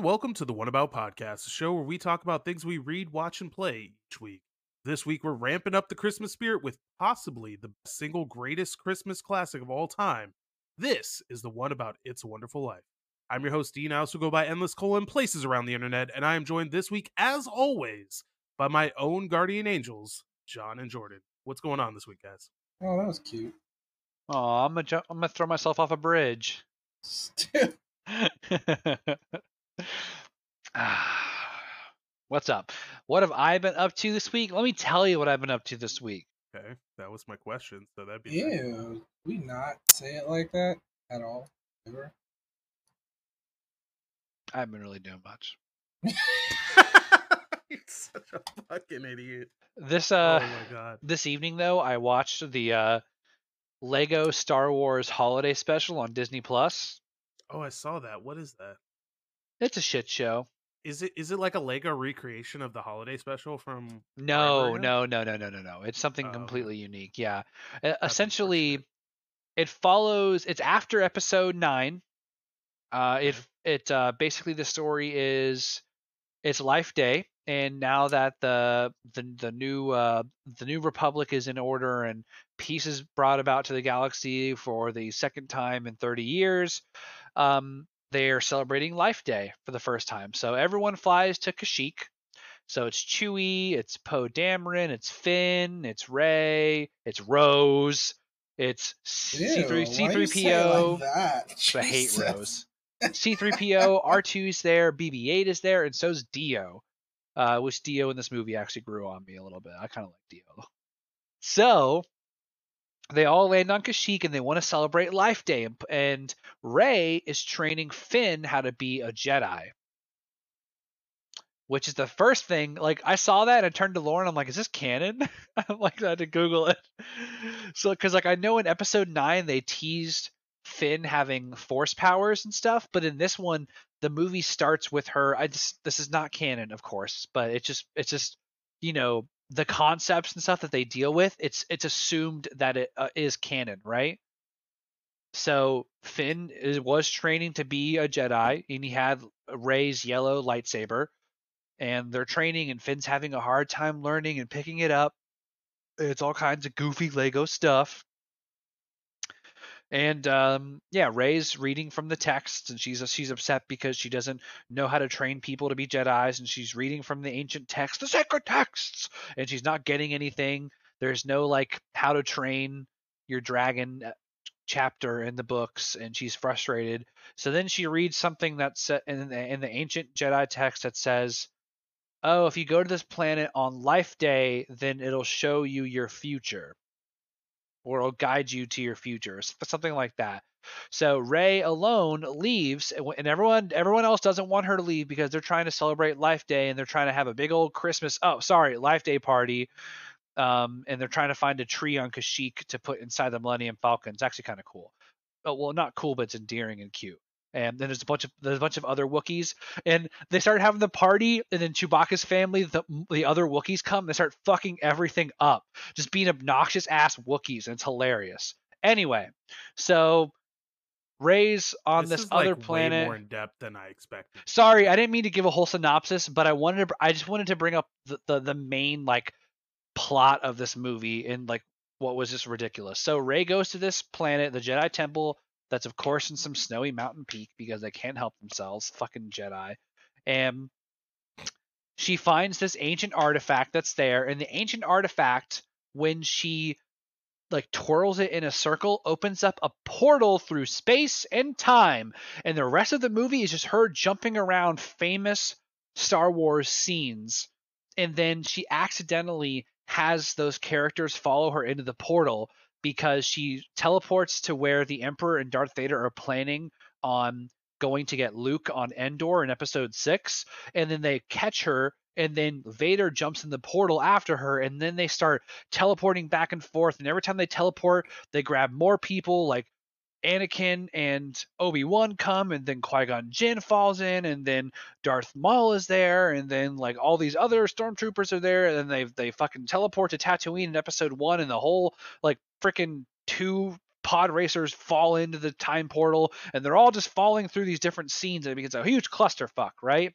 and welcome to the One About Podcast, a show where we talk about things we read, watch, and play each week. This week, we're ramping up the Christmas spirit with possibly the single greatest Christmas classic of all time. This is the one about It's a Wonderful Life. I'm your host, Dean. I also go by Endless Colon places around the internet, and I am joined this week, as always, by my own guardian angels, John and Jordan. What's going on this week, guys? Oh, that was cute. Oh, I'm gonna ju- I'm gonna throw myself off a bridge. Ah, What's up? What have I been up to this week? Let me tell you what I've been up to this week. Okay, that was my question, so that'd be Ew. We not say it like that at all. Ever. I haven't been really doing much. You're such a fucking idiot. This oh uh my god. this evening though, I watched the uh Lego Star Wars holiday special on Disney Plus. Oh, I saw that. What is that? It's a shit show. Is it is it like a Lego recreation of the holiday special from No, no, no, no, no, no, no. It's something Oh, completely unique. Yeah. That's essentially it follows it's after episode 9 uh it it uh basically the story is it's life day and now that the the the new uh the new republic is in order and peace is brought about to the galaxy for the second time in 30 years um they're celebrating life day for the first time so everyone flies to kashyyyk so it's chewie it's poe dameron it's finn it's Rey it's rose it's c3 why you say it c3po like that? I hate Rose. C3PO, R2's there, BB8 is there, and so's D-O. Uh, which D-O in this movie actually grew on me a little bit. I kind of like D-O. So they all land on Kashyyyk and they want to celebrate Life Day, and, and Rey is training Finn how to be a Jedi. Which is the first thing. Like I saw that and I turned to Lauren. I'm like, "Is this canon?" I'm like, I had to Google it. So, because like I know in Episode Nine they teased Finn having force powers and stuff, but in this one, the movie starts with her. I just this is not canon, of course, but it's just it's just you know the concepts and stuff that they deal with. It's it's assumed that it uh, is canon, right? So Finn is, was training to be a Jedi, and he had Rey's yellow lightsaber, and they're training, and Finn's having a hard time learning and picking it up. It's all kinds of goofy Lego stuff. And um, yeah, Rey's reading from the texts, and she's she's upset because she doesn't know how to train people to be Jedi's, and she's reading from the ancient texts, the sacred texts, and she's not getting anything. There's no like how to train your dragon uh, chapter in the books, and she's frustrated. So then she reads something that's in the, in the ancient Jedi text that says, "Oh, if you go to this planet on Life Day, then it'll show you your future." Or it'll guide you to your future, something like that. So Rey alone leaves, and and everyone everyone else doesn't want her to leave because they're trying to celebrate Life Day and they're trying to have a big old Christmas. Oh, sorry, Life Day party. Um, and they're trying to find a tree on Kashyyyk to put inside the Millennium Falcon. It's actually kind of cool. Oh, well, not cool, but it's endearing and cute. And then there's a bunch of there's a bunch of other Wookiees, and they start having the party, and then Chewbacca's family, the the other Wookiees come, they start fucking everything up, just being obnoxious ass Wookiees, and it's hilarious. Anyway, so Rey's on this, is, other like, planet. more in depth than I expected. Sorry, I didn't mean to give a whole synopsis, but I wanted to. I just wanted to bring up the the, the main like plot of this movie and like what was just ridiculous. So Rey goes to this planet, the Jedi Temple, that's of course in some snowy mountain peak because they can't help themselves, fucking Jedi. And she finds this ancient artifact that's there, and the ancient artifact, when she like twirls it in a circle, opens up a portal through space and time. And the rest of the movie is just her jumping around famous Star Wars scenes. And then she accidentally has those characters follow her into the portal because she teleports to where the Emperor and Darth Vader are planning on going to get Luke on Endor in episode 6 and then they catch her and then Vader jumps in the portal after her and then they start teleporting back and forth and every time they teleport they grab more people like Anakin and Obi-Wan come and then Qui-Gon Jinn falls in and then Darth Maul is there and then like all these other stormtroopers are there and then they they fucking teleport to Tatooine in episode 1 and the whole like freaking two pod racers fall into the time portal and they're all just falling through these different scenes and it becomes a huge clusterfuck, right?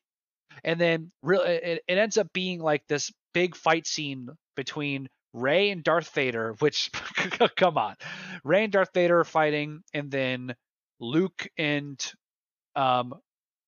And then real it, it ends up being like this big fight scene between Rey and Darth Vader, which come on. Rey and Darth Vader are fighting, and then Luke and um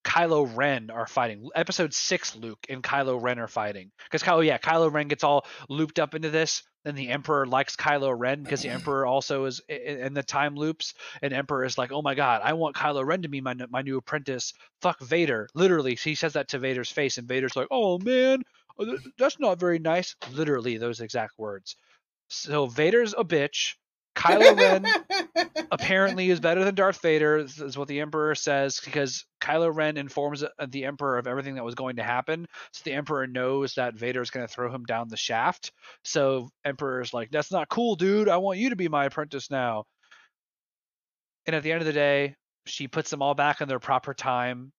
Kylo Ren are fighting. Episode six, Luke and Kylo Ren are fighting. Because Kylo, yeah, Kylo Ren gets all looped up into this. Then the Emperor likes Kylo Ren because the Emperor also is in the time loops. And Emperor is like, oh my god, I want Kylo Ren to be my my new apprentice. Fuck Vader. Literally, he says that to Vader's face, and Vader's like, oh man, uh, that's not very nice. Literally, those exact words. So Vader's a bitch. Kylo Ren apparently is better than Darth Vader, is what the Emperor says, because Kylo Ren informs uh, the Emperor of everything that was going to happen. So the Emperor knows that Vader is going to throw him down the shaft. So Emperor's like, "That's not cool, dude. I want you to be my apprentice now." And at the end of the day, she puts them all back in their proper time.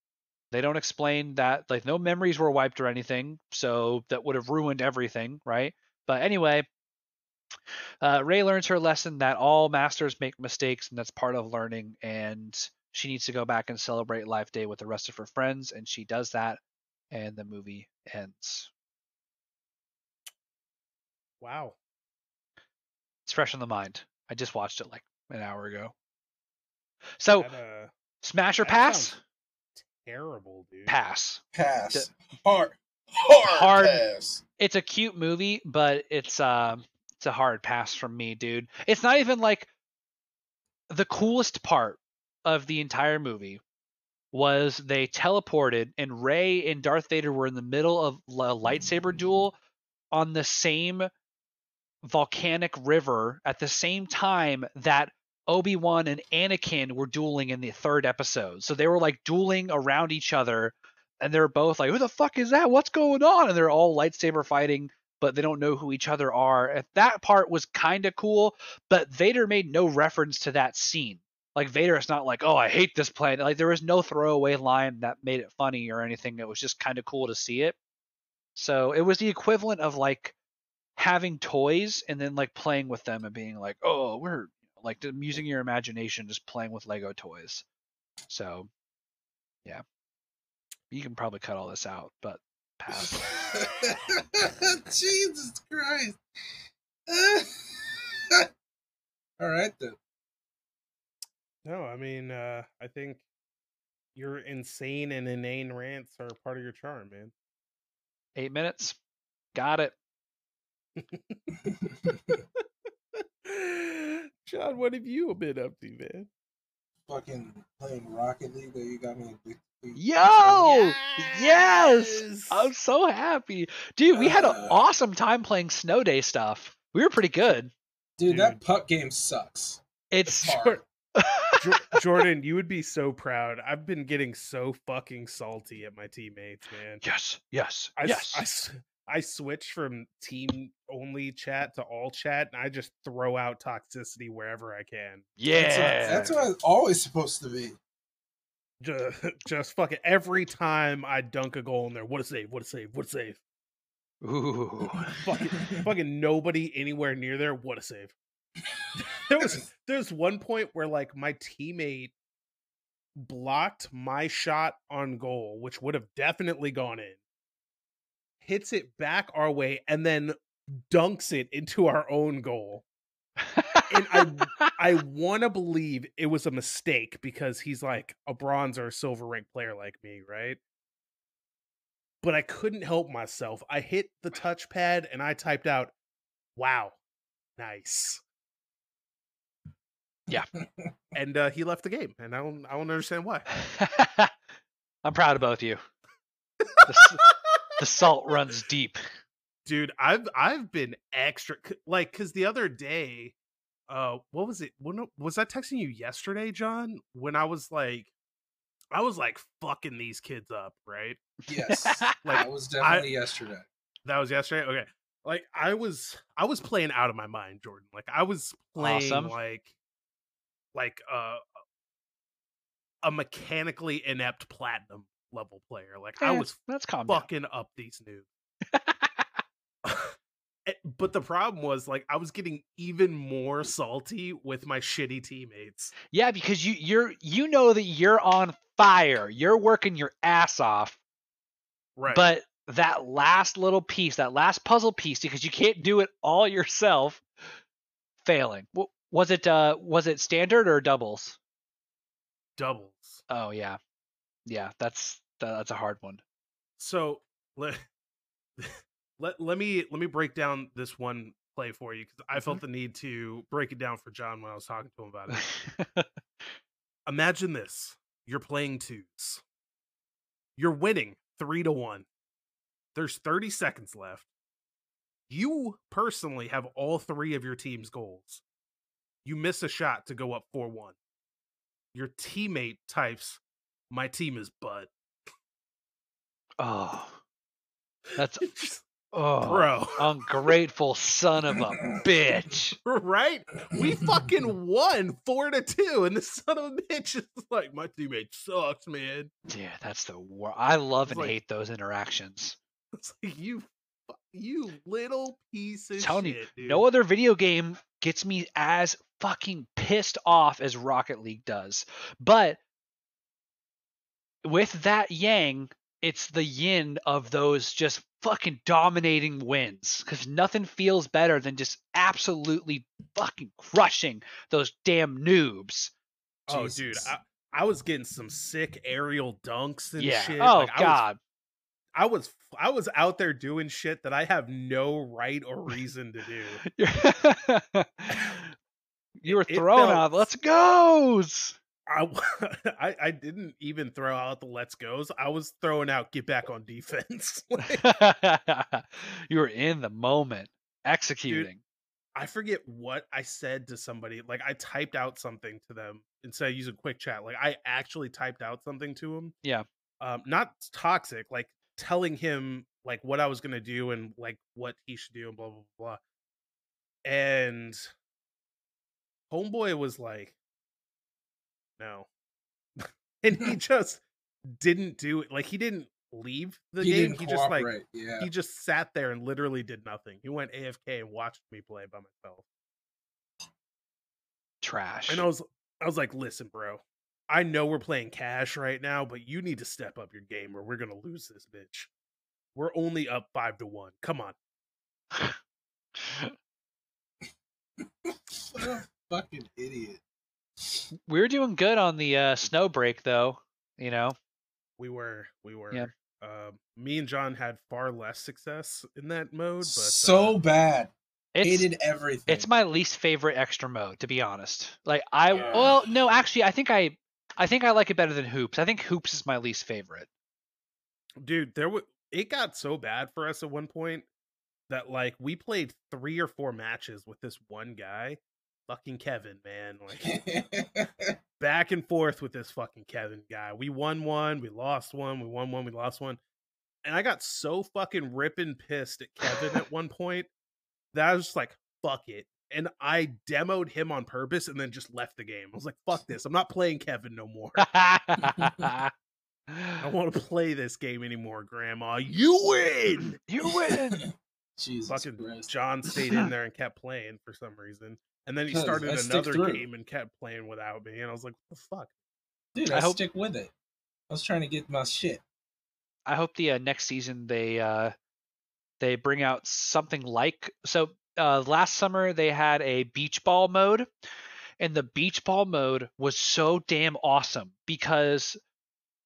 They don't explain that, like, no memories were wiped or anything, so that would have ruined everything, right? But anyway, uh, Rey learns her lesson that all masters make mistakes, and that's part of learning. And she needs to go back and celebrate Life Day with the rest of her friends, and she does that. And the movie ends. Wow. It's fresh in the mind. I just watched it like an hour ago. So, That, uh, smash or pass? sounds terrible, dude. Pass. Pass. Hard. Hard. Hard. Pass. It's a cute movie, but it's um it's a hard pass from me, dude. It's not even like the coolest part of the entire movie was they teleported and Rey and Darth Vader were in the middle of a lightsaber duel on the same volcanic river at the same time that Obi-Wan and Anakin were dueling in the third episode. So they were like dueling around each other and they're both like, "Who the fuck is that? What's going on?" And they're all lightsaber fighting, but they don't know who each other are. And that part was kind of cool, but Vader made no reference to that scene. Like Vader is not like, "Oh, I hate this planet." Like there was no throwaway line that made it funny or anything. It was just kind of cool to see it. So it was the equivalent of like having toys and then like playing with them and being like, "Oh, we're like using your imagination, just playing with Lego toys." So, yeah, you can probably cut all this out, but pass. Jesus Christ. All right then. No, I mean, uh, I think your insane and inane rants are part of your charm, man. Eight minutes, got it. John, what have you been up to, man? Fucking playing Rocket League that you got me addicted. Yo, yes, I'm so happy, dude. We had an Uh. awesome time playing Snow Day stuff. We were pretty good. Dude, Dude. that puck game sucks. It's It's hard. Jordan, you would be so proud. I've been getting so fucking salty at my teammates, man. yes, yes, I, s- yes. I s- I switch from team only chat to all chat, and I just throw out toxicity wherever I can. yeah, That's what, that's what it's always supposed to be. Just, just fucking every time I dunk a goal in there. What a save! What a save! What a save! Ooh. fucking, fucking nobody anywhere near there. What a save! there was there's one point where like my teammate blocked my shot on goal, which would have definitely gone in. Hits it back our way and then dunks it into our own goal. And I- I want to believe it was a mistake because he's like a bronze or a silver ranked player like me, right? But I couldn't help myself. I hit the touchpad and I typed out, "Wow, nice." Yeah. and uh, he left the game, and I don't, I don't understand why. I'm proud of both of you. The, salt runs deep. dude i've i've been extra like because the other day uh what was it when was i texting you yesterday john when i was like i was like fucking these kids up right Yes. Like, that was definitely yesterday. that was yesterday okay like i was i was playing out of my mind jordan like i was playing Awesome. like like uh a mechanically inept platinum level player like i Eh, was That's calm down. fucking up these noobs Eh, But the problem was like I was getting even more salty with my shitty teammates. Yeah, because you you're you know that you're on fire. You're working your ass off, Right. but that last little piece, that last puzzle piece, because you can't do it all yourself, failing. Was it uh was it standard or doubles? doubles. Oh yeah, yeah. That's that, that's a hard one. So let let let me let me break down this one play for you because I felt mm-hmm. the need to break it down for John when I was talking to him about it. Imagine this: you're playing twos. You're winning three to one. There's 30 seconds left. You personally have all three of your team's goals. You miss a shot to go up 4 1. Your teammate types, My team is butt. oh, that's oh, Bro. ungrateful son of a bitch. right? We fucking won four to two, and the son of a bitch is like, my teammate sucks, man. Dude, that's the war. I love and like- hate those interactions. It's like you, you little piece of shit, dude. no other video game gets me as fucking pissed off as Rocket League does. But with that yang, it's the yin of those just fucking dominating wins. Because nothing feels better than just absolutely fucking crushing those damn noobs. Oh, dude, I, I was getting some sick aerial dunks and yeah. shit. Oh Like, I was god. I was I was out there doing shit that I have no right or reason to do. You're- were It- it throwing felt- out let's goes. I, I I didn't even throw out the let's goes. I was throwing out get back on defense. You were in the moment, executing. I forget what I said to somebody. Like I typed out something to them instead of using quick chat. Like I actually typed out something to him. Yeah. Um, not toxic, like telling him like what I was gonna do and like what he should do and blah blah blah. And homeboy was like, no. and he just didn't do it. Like he didn't leave the he game. didn't He just like yeah. he just sat there and literally did nothing. He went AFK and watched me play by myself. Trash. And I was I was like, listen, bro. I know we're playing cash right now, but you need to step up your game or we're gonna lose this bitch. We're only up five to one. Come on. What a fucking idiot. We were doing good on the uh, snow break, though. You know, We were we were Yeah. um me and John had far less success in that mode, but so uh, bad. it's Hated everything. it's my least favorite extra mode, to be honest. Like I, Yeah. well, no, actually, I think I, I think I like it better than hoops. I think hoops is my least favorite. dude, there was it got so bad for us at one point that like we played three or four matches with this one guy, fucking Kevin, man. Like back and forth with this fucking Kevin guy. We won one, we lost one, we won one, we lost one. And I got so fucking ripping pissed at Kevin at one point that I was just like, fuck it. And I demoed him on purpose and then just left the game. I was like, fuck this. I'm not playing Kevin no more. I don't want to play this game anymore, Grandma. You win. you win. Jesus Fucking Christ. John stayed in there and kept playing for some reason. And then he started I another game and kept playing without me. And I was like, what the fuck? Dude, I I, hope- stick with it. I was trying to get my shit. I hope the uh, next season they uh, they bring out something like so. Uh, last summer they had a beach ball mode, and the beach ball mode was so damn awesome because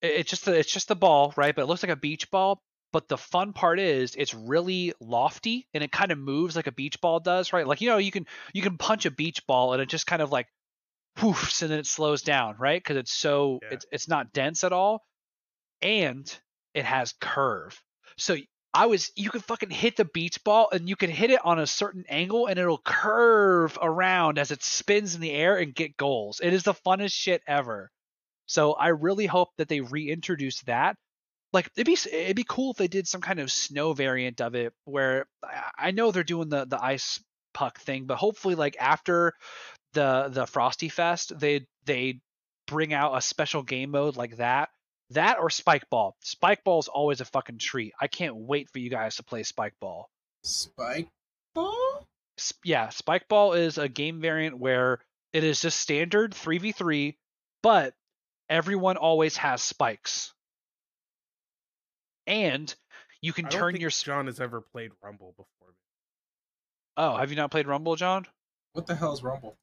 it's just the, it's just the ball, right? But it looks like a beach ball. But the fun part is it's really lofty and it kind of moves like a beach ball does, right? Like you know you can you can punch a beach ball and it just kind of like poofs and then it slows down, right? Because it's so Yeah. it's it's not dense at all, and it has curve. So I was you can fucking hit the beach ball and you can hit it on a certain angle and it'll curve around as it spins in the air and get goals. It is the funnest shit ever. So I really hope that they reintroduce that. Like it'd be it'd be cool if they did some kind of snow variant of it where I- know they're doing the the ice puck thing, but hopefully like after the the Frosty Fest they they bring out a special game mode like that. That or Spike Ball. Spike Ball is always a fucking treat. I can't wait for you guys to play Spike Ball. Spike Ball? Yeah, Spike Ball is a game variant where it is just standard 3v3, but everyone always has spikes. And you can I don't turn think your. s- John has ever played Rumble before. Oh, have you not played Rumble, John? What the hell is Rumble?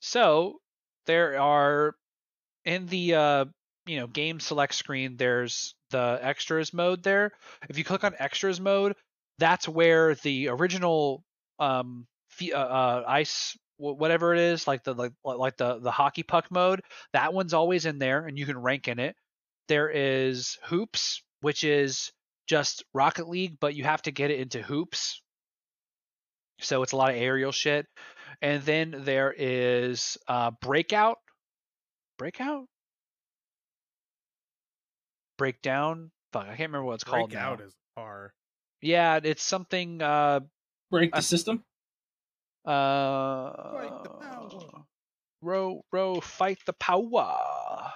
So there are in the uh, you know game select screen. There's the extras mode there. If you click on extras mode, that's where the original um, uh, uh, ice whatever it is, like the like like the the hockey puck mode. That one's always in there, and you can rank in it. There is hoops, which is just Rocket League, but you have to get it into hoops. So it's a lot of aerial shit. And then there is uh, Breakout. Breakout? Breakdown? Fuck, I can't remember what it's called Break now. out is par. Yeah, it's something. Uh, Break the Uh, system? uh, the power. row, row, fight the power.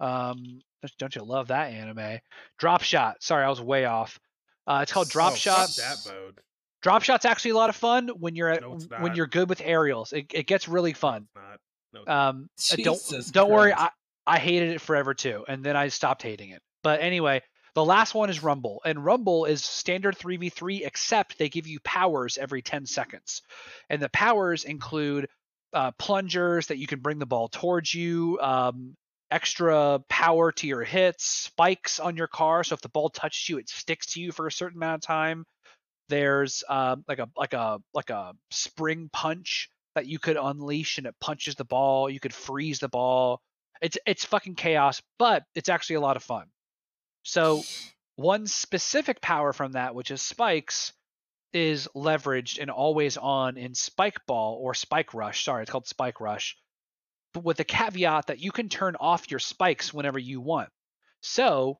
Um, don't you love that anime? Drop Shot. Sorry, I was way off. Uh, it's called Drop Oh, Shot. that mode. Drop Shot's actually a lot of fun when you're at, No, when you're good with aerials. It, it gets really fun. It's. No. Um, uh, don't Jesus don't worry. I, I hated it forever too, and then I stopped hating it. But anyway, the last one is Rumble, and Rumble is standard 3v3, except they give you powers every 10 seconds, and the powers include uh, plungers that you can bring the ball towards you, um, extra power to your hits, spikes on your car, so if the ball touches you, it sticks to you for a certain amount of time. There's um, like a like a like a spring punch that you could unleash and it punches the ball. You could freeze the ball. It's it's fucking chaos, but it's actually a lot of fun. So one specific power from that, which is spikes, is leveraged and always on in Spike Ball or Spike Rush. Sorry, it's called Spike Rush. But with the caveat that you can turn off your spikes whenever you want. So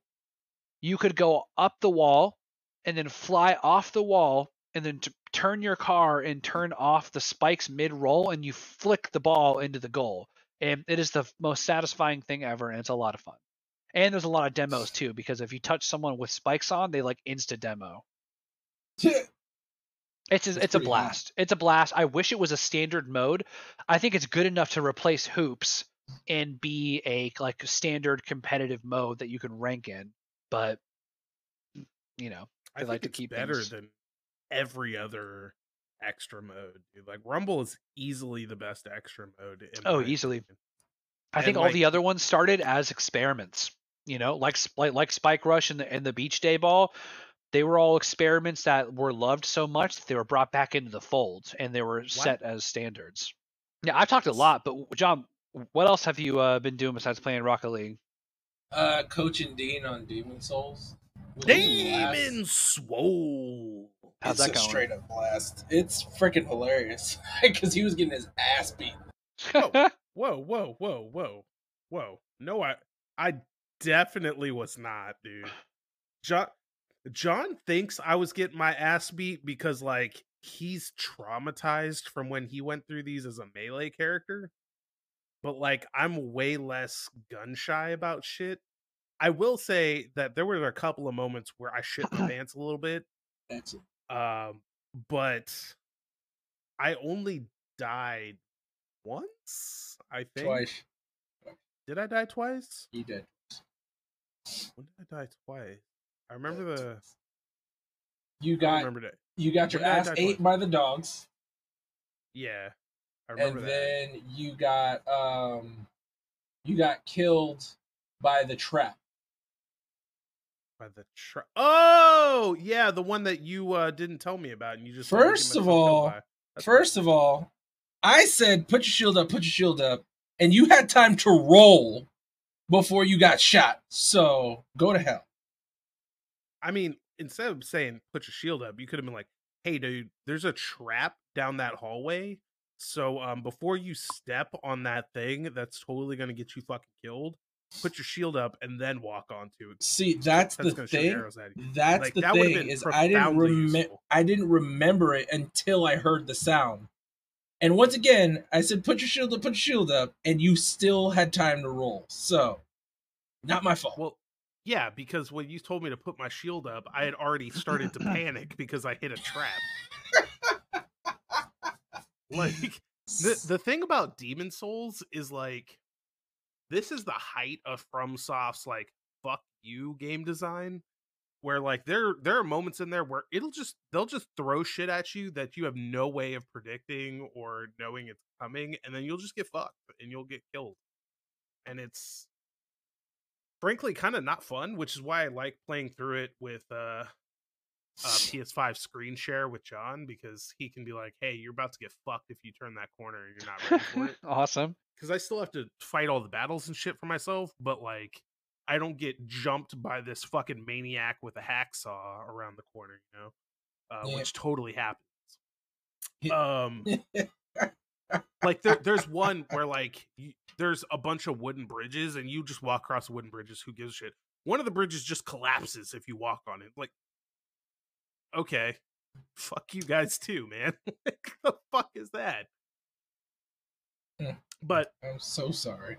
you could go up the wall and then fly off the wall and then t- turn your car and turn off the spikes mid roll and you flick the ball into the goal. And it is the most satisfying thing ever and it's a lot of fun. And there's a lot of demos too because if you touch someone with spikes on, they like insta demo. It's a, it's a blast. It's a blast. I wish it was a standard mode. I think it's good enough to replace hoops and be a like standard competitive mode that you can rank in. But mm, you know, I like to keep better things- than every other extra mode. Dude. Like Rumble is easily the best extra mode. in Oh, easily. opinion. I think And, all the other ones started as experiments. You know, like like, like Spike Rush and the and the Beach Day Ball. They were all experiments that were loved so much that they were brought back into the fold and they were set as standards. Yeah, I've talked a lot, but John, what else have you uh, been doing besides playing Rocket League? Uh, Coach and Dean on Demon Souls. was a blast. Demon Swole. How's it's that a going? straight up blast. It's freaking hilarious because he was getting his ass beat. Whoa, whoa, whoa, whoa, whoa. No, I I definitely was not, dude. John John thinks I was getting my ass beat because like he's traumatized from when he went through these as a melee character. But like I'm way less gun shy about shit. I will say that there were a couple of moments where I shit my pants a little bit. That's it. Um, but I only died once. I think. twice. Did I die twice? He did. When did I die twice? I remember the. You I got remember that. you got your when did I ass ate by the dogs, Yeah, I remember and that. then you got um, you got killed by the trap. By the trap. Oh yeah, the one that you uh didn't tell me about, and you just let me get First of all, First of all, I said put your shield up, put your shield up, and you had time to roll before you got shot. So go to hell. I mean, instead of saying put your shield up, you could have been like, "Hey, dude, there's a trap down that hallway. So, um, before you step on that thing, that's totally gonna get you fucking killed. Put your shield up and then walk onto it. See, that's, That's the thing. arrows at you. That's Like, the that thing been is I didn't remember. I didn't remember it until I heard the sound. And once again, I said put your shield up, put your shield up, and you still had time to roll. So not my fault. Well, Yeah, because when you told me to put my shield up, I had already started to panic because I hit a trap. Like the the thing about Demon Souls is like this is the height of FromSoft's like fuck you game design where like there there are moments in there where it'll just they'll just throw shit at you that you have no way of predicting or knowing it's coming and then you'll just get fucked and you'll get killed. And it's frankly kind of not fun, which is why I like playing through it with uh uh, PS5 screen share with John because he can be like, "Hey, you're about to get fucked if you turn that corner and you're not ready for it." awesome. Because I still have to fight all the battles and shit for myself, but like, I don't get jumped by this fucking maniac with a hacksaw around the corner, you know, uh, Yeah. which totally happens. Um, like there, there's one where like you, there's a bunch of wooden bridges and you just walk across wooden bridges. Who gives a shit? One of the bridges just collapses if you walk on it. Like, okay, fuck you guys too, man. the fuck is that? Hmm. But I'm so sorry.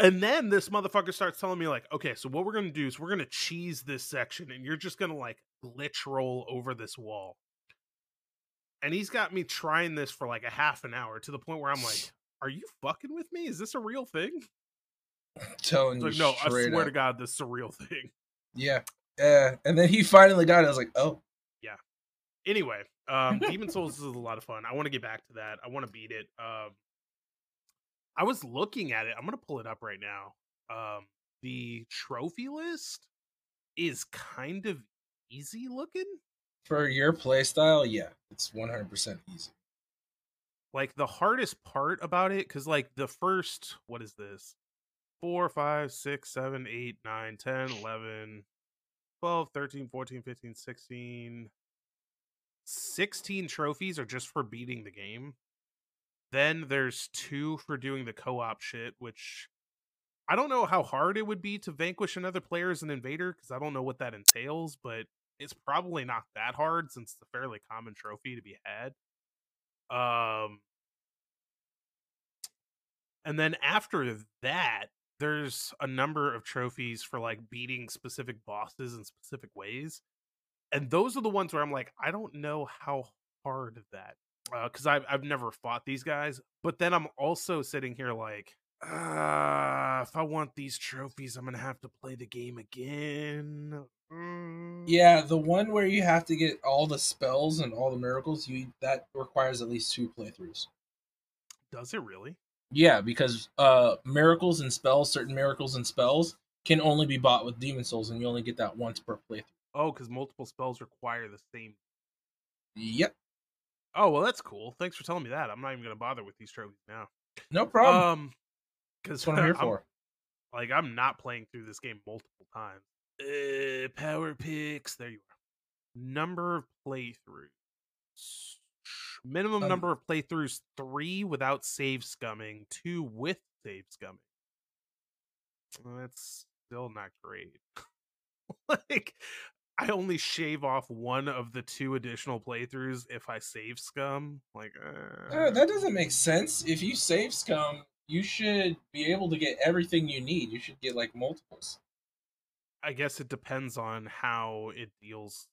and then this motherfucker starts telling me like, okay, so what we're gonna do is we're gonna cheese this section, and you're just gonna like glitch roll over this wall. And he's got me trying this for like a half an hour to the point where I'm like, "Are you fucking with me? Is this a real thing?" Telling like, no, I swear up. to God, this is a real thing. Yeah, yeah. And then he finally got it. I was like, oh, yeah." Anyway, um, Demon Souls is a lot of fun. I want to get back to that. I want to beat it. Um, I was looking at it. I'm gonna pull it up right now. Um, the trophy list is kind of easy looking. For your playstyle, yeah, it's 100% easy. like the hardest part about it because like the first what is this 4 5 6 7 8 9 10 11 12 13 14 15 16 16 trophies are just for beating the game then there's two for doing the co-op shit which i don't know how hard it would be to vanquish another player as an invader because i don't know what that entails but it's probably not that hard since it's a fairly common trophy to be had. Um and then after that there's a number of trophies for like beating specific bosses in specific ways and those are the ones where i'm like i don't know how hard that because I've, I've never fought these guys but then i'm also sitting here like uh, if i want these trophies i'm gonna have to play the game again Mm. Yeah, the one where you have to get all the spells and all the miracles, you that requires at least two playthroughs. does it really Yeah, because uh miracles and spells, certain miracles and spells can only be bought with demon souls and you only get that once per playthrough. oh because multiple spells require the same Yep. oh well that's cool thanks for telling me that i'm not even gonna bother with these trophies now No problem. Um, because what I'm here for. Like I'm not playing through this game multiple times. Uh, power picks. There you are. Number of playthroughs. Minimum Um, number of playthroughs three without save scumming, two with save scumming. That's still not great. like I only shave off one of the two additional playthroughs if I save scum. Like uh, Uh, that doesn't make sense. If you save scum, you should be able to get everything you need. You should get like multiples. I guess it depends on how it deals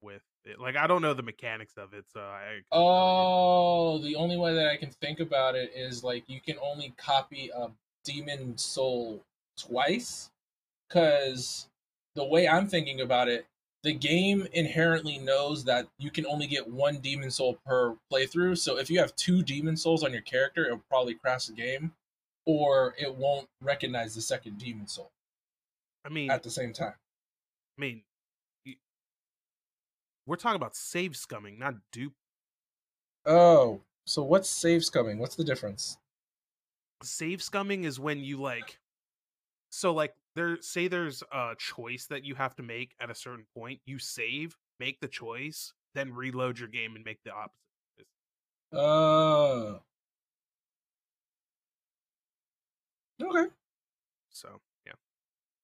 with it. Like I don't know the mechanics of it, so I couldn't tell you. Oh, the only way that I can think about it is like you can only copy a demon soul twice. Because the way I'm thinking about it, the game inherently knows that you can only get one demon soul per playthrough. So if you have two demon souls on your character, it'll probably crash the game, or it won't recognize the second demon soul I mean, at the same time. I mean, we're talking about save scumming, not dupe. Oh, so what's save scumming? What's the difference? Save scumming is when you like, so like there, say there's a choice that you have to make at a certain point. You save, make the choice, then reload your game and make the opposite. choice. Oh. Okay. So yeah.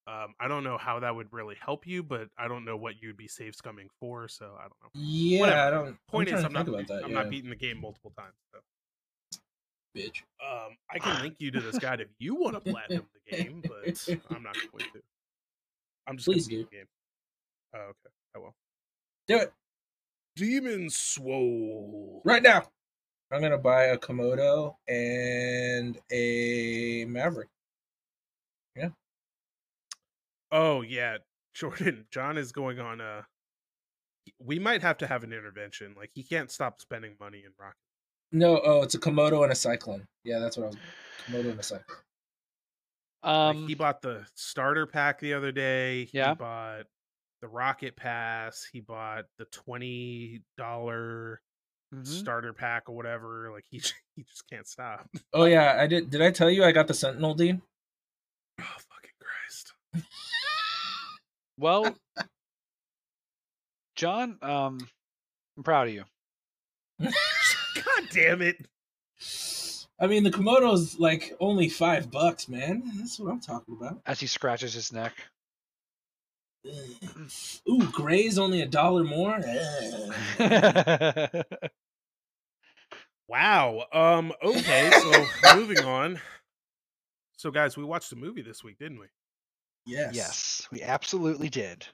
Um, I don't know how that would really help you, but I don't know what you'd be save scumming for, so I don't know. Yeah, Whatever. I don't. Point I'm is, I'm not, about that. I'm yeah. not beating the game multiple times. So. Bitch. Um, I can link you to this guide if you want to platinum the game, but I'm not going to. I'm just Please do. the game. Oh, okay. I will. Do it Demon Swole. right now. I'm gonna buy a Komodo and a Maverick. Yeah. Oh yeah, Jordan. John is going on a. We might have to have an intervention. Like he can't stop spending money in Rocket. No, oh, it's a Komodo and a Cyclone. Yeah, that's what I was. Komodo and a Cyclone. Like, Um, he bought the starter pack the other day. He Yeah. bought the Rocket Pass. He bought the twenty dollar mhm. starter pack or whatever. Like he he just can't stop. Oh yeah, I did. Did I tell you I got the Sentinel, Dean? Oh fucking Christ! Well, John, um, I'm proud of you. God damn it! I mean, the Komodo's like only five bucks, man. That's what I'm talking about. As he scratches his neck. Ooh, Gray's only a dollar more. Wow. Um. Okay. So moving on. So guys, we watched a movie this week, didn't we? Yes. yes, we absolutely did.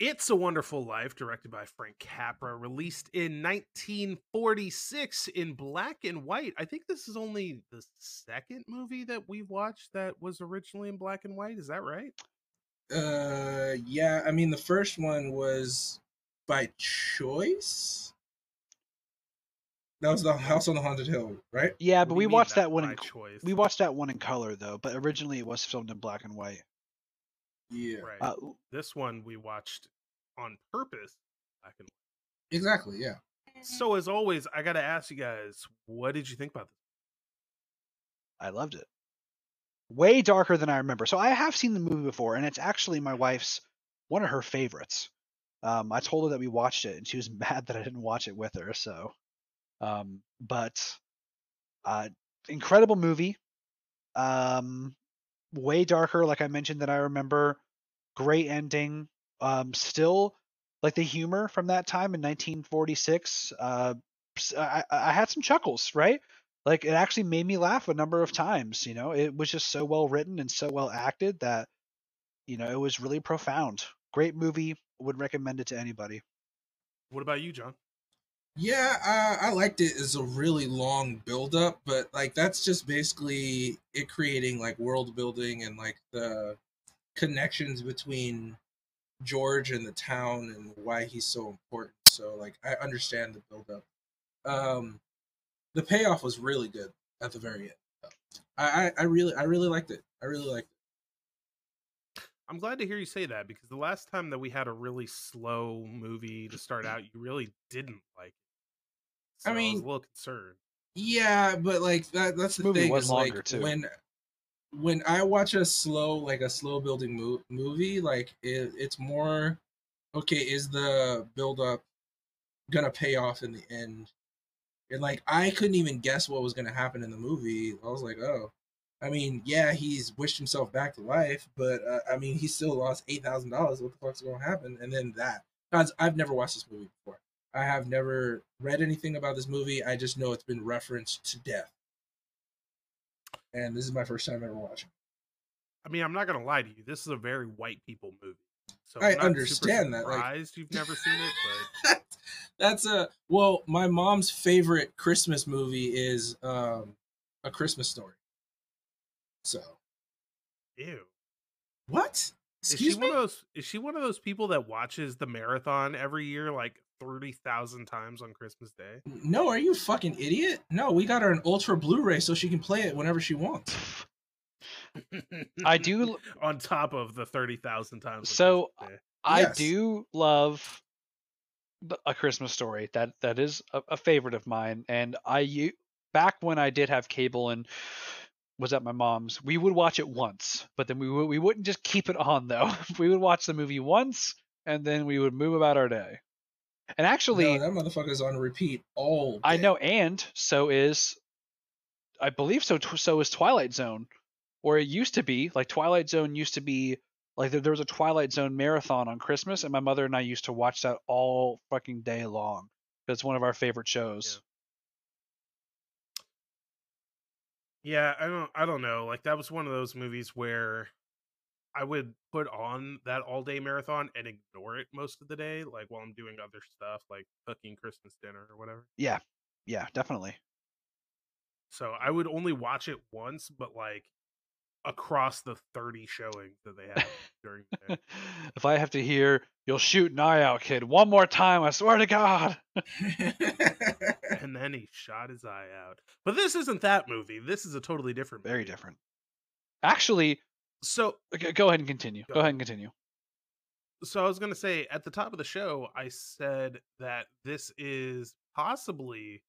It's a Wonderful Life, directed by Frank Capra, released in 1946 in black and white. I think this is only the second movie that we've watched that was originally in black and white. Is that right? Uh, yeah. I mean, the first one was by choice. That was the House on the Haunted Hill, right? Yeah, but we watched that one. In, choice. we watched that one in color though, but originally it was filmed in black and white. Yeah. right. Uh, this one we watched on purpose. Exactly. Yeah. So as always, I got to ask you guys, what did you think about this? I loved it. Way darker than I remember. So I have seen the movie before, and it's actually my wife's one of her favorites. Um, I told her that we watched it, and she was mad that I didn't watch it with her. So, um, but uh, incredible movie. Um, way darker, like I mentioned, than I remember. Great ending. Um, still like the humor from that time in 1946. Uh, I I had some chuckles, right? like it actually made me laugh a number of times you know it was just so well written and so well acted that you know it was really profound great movie would recommend it to anybody What about you, John? Yeah, I liked it as a really long build up, but like that's just basically it creating like world building and like the connections between George and the town and why he's so important. So like I understand the build up. Um the payoff was really good at the very end. I, I, I really I really liked it. I really liked. I'm glad to hear you say that because the last time that we had a really slow movie to start mm-hmm. out, you really didn't like it. So I I was mean- a little concerned. Yeah, but like that that's the Movie thing was longer, like too. when when I watch a slow like a slow building mo- movie, like it, it's more okay, is the build up gonna pay off in the end? And like I couldn't even guess what was gonna happen in the movie. I was like, oh. I mean, yeah, he's wished himself back to life, but uh, I mean, he still lost eight thousand dollars. What the fuck's gonna happen? And then that, guys, I've never watched this movie before. I have never read anything about this movie. I just know it's been referenced to death. And this is my first time ever watching. I mean, I'm not gonna lie to you. This is a very white people movie. So I understand that, like- you've never seen it, but That's a well, my mom's favorite Christmas movie is um a Christmas story. So ew. What? Excuse she me? one of those? Is she one of those people that watches the marathon every year, like thirty thousand times on Christmas Day? No, are you a fucking idiot? No, we got her an ultra Blu-ray so she can play it whenever she wants. i do on top of the thirty thousand times. So, i Yes. do love a christmas story that that is a, a favorite of mine and i u- back when i did have cable and was at my mom's we would watch it once but then we, would, we wouldn't just keep it on though we would watch the movie once and then we would move about our day and actually no, that motherfucker's on repeat all. I know, and so is, I believe so. tw- So is Twilight Zone, or it used to be like Twilight Zone used to be like there, there was a Twilight Zone marathon on Christmas, and my mother and I used to watch that all fucking day long. It's one of our favorite shows. Yeah, I don't I don't know. Like that was one of those movies where I would put on that all day marathon and ignore it most of the day, like while I'm doing other stuff, like cooking Christmas dinner or whatever. Yeah, yeah, definitely. So I would only watch it once, but like across the 30 showings that they have during the day. if I have to hear you'll shoot an eye out, kid, one more time, I swear to God. and then he shot his eye out. But this isn't that movie. This is a totally different Very different. Actually, So g- go ahead and continue. Go Go ahead and continue. so I was gonna say at the top of the show, I said that this is possibly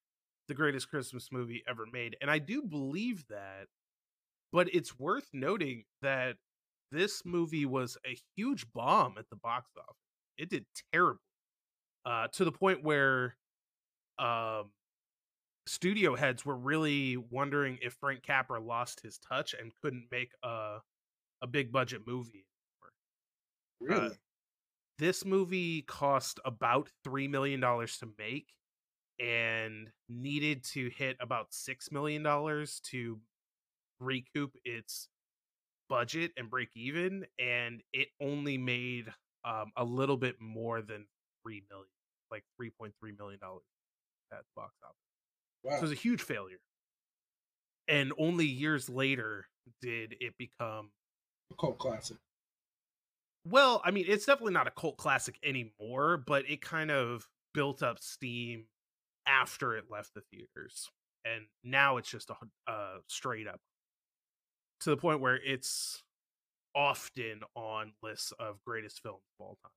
the greatest Christmas movie ever made, and I do believe that. But it's worth noting that this movie was a huge bomb at the box office. It did terrible, uh, to the point where um, studio heads were really wondering if Frank Capra lost his touch and couldn't make a a big budget movie anymore really? this movie cost about three million dollars to make and needed to hit about six million dollars to recoup its budget and break even and it only made um, a little bit more than three million like 3.3 million dollars at the box office wow. so it was a huge failure and only years later did it become a cult classic. Well, I mean, it's definitely not a cult classic anymore, but it kind of built up steam after it left the theaters. And now it's just a uh, straight up to the point where it's often on lists of greatest films of all time.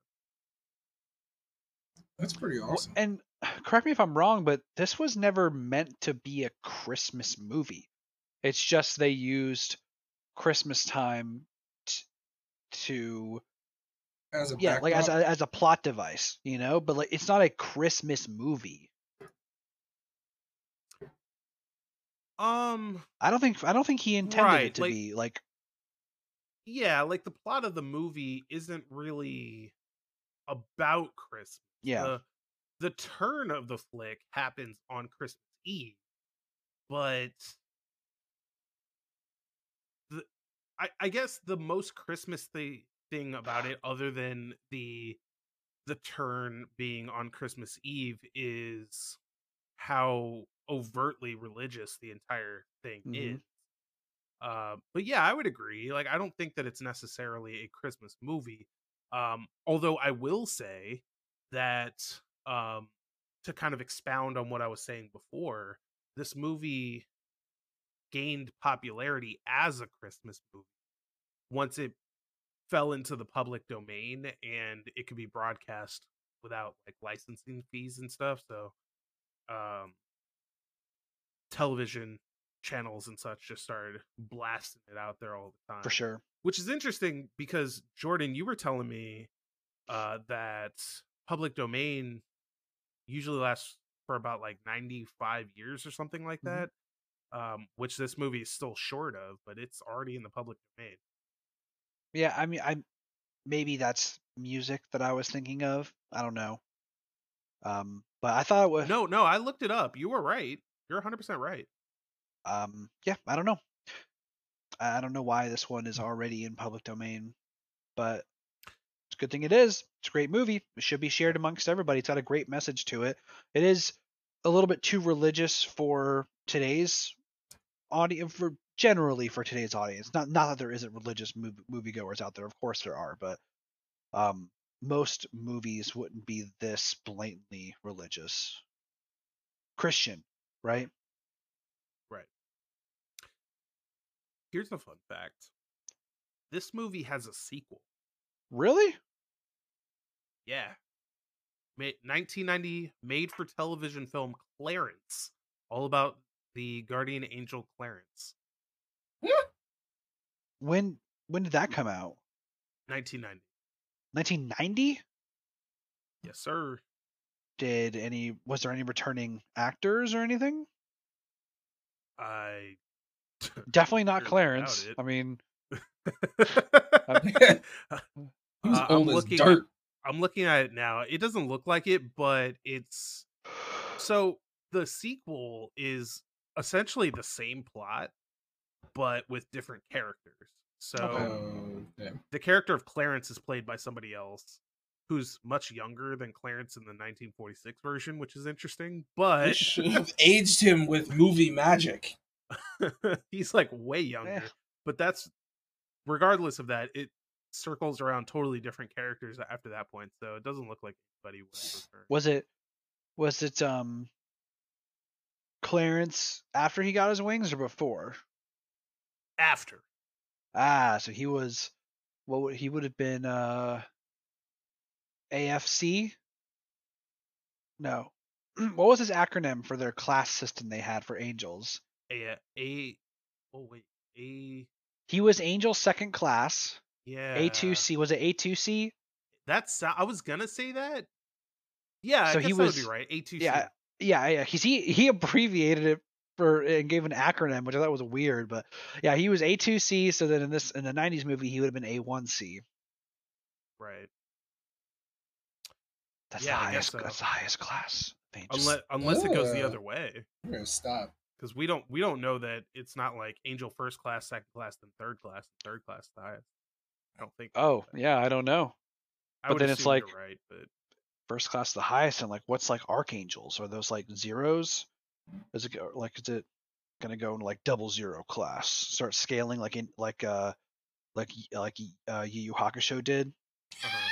That's pretty awesome. And correct me if I'm wrong, but this was never meant to be a Christmas movie. It's just they used Christmas time t- to As a yeah, like as a, as a plot device, you know. But like, it's not a Christmas movie. Um, I don't think I don't think he intended Right, it to like- be like yeah, like the plot of the movie isn't really about Christmas. yeah. the the turn of the flick happens on Christmas Eve, but the I, I guess the most Christmas thi- thing about it, other than the the turn being on Christmas Eve, is how overtly religious the entire thing Mhm. is. Uh, but yeah, I would agree. Like, I don't think that it's necessarily a Christmas movie. Um, although I will say that um, to kind of expound on what I was saying before, this movie gained popularity as a Christmas movie once it fell into the public domain and it could be broadcast without like licensing fees and stuff. So, um, television channels and such just started blasting it out there all the time for sure. which is interesting because Jordan, you were telling me uh, that public domain usually lasts for about like 95 years or something like Mhm. that, um, which this movie is still short of, but it's already in the public domain. Yeah, I mean, I maybe that's music that I was thinking of. I don't know. Um, but I thought it was No, no, I looked it up. You were right. You're 100% right. um, yeah, I don't know. I don't know why this one is already in public domain, but it's a good thing it is. It's a great movie. It should be shared amongst everybody. It's got a great message to it. It is a little bit too religious for today's audience, for generally for today's audience. Not not that there isn't religious movie moviegoers out there. Of course there are, but um, most movies wouldn't be this blatantly religious. Christian, right? Right. Here's a fun fact this movie has a sequel. Really? Yeah. Ma- 1990 made for television film Clarence, all about the guardian angel Clarence. When when did that come out? 1990. 1990? Yes, sir. Did any was there any returning actors or anything? I. Definitely not Clarence. I mean, He was Uh, old I'm as looking- dirt. I'm looking at it now. It doesn't look like it, but it's so the sequel is essentially the same plot, but with different characters. So Oh, the character of Clarence is played by somebody else who's much younger than Clarence in the 1946 version, which is interesting. They But should have aged him with movie magic. he's like way younger. But that's regardless of that, it circles around totally different characters after that point. So it doesn't look like anybody return. Was it was it um Clarence after he got his wings or before? After. Ah, so he was what would he would have been uh AFC? No. what was his acronym for their class system they had for angels? A A oh wait. A He was angel second class. Yeah. A2C was it A2C? That's I was gonna say that. Yeah, So I he guess that was- would be right. A2C. Yeah, yeah, yeah. He's he he abbreviated it for and gave an acronym, which I thought was weird, but yeah, he was A2C. So then in this in the '90s movie, he would have been A1C. Right. That's Yeah, the highest. so. That's the highest class. of angels. Unless unless it goes the other way. I'm gonna stop. Because we don't we don't know that it's not like angel first class, second class, then third class, third class the highest. I don't think. Oh yeah, I don't know. I but then it's like- right, but First class the highest, and like what's like archangels? Are those like zeros? Is it like is it gonna go into like double zero class? Start scaling like in like uh like like uh Yu Yu Hakusho did. uh-huh.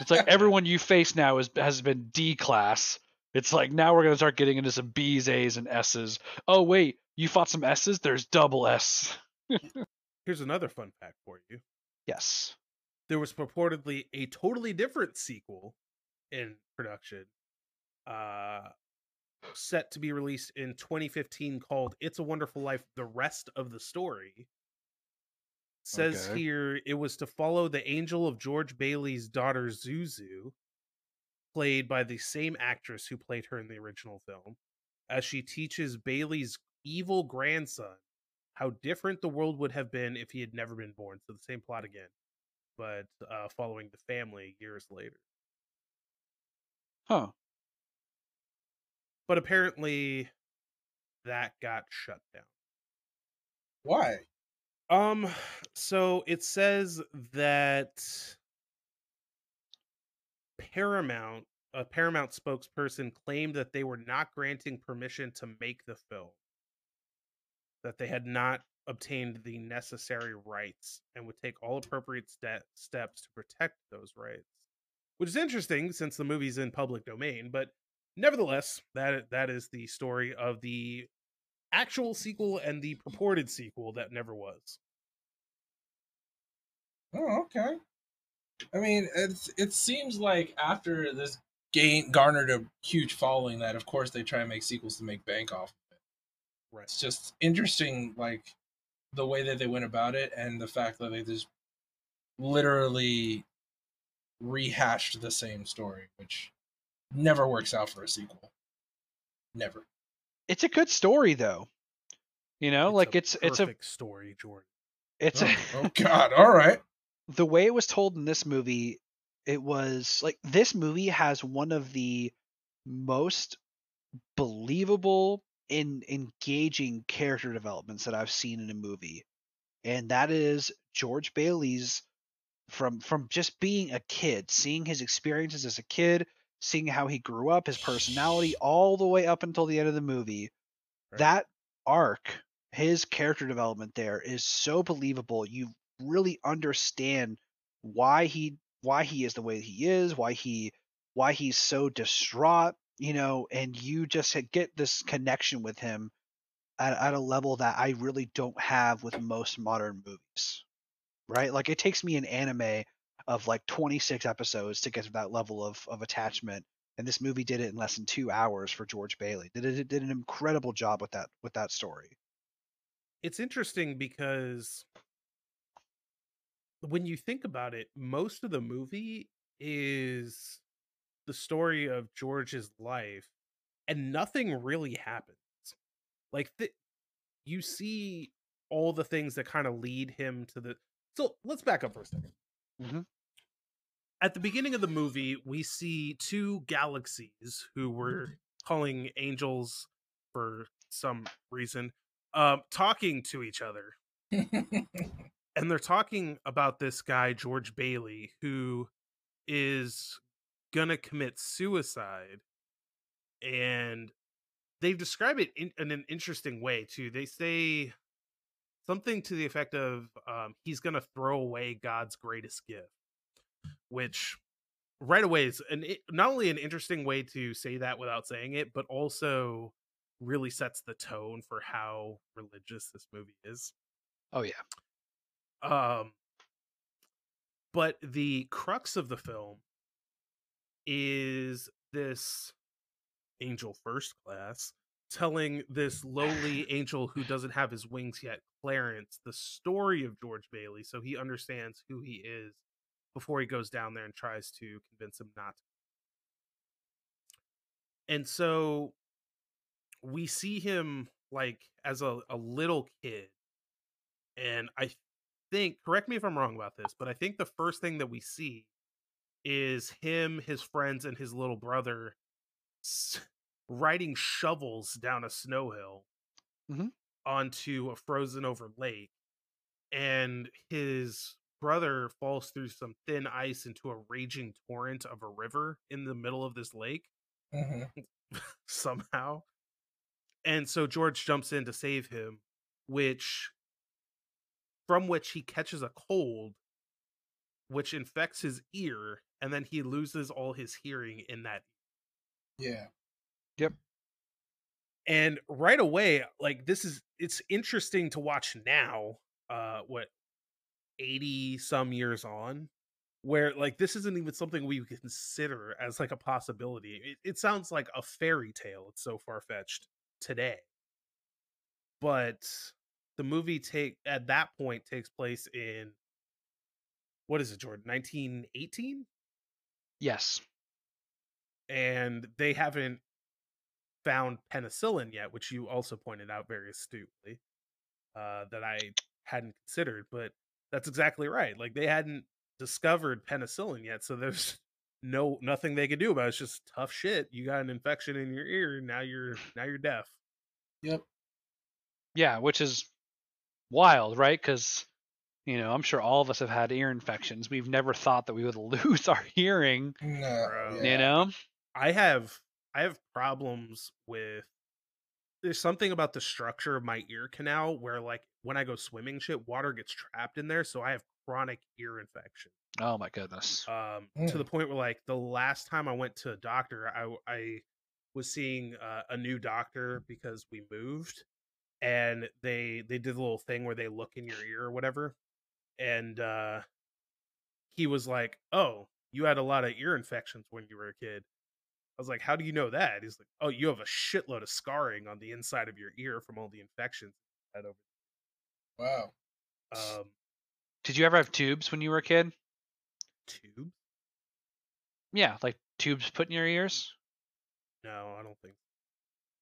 It's like everyone you face now is has been D class. It's like now we're gonna start getting into some B's, A's, and S's. Oh wait, you fought some S's? There's double S. here's another fun fact for you. Yes. There was purportedly a totally different sequel in production, uh, set to be released in 2015 called "It's a Wonderful Life: The Rest of the Story." Says Okay. here it was to follow the angel of George Bailey's daughter Zuzu, played by the same actress who played her in the original film, as she teaches Bailey's evil grandson how different the world would have been if he had never been born. So the same plot again, but uh, following the family years later. Huh. But apparently, that got shut down. Why? Um, so it says that Paramount, a Paramount spokesperson, claimed that they were not granting permission to make the film, that they had not obtained the necessary rights and would take all appropriate ste- steps to protect those rights. Which is interesting since the movie's in public domain, but nevertheless, that that is the story of the actual sequel and the purported sequel that never was. Oh, okay. I mean, it's it seems like after this gain garnered a huge following, that of course they try and make sequels to make bank off. Right. It's just interesting, like the way that they went about it, and the fact that they just literally rehashed the same story, which never works out for a sequel. Never. It's a good story though. You know, like a it's it's a perfect story, Jordan. it's Oh, a oh God! All right. the way it was told in this movie, it was like this movie has one of the most believable and engaging character developments that I've seen in a movie. And that is George Bailey's from from just being a kid, seeing his experiences as a kid, seeing how he grew up, his personality all the way up until the end of the movie. Right. That arc, his character development there is so believable. You really understand why he why he is the way he is, why he why he's so distraught, you know, and you just get this connection with him at, at a level that I really don't have with most modern movies. Right? Like it takes me an anime of like 26 episodes to get to that level of of attachment and this movie did it in less than 2 hours for George Bailey. Did it did an incredible job with that with that story. It's interesting because when you think about it, most of the movie is the story of George's life, and nothing really happens. Like th- you see all the things that kind of lead him to the. So let's back up for a 2nd Mhm. At the beginning of the movie, we see two galaxies who were calling angels for some reason, um, talking to each other and they're talking about this guy George Bailey who is gonna commit suicide and they describe it in, in an interesting way too they say something to the effect of um, he's gonna throw away god's greatest gift which right away is an not only an interesting way to say that without saying it but also really sets the tone for how religious this movie is Oh yeah. um but the crux of the film is this angel first class telling this lowly angel who doesn't have his wings yet clarence the story of george bailey so he understands who he is before he goes down there and tries to convince him not to. And so we see him like as a, a little kid and i think correct me if i'm wrong about this but i think the first thing that we see is him his friends and his little brother riding shovels down a snow hill Mhm. onto a frozen over lake and his brother falls through some thin ice into a raging torrent of a river in the middle of this lake Mhm. somehow. And so George jumps in to save him, which from which he catches a cold which infects his ear and then he loses all his hearing in that Yeah. Yep. And right away like this is it's interesting to watch now uh what 80 some years on where like this isn't even something we consider as like a possibility it, it sounds like a fairy tale it's so far-fetched today but the movie take at that point takes place in what is it jordan 1918 Yes. and they haven't found penicillin yet, which you also pointed out very astutely, uh, that I hadn't considered. But that's exactly right. Like they hadn't discovered penicillin yet, so there's no nothing they could do about it. It's just tough shit. You got an infection in your ear, now you're now you're deaf. Yep. Yeah, which is wild, right? Because you know, I'm sure all of us have had ear infections. We've never thought that we would lose our hearing. No. Bro. yeah. You know? I have I have problems with there's something about the structure of my ear canal where like when I go swimming shit, water gets trapped in there, so I have chronic ear infection. Oh my goodness. um to Mm. the point where like the last time i went to a doctor i i was seeing uh, a new doctor because we moved and they they did a little thing where they look in your ear or whatever and uh he was like oh you had a lot of ear infections when you were a kid i was like how do you know that he's like oh you have a shitload of scarring on the inside of your ear from all the infections you had over Wow. um Did you ever have tubes when you were a kid? tube Yeah, like tubes put in your ears? no i don't think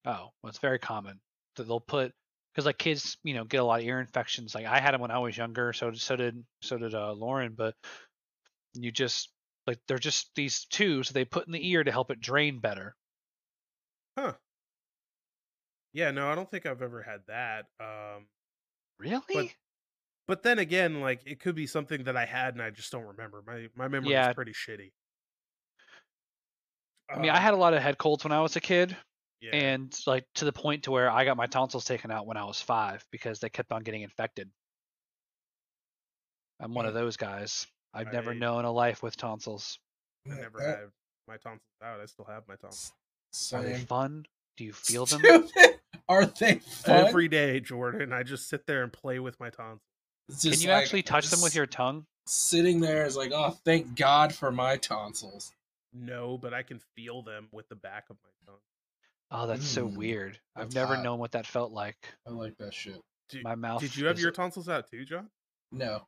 Oh, well, it's very common that they'll put because like kids, you know, get a lot of ear infections. Like I had them when I was younger, so did- so did so did uh, Lauren. But you just like they're just these tubes they put in the ear to help it drain better. Huh. Yeah, no, I don't think I've ever had that. Um Really? but but then again, like it could be something that I had and I just don't remember. My my memory Yeah. is pretty shitty. I mean, I Um, had a lot of head colds when I was a kid, yeah. and like to the point to where I got my tonsils taken out when I was five because they kept on getting infected. I'm one of those guys. I've never known a life with tonsils. I never Uh, had my tonsils out. I still have my tonsils. Are they fun? Do you feel them? Are they fun? Every day, Jordan, I just sit there and play with my tonsils. Can you like, actually touch them with your tongue? sitting there is like, oh, thank God for my tonsils. No, but I can feel them with the back of my tongue. Oh, that's so Mm, weird. I've that's never hot. known what that felt like. I like that shit. Did, My mouth. did you have is your tonsils out too, John? No.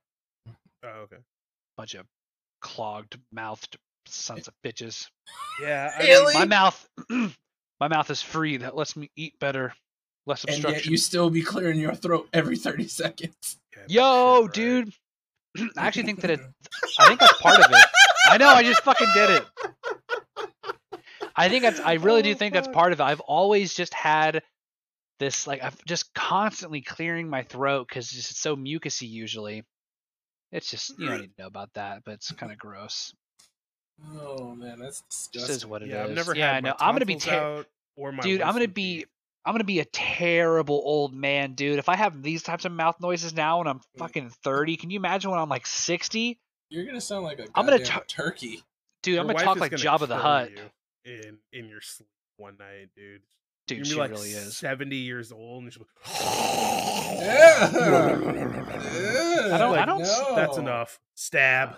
Oh, okay. bunch of clogged mouthed sons of bitches? Yeah, I Really? My mouth, my mouth is free. That lets me eat better, less And obstruction. yet you still be clearing your throat every 30 seconds. yeah, Yo, shit, right. dude. I actually think that it. I think that's part of it. I know. I just fucking did it. I think that's. I really do Oh, think that's part of it. I've always just had this, like, I'm just constantly clearing my throat because it's so mucusy usually. It's just you don't need to know about that, but it's kind of gross. Oh man, that's Just disgusting. is what it is. yeah, I've never yeah, had I my know. I'm gonna be ter- out or my dude. I'm gonna be. teeth. I'm gonna be a terrible old man, dude. If I have these types of mouth noises now when I'm fucking 30, can you imagine when I'm like 60? You're gonna sound like a I'm gonna goddamn ta- turkey. Dude, Your I'm gonna talk like gonna Jabba the kill Hutt. you in in your sleep one night, dude. Dude, You're she like really is. seventy years old, and she'll be Yeah. I don't- I Like, don't- That's enough. Stab.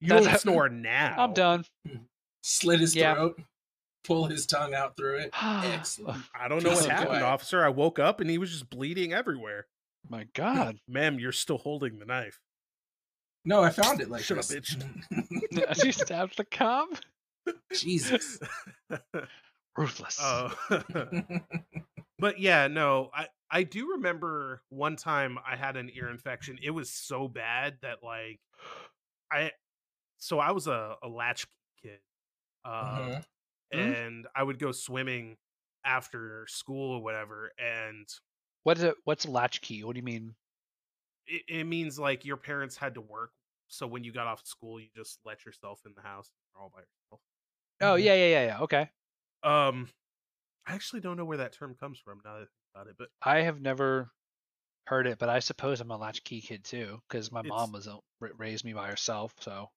You That's don't how- snore now. I'm done. Hmm. Slit his Yeah. throat, pull his tongue out through it. Excellent. I don't know Piece what happened, clay. officer. I woke up and he was just bleeding everywhere. My God. Ma'am, you're still holding the knife. No, I found it like Shut up, this. As he stabbed the cop. Jesus. Ruthless. Uh, but yeah, no, I I do remember one time I had an ear infection. It was so bad that like I so I was a, a latchkey kid. Mhm. and I would go swimming after school or whatever and what is it? What's a latchkey? What do you mean? it, it means like your parents had to work so when you got off school you just let yourself in the house all by yourself Oh Mhm. yeah, yeah, yeah, yeah. Okay. um i actually don't know where that term comes from now that I think about it but I have never heard it, but I suppose I'm a latchkey kid too, because my mom was a- raised me by herself. So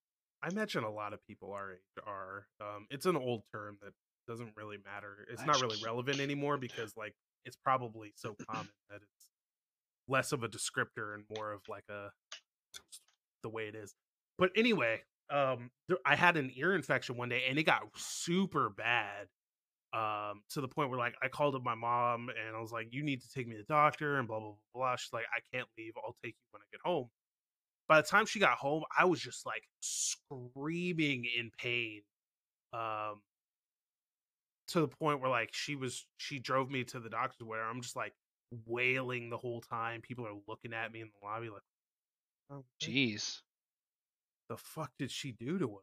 i imagine a lot of people our age are um it's an old term that doesn't really matter it's not really relevant anymore because like it's probably so common that it's less of a descriptor and more of like a the way it is but anyway um there, i had an ear infection one day and it got super bad um to the point where like i called up my mom and i was like you need to take me to the doctor and blah blah blah blah. She's like i can't leave. I'll take you when i get home. By the time she got home i was just like screaming in pain um to the point where like she was she drove me to the doctor where i'm just like wailing the whole time. People are looking at me in the lobby like oh, jeez. The fuck did she do to him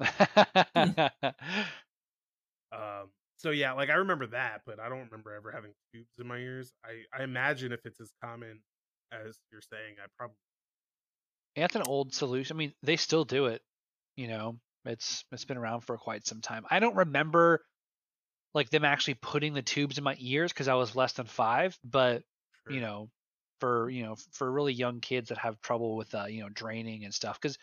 um so yeah like i remember that but i don't remember ever having tubes in my ears i i imagine if it's as common as you're saying i probably That's an old solution. I mean, they still do it. You know, it's it's been around for quite some time. I don't remember like them actually putting the tubes in my ears because I was less than five. But you know, for you know, for really young kids that have trouble with uh, you know draining and stuff, because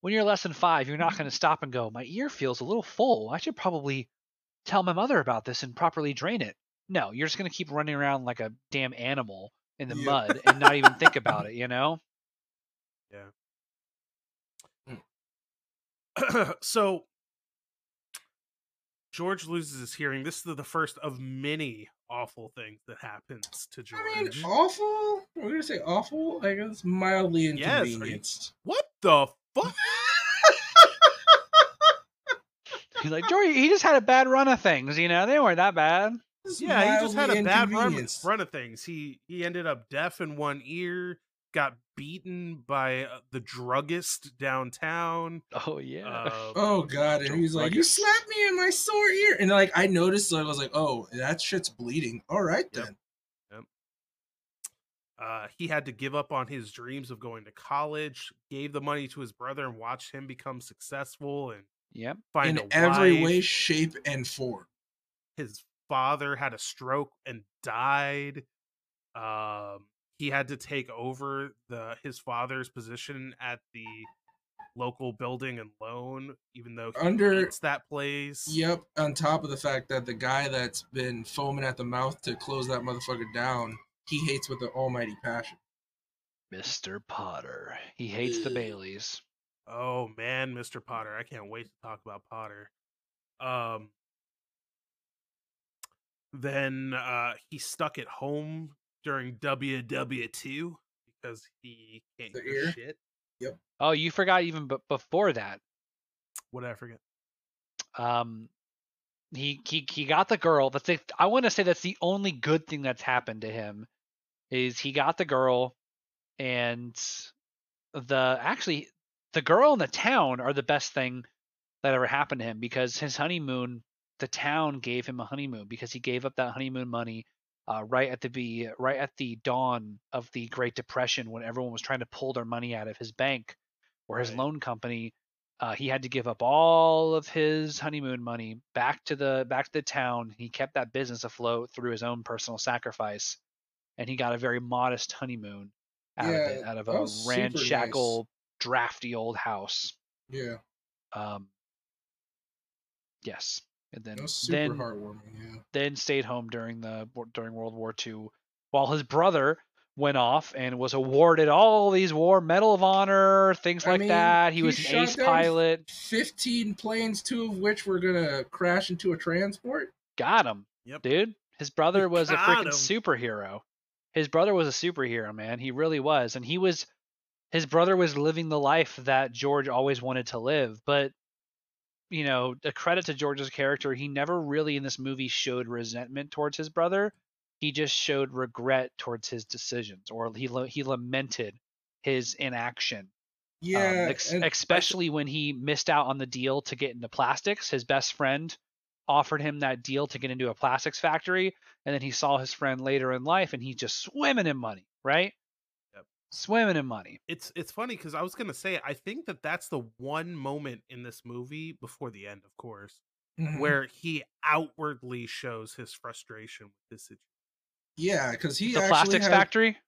when you're less than five, you're not mm-hmm. going to stop and go, my ear feels a little full. I should probably tell my mother about this and properly drain it. No, you're just going to keep running around like a damn animal in the Yeah. mud and not even think about it. You know? Yeah. Mm. so George loses his hearing. This is the first of many awful things that happens to George. I mean, awful. We're gonna say awful. I guess mildly Yes, you- inconvenienced. what the fuck? He's like, Jory, he just had a bad run of things, you know, they weren't that bad. Yeah, he just had a bad run, inconvenienced. run of things. He he ended up deaf in one ear, got beaten by uh, the druggist downtown. Oh yeah. Uh, Oh god, and Joe he was like, "You slapped me in my sore ear," and like I noticed, so I was like, "Oh, that shit's bleeding." All right Yep. then. Uh, he had to give up on his dreams of going to college. Gave the money to his brother and watched him become successful and yep. find in every wife. way, shape, and form. his father had a stroke and died. Um, he had to take over the his father's position at the local building and loan, even though he Under- that place. Yep. On top of the fact that the guy that's been foaming at the mouth to close that motherfucker down, he hates with an almighty passion. Mr. Potter. He hates the Baileys. Oh man, Mr. Potter, I can't wait to talk about Potter. Um, then uh, he's stuck at home during WW2 because he can't The hear ear? shit. Oh, you forgot even b- before that. What did I forget? Um he he he got the girl. That's the, I want to say that's the only good thing that's happened to him is he got the girl and the actually the girl and the town are the best thing that ever happened to him because his honeymoon the town gave him a honeymoon because he gave up that honeymoon money uh, right at the be right at the dawn of the Great Depression, when everyone was trying to pull their money out of his bank or his Right. loan company. Uh, he had to give up all of his honeymoon money back to the back to the town. He kept that business afloat through his own personal sacrifice, and he got a very modest honeymoon out of it, out of a was nice. ramshackle, drafty old house. Yeah, Um, yes, and then that was super then heartwarming. Yeah. then stayed home during the during World War II, while his brother went off and was awarded all these war medal of honor, things I like mean, that. He he was an ace pilot. Fifteen planes, two of which were gonna crash into a transport. Got him, Yep. dude. His brother was a freaking him. superhero. His brother was a superhero, man. He really was, and he was. His brother was living the life that George always wanted to live, but you know, a credit to George's character, he never really in this movie showed resentment towards his brother. He just showed regret towards his decisions, or he he lamented his inaction. Um, Yeah, ex- especially when he missed out on the deal to get into plastics. His best friend offered him that deal to get into a plastics factory, and then he saw his friend later in life, and he's just swimming in money, right? Yep. Swimming in money. It's it's funny because I was gonna say I think that that's the one moment in this movie before the end, of course, Mhm. where he outwardly shows his frustration with this situation. yeah, because he the actually plastics had, factory.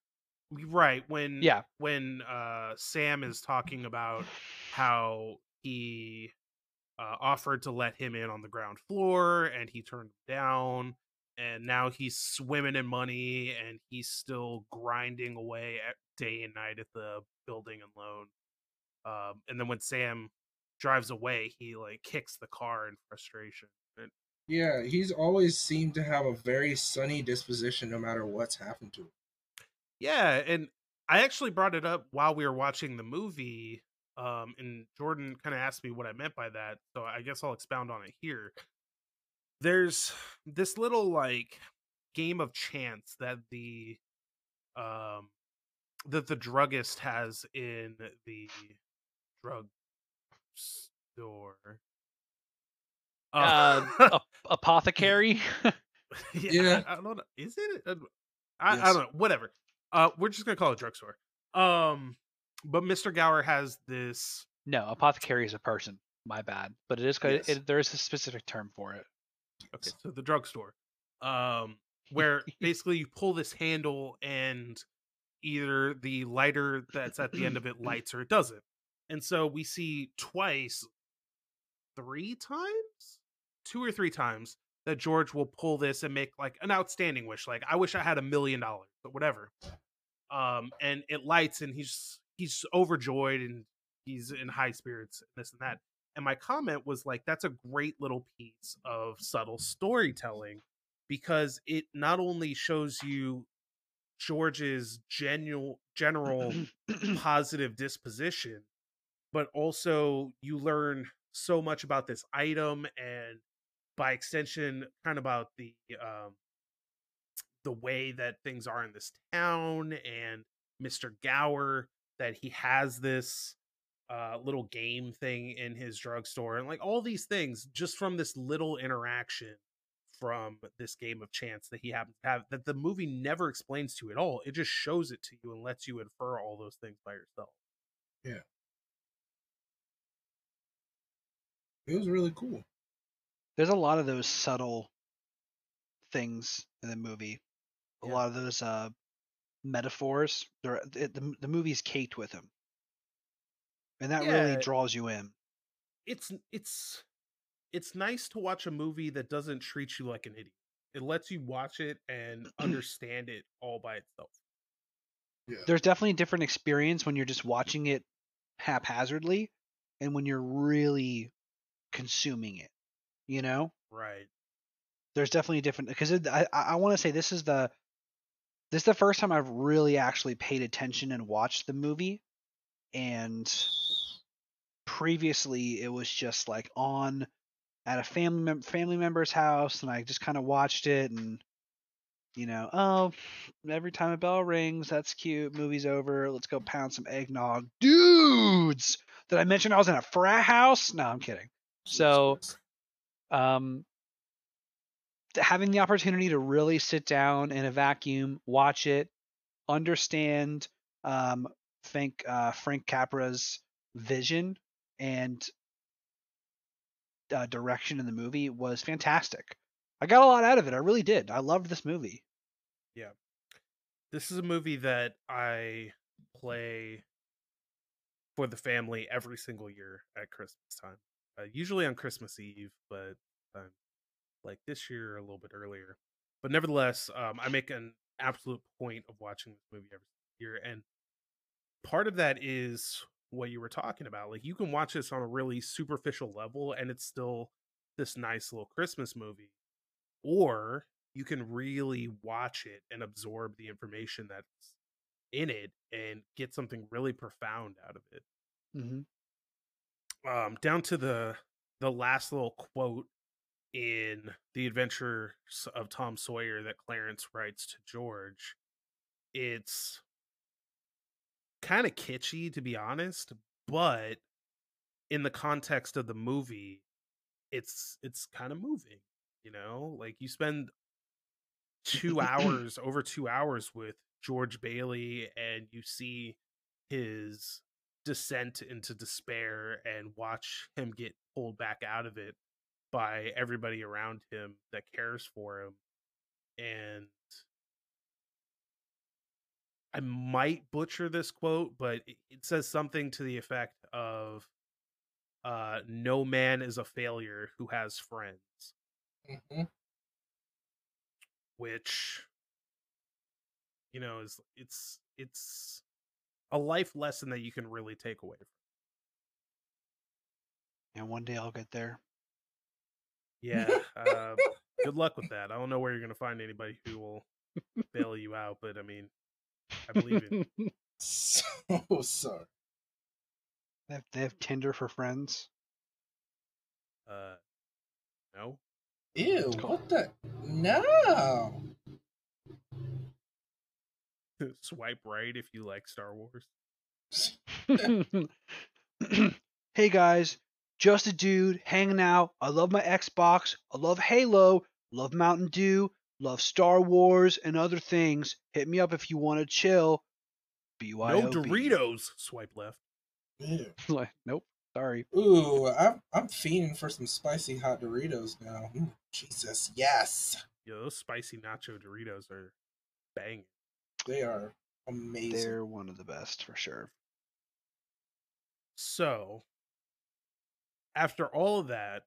Right when Yeah. when uh Sam is talking about how he uh, offered to let him in on the ground floor and he turned him down and now he's swimming in money and he's still grinding away at day and night at the building and loan um and then when Sam drives away he like kicks the car in frustration and Yeah, he's always seemed to have a very sunny disposition, no matter what's happened to him. Yeah, and I actually brought it up while we were watching the movie. Um, and Jordan kind of asked me what I meant by that, so I guess I'll expound on it here. There's this little like game of chance that the um that the druggist has in the drug store. Uh, ap- apothecary. Yeah. I, I don't know. Is it? Uh, I, I don't know. Whatever. Uh, we're just gonna call it drugstore. Um, but Mr. Gower has this. no, apothecary is a person. My bad, but it is. Yes. It, there is a specific term for it. Okay, so the drugstore, um, where basically you pull this handle and either the lighter that's at the end of it lights or it doesn't. And so we see twice, three times, two or three times that George will pull this and make like an outstanding wish. Like, I wish I had a million dollars, but whatever. Um, and it lights and he's he's overjoyed and he's in high spirits, and this and that. And my comment was like, that's a great little piece of subtle storytelling because it not only shows you George's genuine general positive disposition, but also you learn so much about this item and by extension kind of about the um the way that things are in this town and Mr. Gower that he has this uh little game thing in his drugstore and like all these things just from this little interaction from this game of chance that he happens to have that the movie never explains to you at all. It just shows it to you and lets you infer all those things by yourself. Yeah. It was really cool. There's a lot of those subtle things in the movie. A Yeah. lot of those uh, metaphors. They're, it, the the movie's caked with them, and that really draws you in. It's it's it's nice to watch a movie that doesn't treat you like an idiot. It lets you watch it and understand it all by itself. Yeah. There's definitely a different experience when you're just watching it haphazardly, and when you're really consuming it. You know, Right. there's definitely a different because I I, I want to say this is the this is the first time I've really actually paid attention and watched the movie, and previously it was just like on at a family mem- family member's house, and I just kind of watched it and. You know, oh, every time a bell rings, that's cute. Movie's over. Let's go pound some eggnog. Dudes! Did I mention I was in a frat house? No, I'm kidding. So, um having the opportunity to really sit down in a vacuum, watch it, understand um, Frank uh, Frank Capra's vision and uh, direction in the movie was fantastic. I got a lot out of it. I really did. I loved this movie. Yeah, this is a movie that I play for the family every single year at Christmas time. Uh, usually on Christmas Eve, but um, like this year a little bit earlier. But nevertheless, um, I make an absolute point of watching this movie every year, and part of that is what you were talking about. Like you can watch this on a really superficial level, and it's still this nice little Christmas movie, or you can really watch it and absorb the information that's in it and get something really profound out of it Mm-hmm. um down to the the last little quote in the adventures of tom sawyer that clarence writes to george it's kind of kitschy to be honest but in the context of the movie it's it's kind of moving you know? Like you spend two hours over two hours with george bailey and you see his descent into despair and watch him get pulled back out of it by everybody around him that cares for him and i might butcher this quote but it says something to the effect of uh no man is a failure who has friends. Hmm which you know is it's it's a life lesson that you can really take away from. And one day I'll get there. Yeah uh, good luck with that i don't know where you're going to find anybody who will bail you out but i mean i believe it So sorry. They have, they have Tinder for friends. uh no Ew, what the? No. swipe right if you like star wars hey guys, just a dude hanging out. I love my Xbox. I love Halo. Love Mountain Dew. Love Star Wars and other things. Hit me up if you want to chill. BYOB. no doritos swipe left Ew. Like, nope. Sorry. Ooh, I'm I'm fiending for some spicy hot Doritos now. Ooh, Jesus, yes, Yo, those spicy nacho doritos are banging they are amazing. They're one of the best for sure. So, after all of that,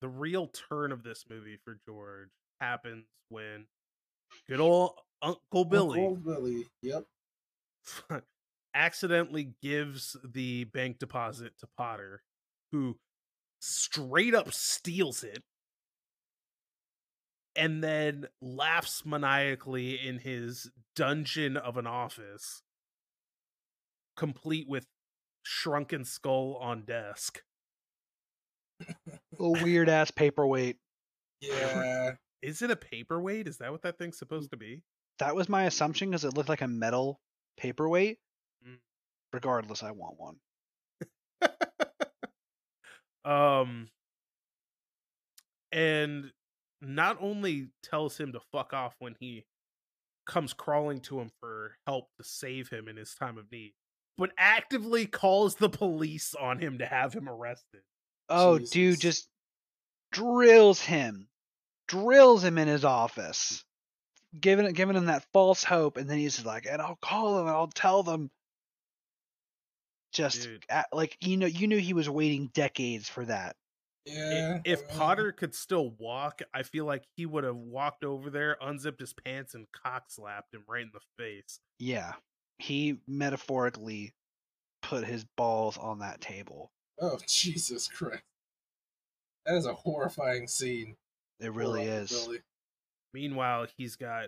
the real turn of this movie for George happens when good old Uncle Billy Uncle Billy. Yep. accidentally gives the bank deposit to Potter, who straight up steals it and then laughs maniacally in his dungeon of an office, complete with shrunken skull on desk. A weird ass paperweight. Yeah. Is it a paperweight? Is that what that thing's supposed to be? That was my assumption because it looked like a metal paperweight. Mm. Regardless, I want one. um and not only tells him to fuck off when he comes crawling to him for help to save him in his time of need but actively calls the police on him to have him arrested Oh, dude, just drills him, drills him in his office, giving giving him that false hope, and then he's like, "And I'll call them, and I'll tell them." Just at, like you know, you knew he was waiting decades for that. Yeah. if I potter could still walk i feel like he would have walked over there unzipped his pants and cock slapped him right in the face Yeah, he metaphorically put his balls on that table. Oh Jesus Christ. That is a horrifying scene. It really Uncle is. Billy. meanwhile he's got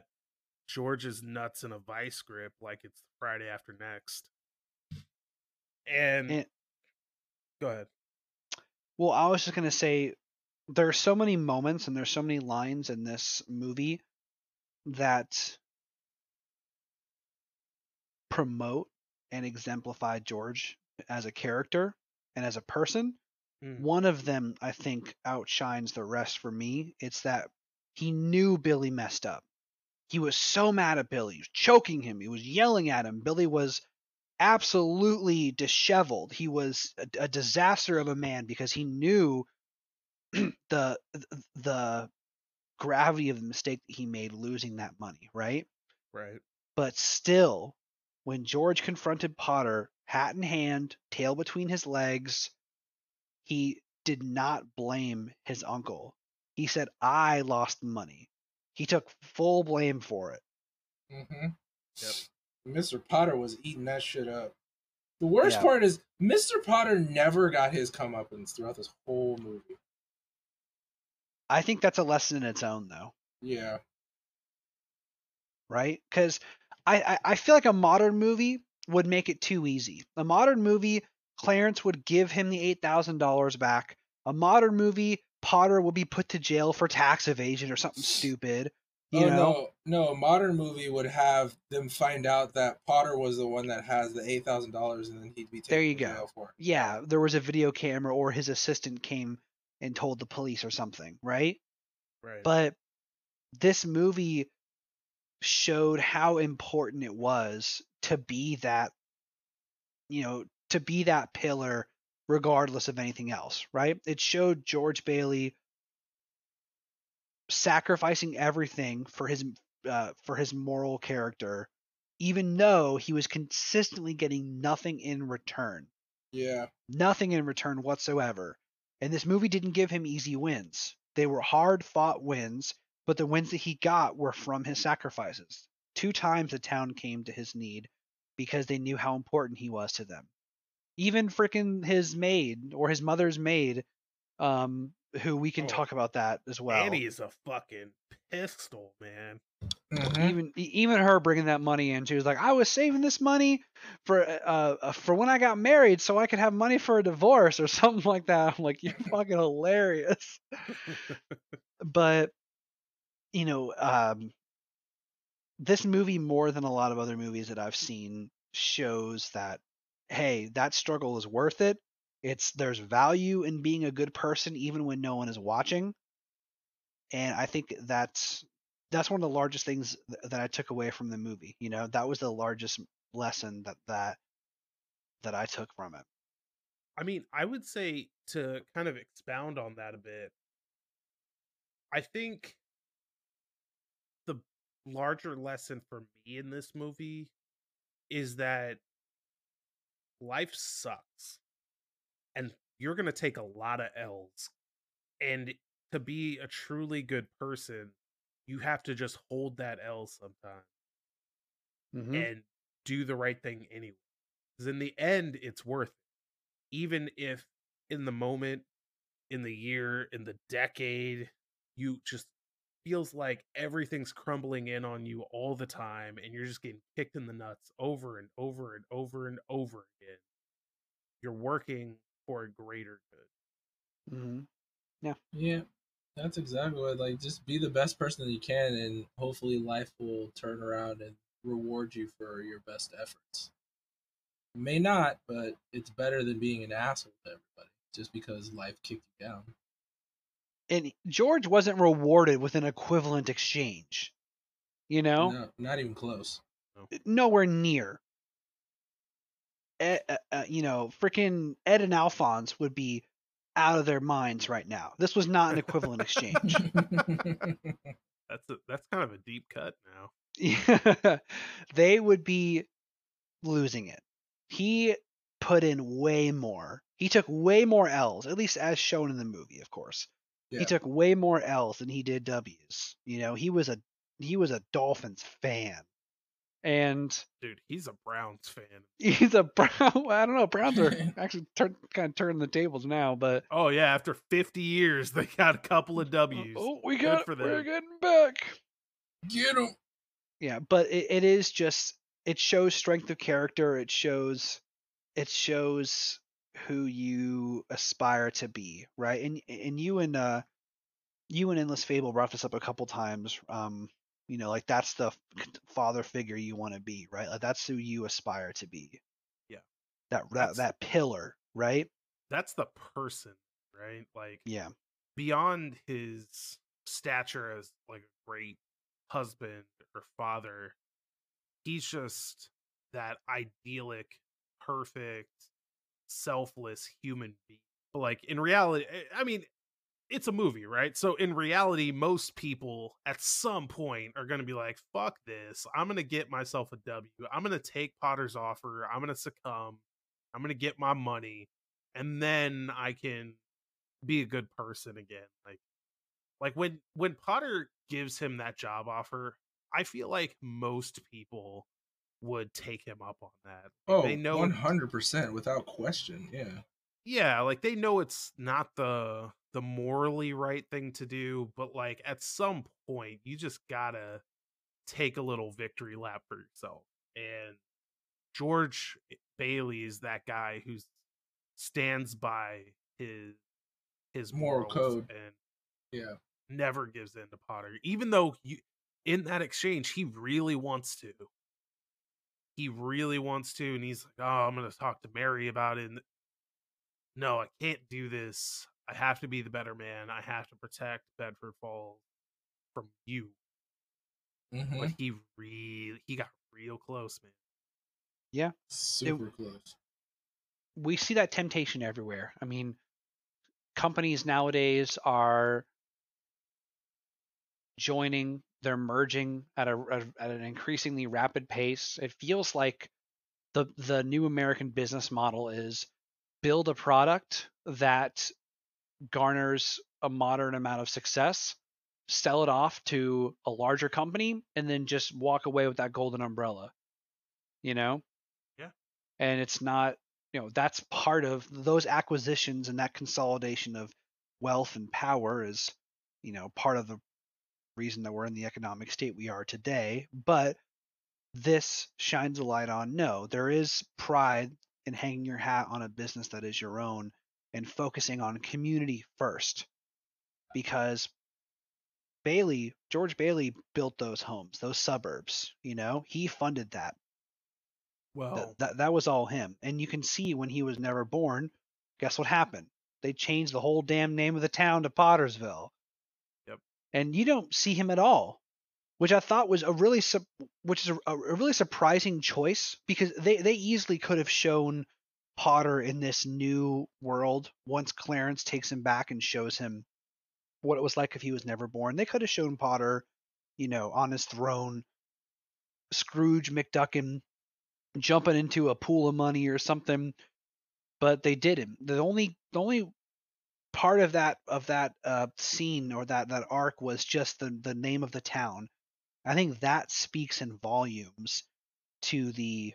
george's nuts in a vice grip like it's friday after next and And- go ahead Well, I was just gonna say there are so many moments and there's so many lines in this movie that promote and exemplify George as a character and as a person. Mm. One of them I think outshines the rest for me. It's that He knew Billy messed up. He was so mad at Billy. He was choking him. He was yelling at him. Billy was absolutely disheveled. He was a, a disaster of a man because he knew the the gravity of the mistake that he made losing that money, right? Right. But still, when George confronted Potter, hat in hand, tail between his legs, he did not blame his uncle. He said, I lost money. He took full blame for it. Mm-hmm. Yep. Mr. Potter was eating that shit up. The worst Yeah. part is Mr. Potter never got his comeuppance throughout this whole movie. I think that's a lesson in its own, though, Yeah. right? Because I, I, I feel like a modern movie would make it too easy. A modern movie, Clarence would give him the $8,000 back. A modern movie, Potter would be put to jail for tax evasion or something stupid. You oh know? no, no! A modern movie would have them find out that Potter was the one that has the eight thousand dollars, and then he'd be taken There you to go. jail for it. yeah, there was a video camera or his assistant came and told the police or something, right? Right. But this movie showed how important it was to be that, you know, to be that pillar regardless of anything else, right? It showed George Bailey sacrificing everything for his uh, for his moral character, even though he was consistently getting nothing in return Yeah, nothing in return whatsoever. And this movie didn't give him easy wins. They were hard fought wins, but the wins that he got were from his sacrifices. Two times the town came to his need because they knew how important he was to them. Even frickin' his maid or his mother's maid, um, who we can Oh, talk about that as well. Annie is a fucking pistol, man. Mhm. even even her bringing that money in she was like i was saving this money for uh uh, for when i got married so i could have money for a divorce or something like that i'm like you're fucking hilarious but you know um this movie more than a lot of other movies that i've seen shows that hey that struggle is worth it. It's there's value in being a good person even when no one is watching. And i think that's that's one of the largest things th- that i took away from the movie you know? That was the largest lesson that that that i took from it. I mean, I would say to kind of expound on that a bit, I think larger lesson for me in this movie is that life sucks and you're going to take a lot of L's. And to be a truly good person, you have to just hold that L sometimes mm-hmm. and do the right thing anyway. Because in the end, it's worth it. Even if in the moment, in the year, in the decade, you just feels like everything's crumbling in on you all the time and you're just getting kicked in the nuts over and over and over and over again. You're working for a greater good. Mm-hmm. Yeah, that's exactly what. Like, just be the best person that you can, and hopefully, life will turn around and reward you for your best efforts. It may not, but it's better than being an asshole to everybody just because life kicked you down. And george wasn't rewarded with an equivalent exchange you know No, not even close. nowhere near Ed, uh, uh, you know freaking ed and alphonse would be out of their minds right now this was not an equivalent exchange That's a, that's kind of a deep cut now. they would be losing it. He put in way more. He took way more L's, at least as shown in the movie, of course. Yeah. He took way more L's than he did W's. You know, he was a he was a Dolphins fan. And Dude, he's a Browns fan. he's a Brown I don't know, Browns are actually turn, kind of turning the tables now, but Oh yeah, after 50 years, they got a couple of oh, W's. oh, we Good got for we're getting back. Get him. yeah but it, it is just it shows strength of character it shows it shows who you aspire to be right and and you and uh you and endless fable brought this up a couple times um you know like that's the father figure you want to be right like that's who you aspire to be Yeah. that that, that pillar right That's the person, right? Like yeah beyond his stature as like a great husband or father. He's just that idyllic, perfect, selfless human being. But like in reality, eh, I mean, it's a movie, right? So in reality, most people at some point are going to be like, fuck this. I'm going to get myself a W. I'm going to take Potter's offer. I'm going to succumb. I'm going to get my money. And then I can be a good person again. Like, like when when Potter gives him that job offer, I feel like most people would take him up on that. Oh, they know 100% without question. Yeah. Yeah, like they know it's not the the morally right thing to do, but like at some point you just got to take a little victory lap for yourself. And George Bailey is that guy who stands by his his moral code and yeah, never gives in to Potter, even though you in that exchange he really wants to. He really wants to, and he's like, "Oh, I'm going to talk to Mary about it." And, no, I can't do this. I have to be the better man. I have to protect Bedford Falls from you. Mm-hmm. But he really he got real close, man. Yeah, super it, close. We see that temptation everywhere. I mean, companies nowadays are joining, they're merging at a at an increasingly rapid pace. It feels like the the new American business model is build a product that garners a modern amount of success, sell it off to a larger company, and then just walk away with that golden umbrella. You know? Yeah. And it's not, you know, that's part of those acquisitions and that consolidation of wealth and power is, you know, part of the reason that we're in the economic state we are today. But this shines a light on no, there is pride in hanging your hat on a business that is your own and focusing on community first because Bailey, George Bailey built those homes, those suburbs, you know, he funded that. Well, Th- that that was all him. And you can see when he was never born, guess what happened? They changed the whole damn name of the town to Pottersville. And you don't see him at all, which I thought was a really su- which is a, a really surprising choice because they they easily could have shown Potter in this new world once Clarence takes him back and shows him what it was like if he was never born. They could have shown Potter, you know, on his throne, Scrooge McDuckin jumping into a pool of money or something, but they didn't. The only the only part of that of that uh, scene or that that arc was just the the name of the town. I think that speaks in volumes to the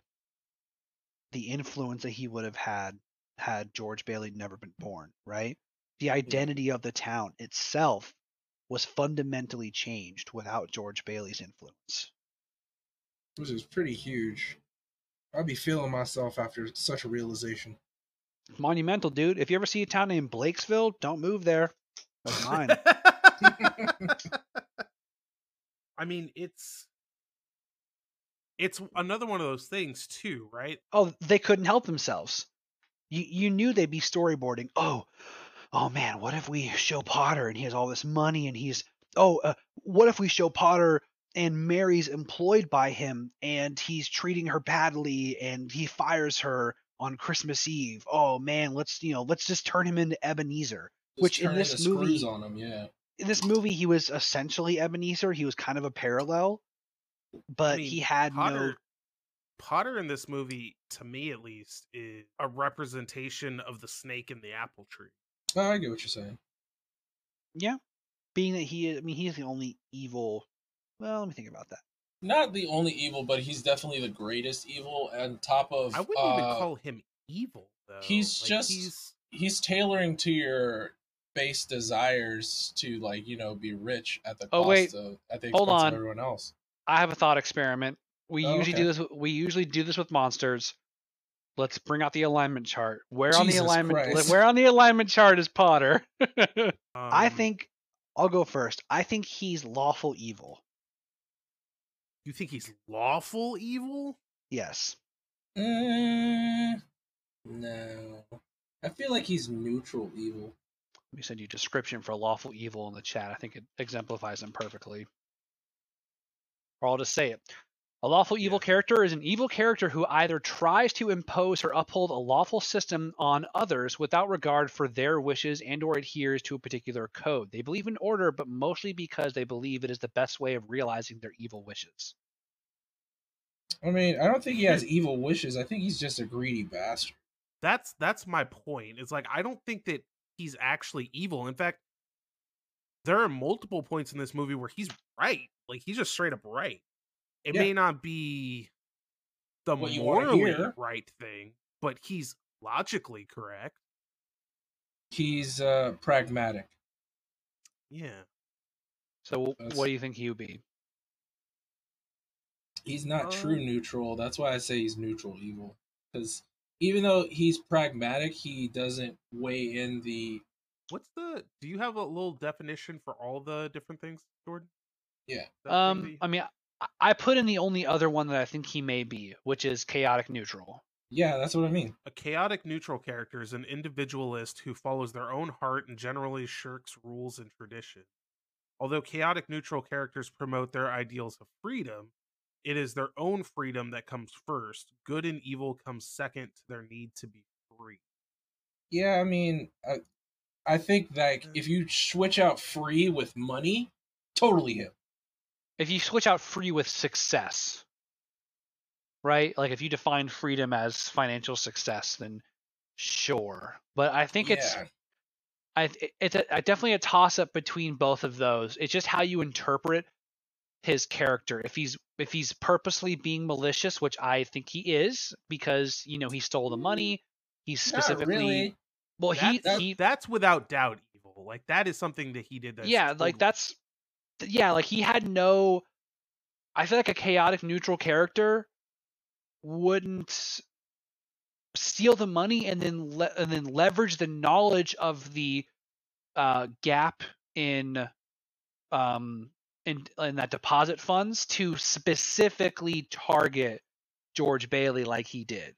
the influence that he would have had had George Bailey never been born, right? The identity of the town itself was fundamentally changed without George Bailey's influence. Which is pretty huge. I'd be feeling myself after such a realization. Monumental, dude. If you ever see a town named Blakesville, don't move there. That's mine. I mean, it's it's another one of those things too, right? Oh, they couldn't help themselves. You you knew they'd be storyboarding. Oh, oh man, what if we show Potter and he has all this money and he's oh, uh, what if we show Potter and Mary's employed by him and he's treating her badly and he fires her on Christmas Eve. Oh man, let's you know, let's just turn him into Ebenezer. Just which in this movie on him, yeah. In this movie he was essentially Ebenezer. He was kind of a parallel but I mean, he had Potter, no. Potter in this movie, to me at least, is a representation of the snake in the apple tree. Oh, I get what you're saying. Yeah, being that he, I mean, he's the only evil. Well, let me think about that. Not the only evil, but he's definitely the greatest evil. And top of, I wouldn't uh, even call him evil though. He's like, just he's... he's tailoring to your base desires to like you know be rich at the oh, cost wait. of at the Hold expense on. of everyone else. I have a thought experiment. We Oh, usually okay. do this. We usually do this with monsters. Let's bring out the alignment chart. Where on the alignment? Christ. Where on the alignment chart is Potter? I Um, think I'll go first. I think he's lawful evil. You think he's lawful evil. Yes. Mm, no, I feel like he's neutral evil. Let me send you a description for lawful evil in the chat. I think it exemplifies him perfectly. Or I'll just say it. A lawful evil Yeah. character is an evil character who either tries to impose or uphold a lawful system on others without regard for their wishes and or adheres to a particular code. They believe in order, but mostly because they believe it is the best way of realizing their evil wishes. I mean, I don't think he has hmm. evil wishes. I think he's just a greedy bastard. That's that's my point. It's like I don't think that he's actually evil. In fact, there are multiple points in this movie where he's right. Like he's just straight up right. It Yeah. may not be the What morally right thing, but he's logically correct. He's uh pragmatic. Yeah. So That's- what do you think he would be? He's not true Um, neutral. That's why I say he's neutral evil. Because even though he's pragmatic, he doesn't weigh in the What's the do you have a little definition for all the different things, Jordan? Yeah. Um, maybe- I mean, I- I put in the only other one that I think he may be, which is chaotic neutral. yeah, that's what I mean. A chaotic neutral character is an individualist who follows their own heart and generally shirks rules and tradition. Although chaotic neutral characters promote their ideals of freedom, it is their own freedom that comes first. Good and evil comes second to their need to be free. Yeah, I mean, I, I think like if you switch out free with money, totally him. If you switch out free with success, right? Like if you define freedom as financial success, then sure. But I think it's I it's a, definitely a toss up between both of those. It's just how you interpret his character. If he's if he's purposely being malicious, which I think he is, because you know he stole the money. Mm. He's Not specifically really. well. He That's, he that's without doubt evil. Like that is something that he did. Yeah, like that's th- yeah, like he had no. I feel like a chaotic neutral character wouldn't steal the money and then le- and then leverage the knowledge of the uh, gap in um in in that deposit funds to specifically target George Bailey like he did.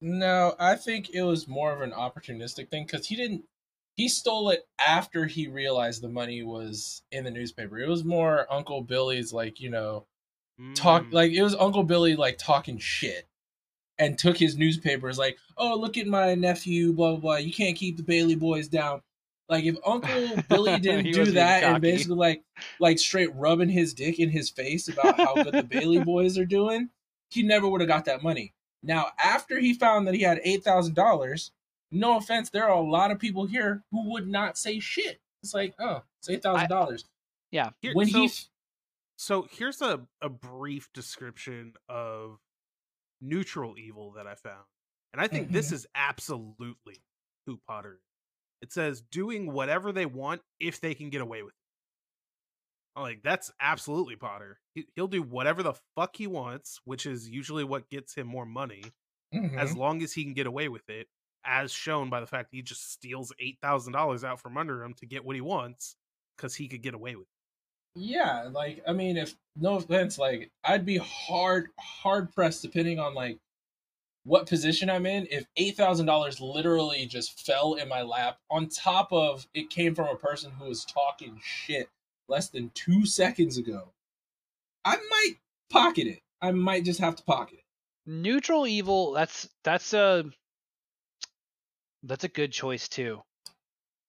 No, I think it was more of an opportunistic thing because he didn't. He stole it after he realized the money was in the newspaper. It was more Uncle Billy's, like you know, talk Mm. like it was Uncle Billy like talking shit, and took his newspapers like, oh look at my nephew, blah blah blah. You can't keep the Bailey boys down. Like if Uncle Billy didn't do that and basically like like straight rubbing his dick in his face about how good the Bailey boys are doing, he never would have got that money. Now, after he found that he had eight thousand dollars, no offense, there are a lot of people here who would not say shit. It's like, oh, it's eight thousand dollars. Yeah. Here- When so, he, so here's a, a brief description of neutral evil that I found. And I think this Mhm. is absolutely who Potter is. It says doing whatever they want if they can get away with it. I'm like, that's absolutely Potter. He, he'll do whatever the fuck he wants, which is usually what gets him more money, Mhm. as long as he can get away with it, as shown by the fact he just steals $8,000 out from under him to get what he wants because he could get away with it. yeah, like I mean, if no offense, like I'd be hard hard pressed depending on like what position I'm in. If eight thousand dollars literally just fell in my lap, on top of it came from a person who was talking shit less than two seconds ago, I might pocket it. I might just have to pocket it. neutral evil that's that's a that's a good choice too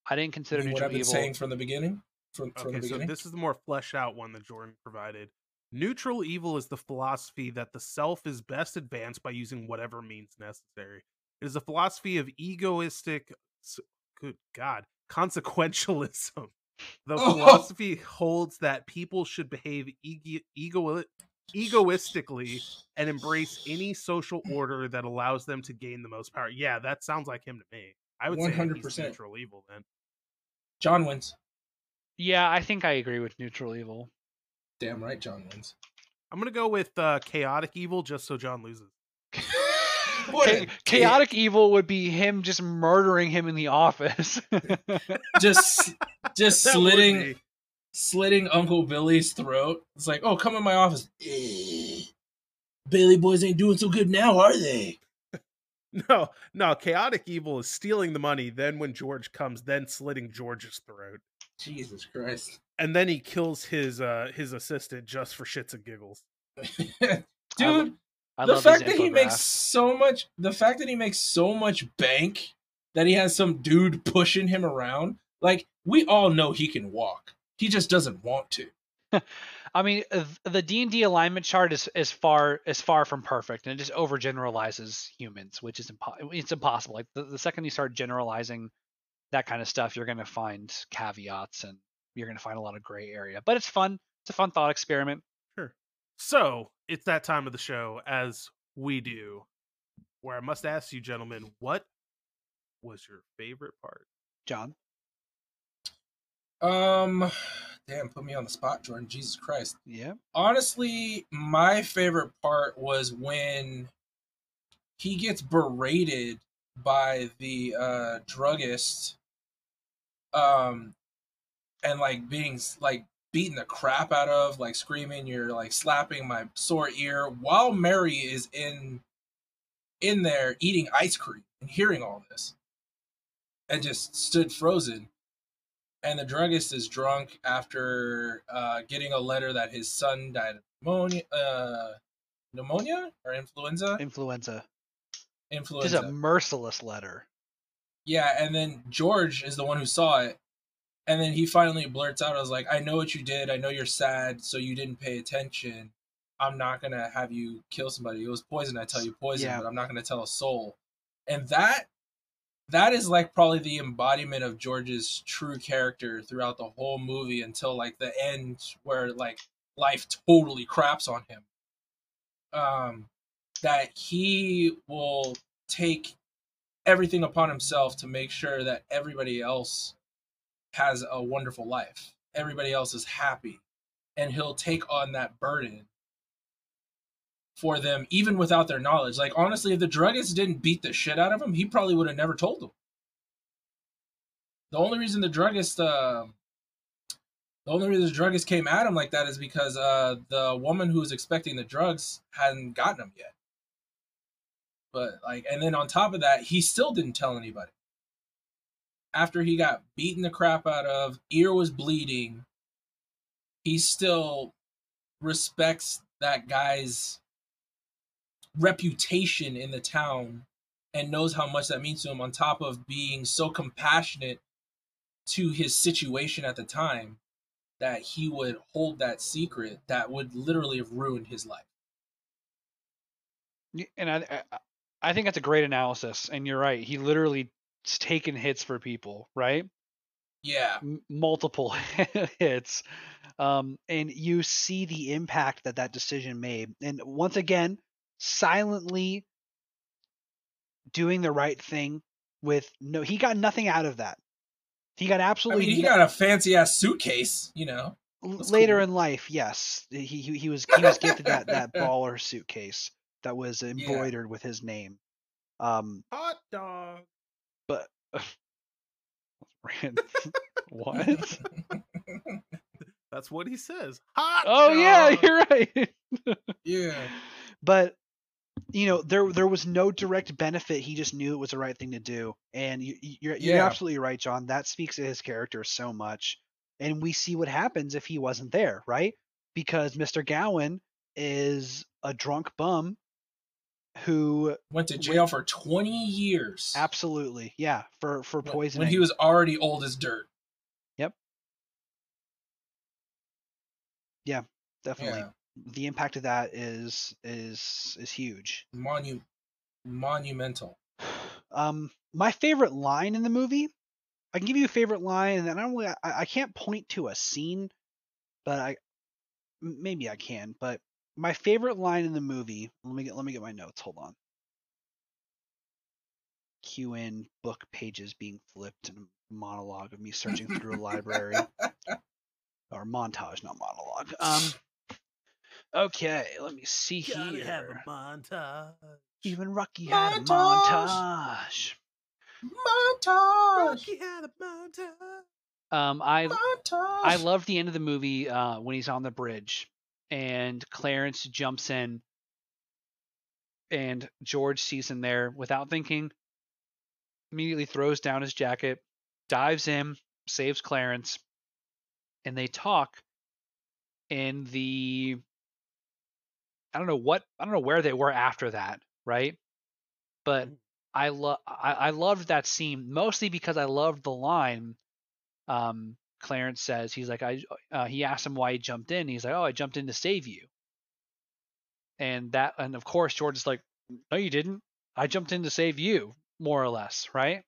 i didn't consider I mean, what I've been evil saying from the beginning. From from Okay, the so this is the more fleshed out one that Jordan provided. Neutral evil is the philosophy that the self is best advanced by using whatever means necessary. It is a philosophy of egoistic, good God, consequentialism. The Oh. philosophy holds that people should behave ego, ego, egoistically and embrace any social order that allows them to gain the most power. Yeah, that sounds like him to me. I would say he's 100%. neutral evil then. John wins. yeah i think i agree with neutral evil Damn right, John wins. I'm gonna go with uh, chaotic evil just so John loses. What Cha- a chaotic evil would be him just murdering him in the office just just slitting be- slitting Uncle Billy's throat. It's like, oh, come in my office. Eh, Bailey boys ain't doing so good now, are they? No, no, chaotic evil is stealing the money. Then when George comes, then slitting George's throat, Jesus Christ. and then he kills his uh his assistant just for shits and giggles. Dude, I the fact that he makes so much the fact that he makes so much bank that he has some dude pushing him around, like we all know he can walk. He just doesn't want to. I mean, uh, the D and D alignment chart is is far is far from perfect, and it just overgeneralizes humans, which is impo- it's impossible. Like the, the second you start generalizing that kind of stuff, you're going to find caveats and you're going to find a lot of gray area. But it's fun. It's a fun thought experiment. Sure. So it's that time of the show, as we do, where I must ask you, gentlemen, what was your favorite part? John, Um damn, put me on the spot, Jordan. Jesus Christ. yeah, honestly, my favorite part was when he gets berated by the uh druggist um and like being like beating the crap out of like screaming you're like slapping my sore ear while mary is in in there eating ice cream and hearing all this and just stood frozen and the druggist is drunk after uh, getting a letter that his son died of pneumonia, uh, pneumonia or influenza. influenza. Just Influenza. a merciless letter. yeah, and then George is the one who saw it, and then he finally blurts out, "I was like, I know what you did. I know you're sad, so you didn't pay attention. I'm not gonna have you kill somebody. It was poison. I tell you poison, Yeah. but I'm not gonna tell a soul." And that that is like probably the embodiment of George's true character throughout the whole movie until like the end where like life totally craps on him. Um that he will take everything upon himself to make sure that everybody else has a wonderful life. Everybody else is happy. And he'll take on that burden for them even without their knowledge. Like honestly, if the druggist didn't beat the shit out of him, he probably would have never told them. The only reason the druggist uh, the only reason the druggist came at him like that is because uh, the woman who was expecting the drugs hadn't gotten them yet. But like, and then on top of that, he still didn't tell anybody. After he got beaten the crap out of, ear was bleeding, he still respects that guy's reputation in the town and knows how much that means to him on top of being so compassionate to his situation at the time that he would hold that secret that would literally have ruined his life. And I, I, I think that's a great analysis. And you're right. He literally taken hits for people, right? Yeah. M- multiple hits, um, and you see the impact that that decision made. And once again, silently doing the right thing with no. He got nothing out of that. He got I absolutely mean, he no- got a fancy ass suitcase, you know. That's later cool. in life, yes, he he, he was he was gifted that that baller suitcase that was embroidered with his name. Um, Hot dog. but Rand- what? That's what he says. Hot. Oh yeah, you're right. yeah. but you know there there was no direct benefit. He just knew it was the right thing to do, and you, you- you're you're Yeah. absolutely right, John. That speaks to his character so much, and we see what happens if he wasn't there, right? Because Mr. Gower is a drunk bum who Went to jail for 20 years. absolutely, yeah, for for poisoning. When he was already old as dirt. Yep. Yeah, definitely Yeah. The impact of that is is is huge. Monu- monumental. Um, my favorite line in the movie, I can give you a favorite line, and then I don't really, I, I can't point to a scene, but I maybe I can. But my favorite line in the movie, let me get let me get my notes. Hold on. Cue in book pages being flipped and a monologue of me searching through a library or montage, not monologue. Um. Okay, let me see Gotta here. have a montage. Even Rocky had a Montage. montage. Montage. Rocky had a montage. Um, I Montage. I love the end of the movie uh, when he's on the bridge and Clarence jumps in and George sees him there without thinking. Immediately throws down his jacket, dives in, saves Clarence, and they talk in the I don't know what I don't know where they were after that, right? But I love I, I loved that scene mostly because I loved the line. Um, Clarence says he's like I uh, he asked him why he jumped in. He's like, oh, I jumped in to save you. And that and of course George is like, no, you didn't. I jumped in to save you, more or less, right?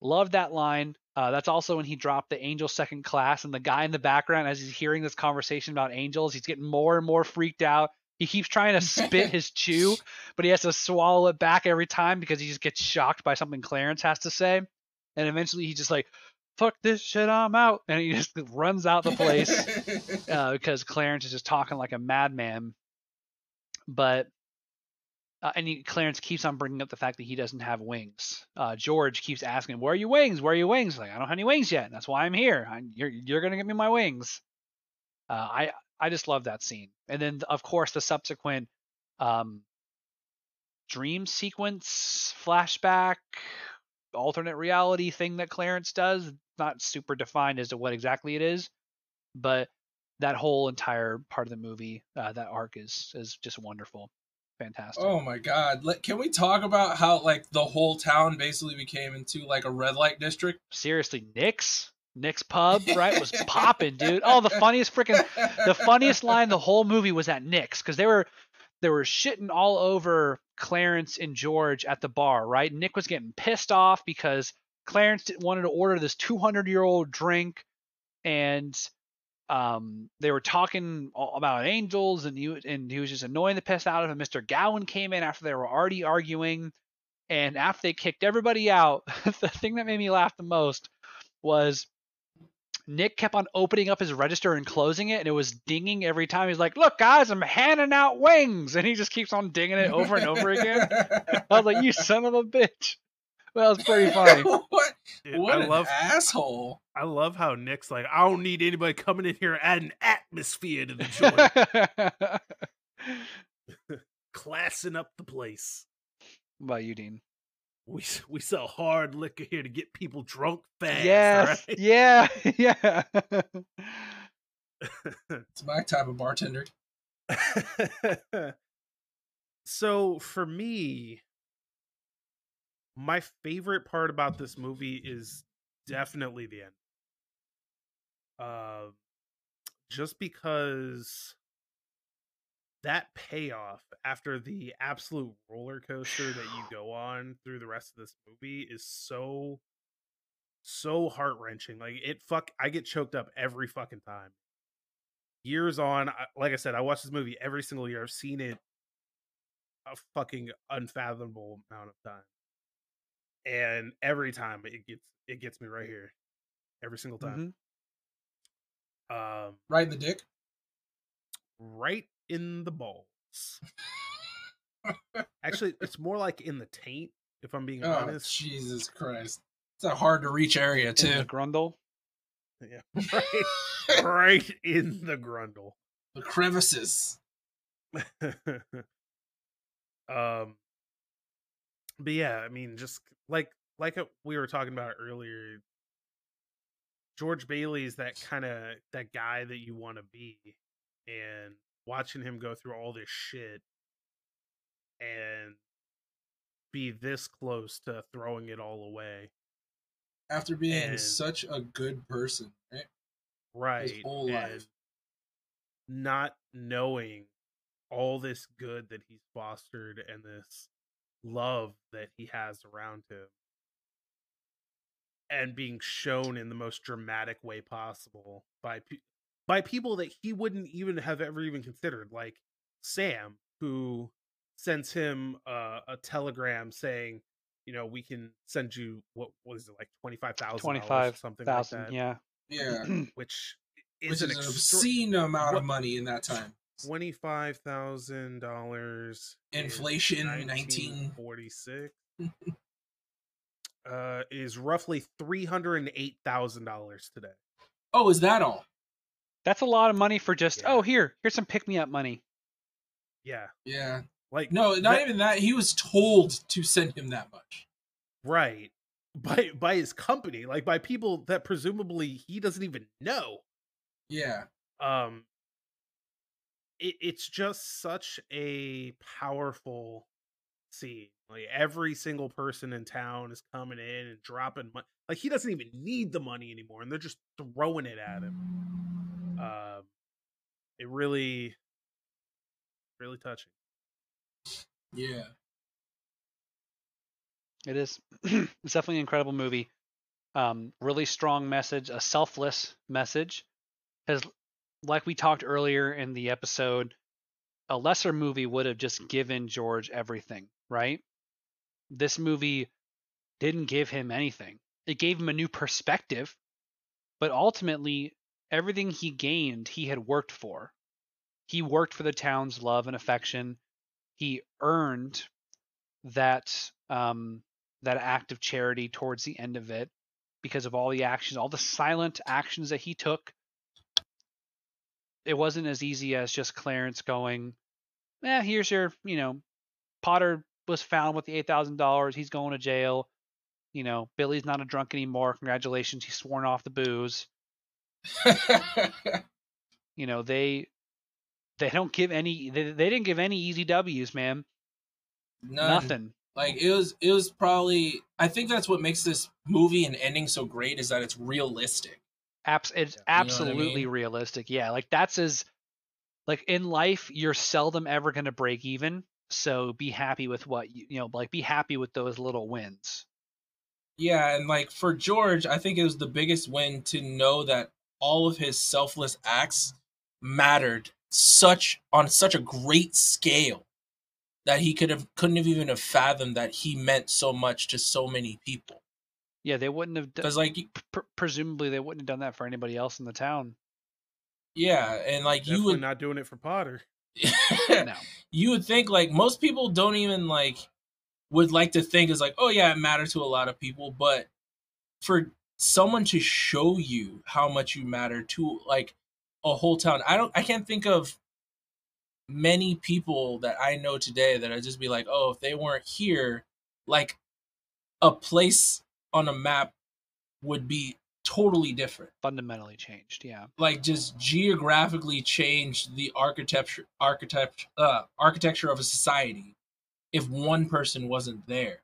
Love that line. Uh, that's also when he dropped the angel second class, and the guy in the background, as he's hearing this conversation about angels, he's getting more and more freaked out. He keeps trying to spit his chew, but he has to swallow it back every time because he just gets shocked by something Clarence has to say. And eventually he just like, fuck this shit, I'm out. And he just runs out the place uh, because Clarence is just talking like a madman. But uh, and he, Clarence keeps on bringing up the fact that he doesn't have wings. Uh, George keeps asking, "Where are your wings? Where are your wings?" Like, I don't have any wings yet. That's why I'm here. I, you're you're gonna get me my wings. Uh, I I just love that scene. And then of course the subsequent um, dream sequence flashback alternate reality thing that Clarence does. Not super defined as to what exactly it is, but that whole entire part of the movie, uh, that arc is is just wonderful, fantastic. Oh my god! Let, can we talk about how like the whole town basically became into like a red light district? Seriously, Nick's Nick's pub, right, was popping, dude. Oh, the funniest freaking, the funniest line the whole movie was at Nick's because they were they were shitting all over Clarence and George at the bar, right? Nick was getting pissed off because Clarence wanted to order this 200 year old drink, and um, they were talking about angels, and he and he was just annoying the piss out of him. Mr. Gower came in after they were already arguing, and after they kicked everybody out, the thing that made me laugh the most was Nick kept on opening up his register and closing it, and it was dinging every time. He's like, "Look, guys, I'm handing out wings," and he just keeps on dinging it over and over again. I was like, "You son of a bitch!" Well, it's pretty funny. what? Dude, what I an love asshole! I love how Nick's like, I don't need anybody coming in here adding atmosphere to the joint, classing up the place. What about you, Dean? We we sell hard liquor here to get people drunk fast. yes, right? yeah, yeah. It's my type of bartender. so for me, my favorite part about this movie is definitely the end. Uh, just because that payoff after the absolute roller coaster that you go on through the rest of this movie is so so heart wrenching. Like it fuck I get choked up every fucking time. Years on, I- like I said, I watch this movie every single year. I've seen it a fucking unfathomable amount of time. And every time it gets it gets me right here. Every single time. Um Right in the dick. right in the balls. Actually, it's more like in the taint, if I'm being Oh honest. Jesus Christ! It's a hard to reach area In too. the Grundle. Yeah. Right, right in the grundle. the crevices. um but yeah, I mean just like like uh, we were talking about earlier George Bailey's that kind of that guy that you want to be and watching him go through all this shit and be this close to throwing it all away. After being And- such a good person, right? right his whole life. not knowing all this good that he's fostered and this love that he has around him and being shown in the most dramatic way possible by by people that he wouldn't even have ever even considered like Sam who sends him uh, a telegram saying you know we can send you what was it like 25,000 Twenty-five something like that yeah. Yeah, which which is is an, an extra- obscene amount what- of money in that time. twenty-five thousand dollars. Inflation, 19 nineteen forty-six. uh, is roughly three hundred and eight thousand dollars today. Oh, is that all? That's a lot of money for just Yeah. oh here here's some pick me up money. Yeah, Yeah, Like no, not that, even that. He was told to send him that much. Right. By by his company, like by people that presumably he doesn't even know. Yeah. Um it, it's just such a powerful scene. Like every single person in town is coming in and dropping money. Like he doesn't even need the money anymore, and they're just throwing it at him. Um, it really, really touching. Yeah, it is. it's definitely an incredible movie. Um, really strong message, a selfless message. Because, like we talked earlier in the episode, a lesser movie would have just given George everything, right? This movie didn't give him anything. It gave him a new perspective, but ultimately, everything he gained, he had worked for. He worked for the town's love and affection. He earned that um, that act of charity towards the end of it because of all the actions, all the silent actions that he took. It wasn't as easy as just Clarence going, "Eh, here's your, you know, Potter was found with the eight thousand dollars. He's going to jail you know, Billy's not a drunk anymore. Congratulations, he's sworn off the booze. you know, they they don't give any they, they didn't give any easy W's, man. None. Nothing. Like it was it was probably I think that's what makes this movie and ending so great is that it's realistic. Abs- it's absolutely I mean? realistic. Yeah, like that's as like in life you're seldom ever going to break even, so be happy with what you, you know, like be happy with those little wins. Yeah, and like for George, I think it was the biggest win to know that all of his selfless acts mattered such on such a great scale that he could have couldn't have even have fathomed that he meant so much to so many people. Yeah, they wouldn't have because like pr- presumably they wouldn't have done that for anybody else in the town. Yeah, and like Definitely you would not doing it for Potter. No. You would think like most people don't even like would like to think is like, oh yeah, it matters to a lot of people, but for someone to show you how much you matter to like a whole town, I don't, I can't think of many people that I know today that I'd just be like, oh, if they weren't here, like a place on a map would be totally different fundamentally changed yeah like just geographically changed the architecture architecture uh, architecture of a society if one person wasn't there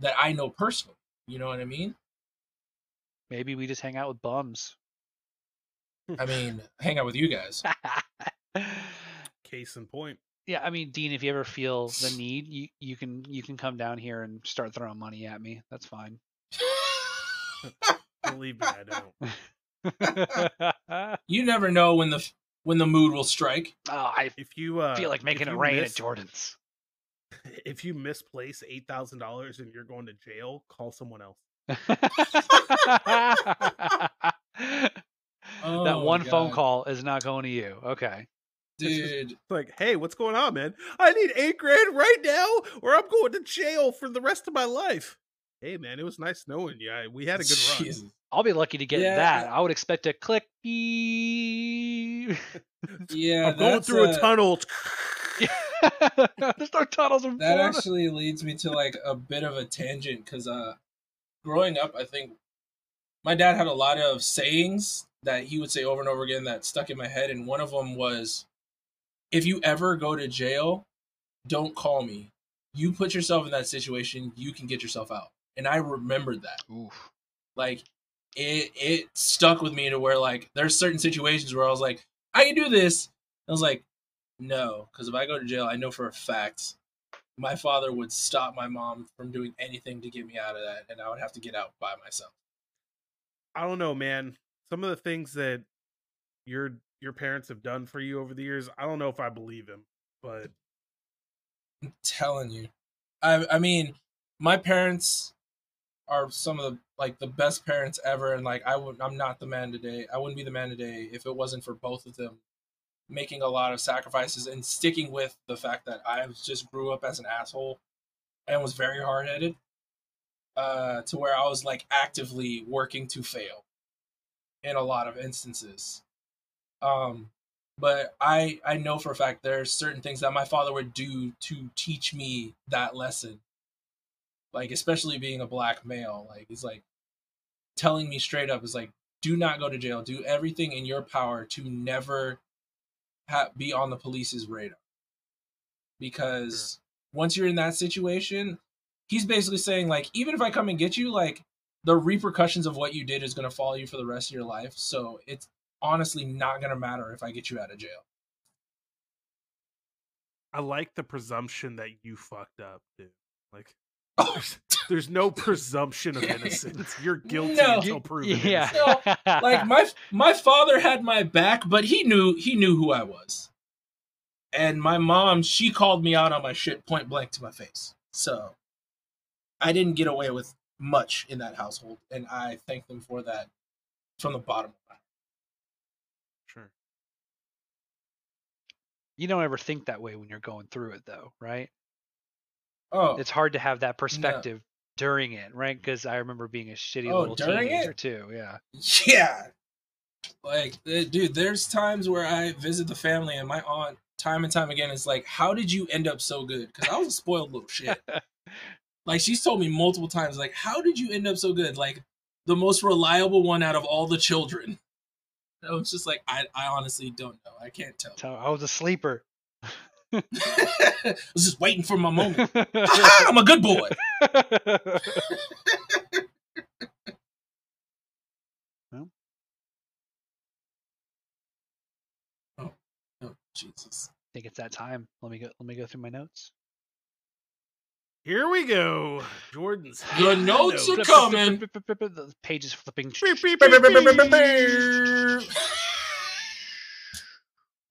that I know personally. You know what I mean? Maybe we just hang out with bums. I mean, hang out with you guys. Case in point. Yeah, I mean, Dean, if you ever feel the need, you you can you can come down here and start throwing money at me. That's fine. Believe me, I don't. you never know when the when the mood will strike. Oh, I if you uh, feel like making it rain miss, at Jordan's if you misplace eight thousand dollars and you're going to jail, call someone else. oh, that one phone call is not going to you. Okay. Dude. like, hey, what's going on, man? I need eight grand right now, or I'm going to jail for the rest of my life. Hey, man, it was nice knowing you. we had a good Jesus. run. I'll be lucky to get yeah. that. I would expect a click. yeah, I'm going through a, a tunnel. There's no tunnels in That actually leads me to like a bit of a tangent because uh, growing up, I think my dad had a lot of sayings that he would say over and over again that stuck in my head, and one of them was, "If you ever go to jail, don't call me. You put yourself in that situation, you can get yourself out." And I remembered that. Oof. Like it it stuck with me to where like there's certain situations where I was like, I can do this. I was like, no, because if I go to jail, I know for a fact my father would stop my mom from doing anything to get me out of that, and I would have to get out by myself. I don't know, man. Some of the things that your your parents have done for you over the years, I don't know if I believe him, but I'm telling you, I I mean, my parents are some of the like the best parents ever, and like I would, I'm not the man today. I wouldn't be the man today if it wasn't for both of them making a lot of sacrifices and sticking with the fact that I just grew up as an asshole and was very hard headed uh, to where I was like actively working to fail in a lot of instances. Um, but I I know for a fact there are certain things that my father would do to teach me that lesson. Like especially being a black male, like he's like telling me straight up is like do not go to jail. Do everything in your power to never ha- be on the police's radar. Because once you're in that situation, he's basically saying like even if I come and get you, like the repercussions of what you did is going to follow you for the rest of your life. So it's honestly not going to matter if I get you out of jail. I like the presumption that you fucked up, dude. Like, there's, there's no presumption of innocence. You're guilty No. until proven yeah. innocent. like my my father had my back, but he knew he knew who I was. And my mom, she called me out on my shit point blank to my face. So I didn't get away with much in that household, and I thank them for that from the bottom of my heart. Sure. you don't ever think that way when you're going through it, though, right? Oh, It's hard to have that perspective during it, right? Because I remember being a shitty Oh, little during teenager it? too. Yeah. yeah. Like, uh, dude, there's times where I visit the family, and my aunt, time and time again, is like, "How did you end up so good?" Because I was a spoiled little shit. like she's told me multiple times like how did you end up so good like the most reliable one out of all the children i was just like i, I honestly don't know i can't tell I was a sleeper. i was just waiting for my moment Aha, i'm a good boy oh, oh jesus I think it's that time. Let me go. Let me go through my notes. Here we go. Jordan's The hitting notes are coming. The flipping. Beep, beep, beep.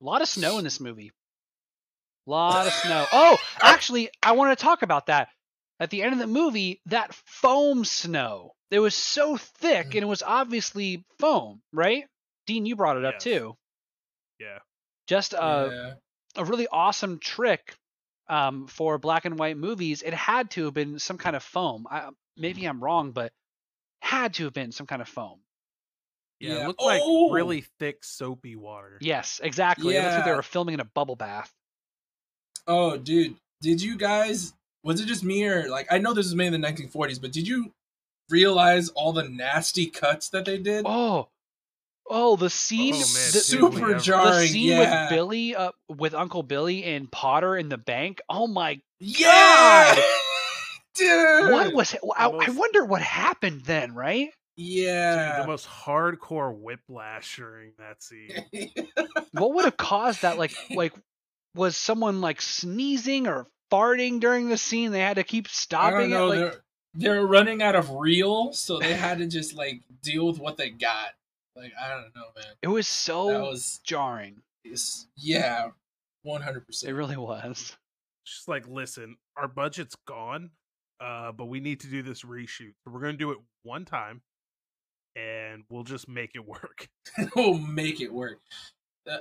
A lot of snow in this movie. A lot of snow. Oh, actually, I want to talk about that. At the end of the movie, that foam snow. It was so thick, and it was obviously foam, right? Dean, you brought it up Yes. too. Yeah. Just a yeah. a really awesome trick um, for black and white movies. It had to have been some kind of foam. I, maybe I'm wrong, but had to have been some kind of foam. Yeah, Yeah. it looked like Oh! really thick soapy water. Yes, exactly. It looks like they were filming in a bubble bath. Oh dude did you guys was it just me or like i know this was made in the 1940s but did you realize all the nasty cuts that they did Oh, oh, the scene, Oh, man, the, dude, super whatever. the scene yeah with Billy, uh, with Uncle Billy and Potter in the bank. Oh my! Yeah, dude. What was? it? I, I wonder what happened then, right? Dude, Yeah. the most hardcore whiplash during that scene. What would have caused that? Like, like was someone like sneezing or farting during the scene? They had to keep I stopping don't know. it. Like, they're they're running out of reel, so they had to just like deal with what they got. Like I don't know, man. it was That so was jarring. yeah, one hundred percent. It really was. Just like, listen, our budget's gone, uh, but we need to do this reshoot. So we're gonna do it one time, and we'll just make it work. we'll make it work.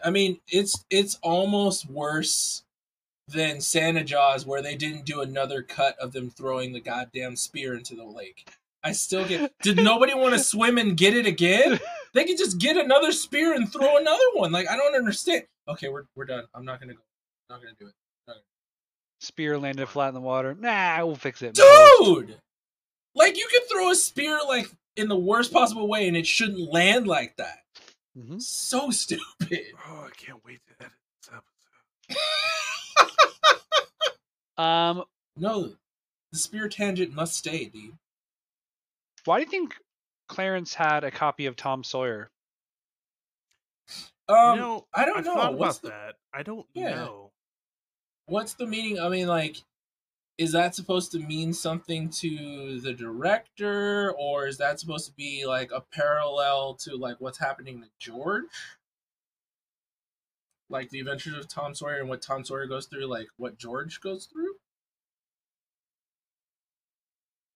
I mean, it's it's almost worse than Santa Jaws, where they didn't do another cut of them throwing the goddamn spear into the lake. I still get. Did nobody want to swim and get it again? They could just get another spear and throw another one. Like I don't understand. Okay, we're we're done. I'm not gonna go. I'm not gonna do it. Spear landed flat in the water. Nah, we'll fix it. Dude, like you could throw a spear like in the worst possible way, and it shouldn't land like that. Hmm So stupid. Oh, I can't wait to edit this episode. Um, No, the spear tangent must stay, dude. why do you think Clarence had a copy of Tom Sawyer? Um, you know, I don't I've know. What's about the- that. I don't Yeah. know. what's the meaning? I mean, like, is that supposed to mean something to the director, or is that supposed to be like a parallel to like what's happening to George? Like the adventures of Tom Sawyer and what Tom Sawyer goes through, like what George goes through.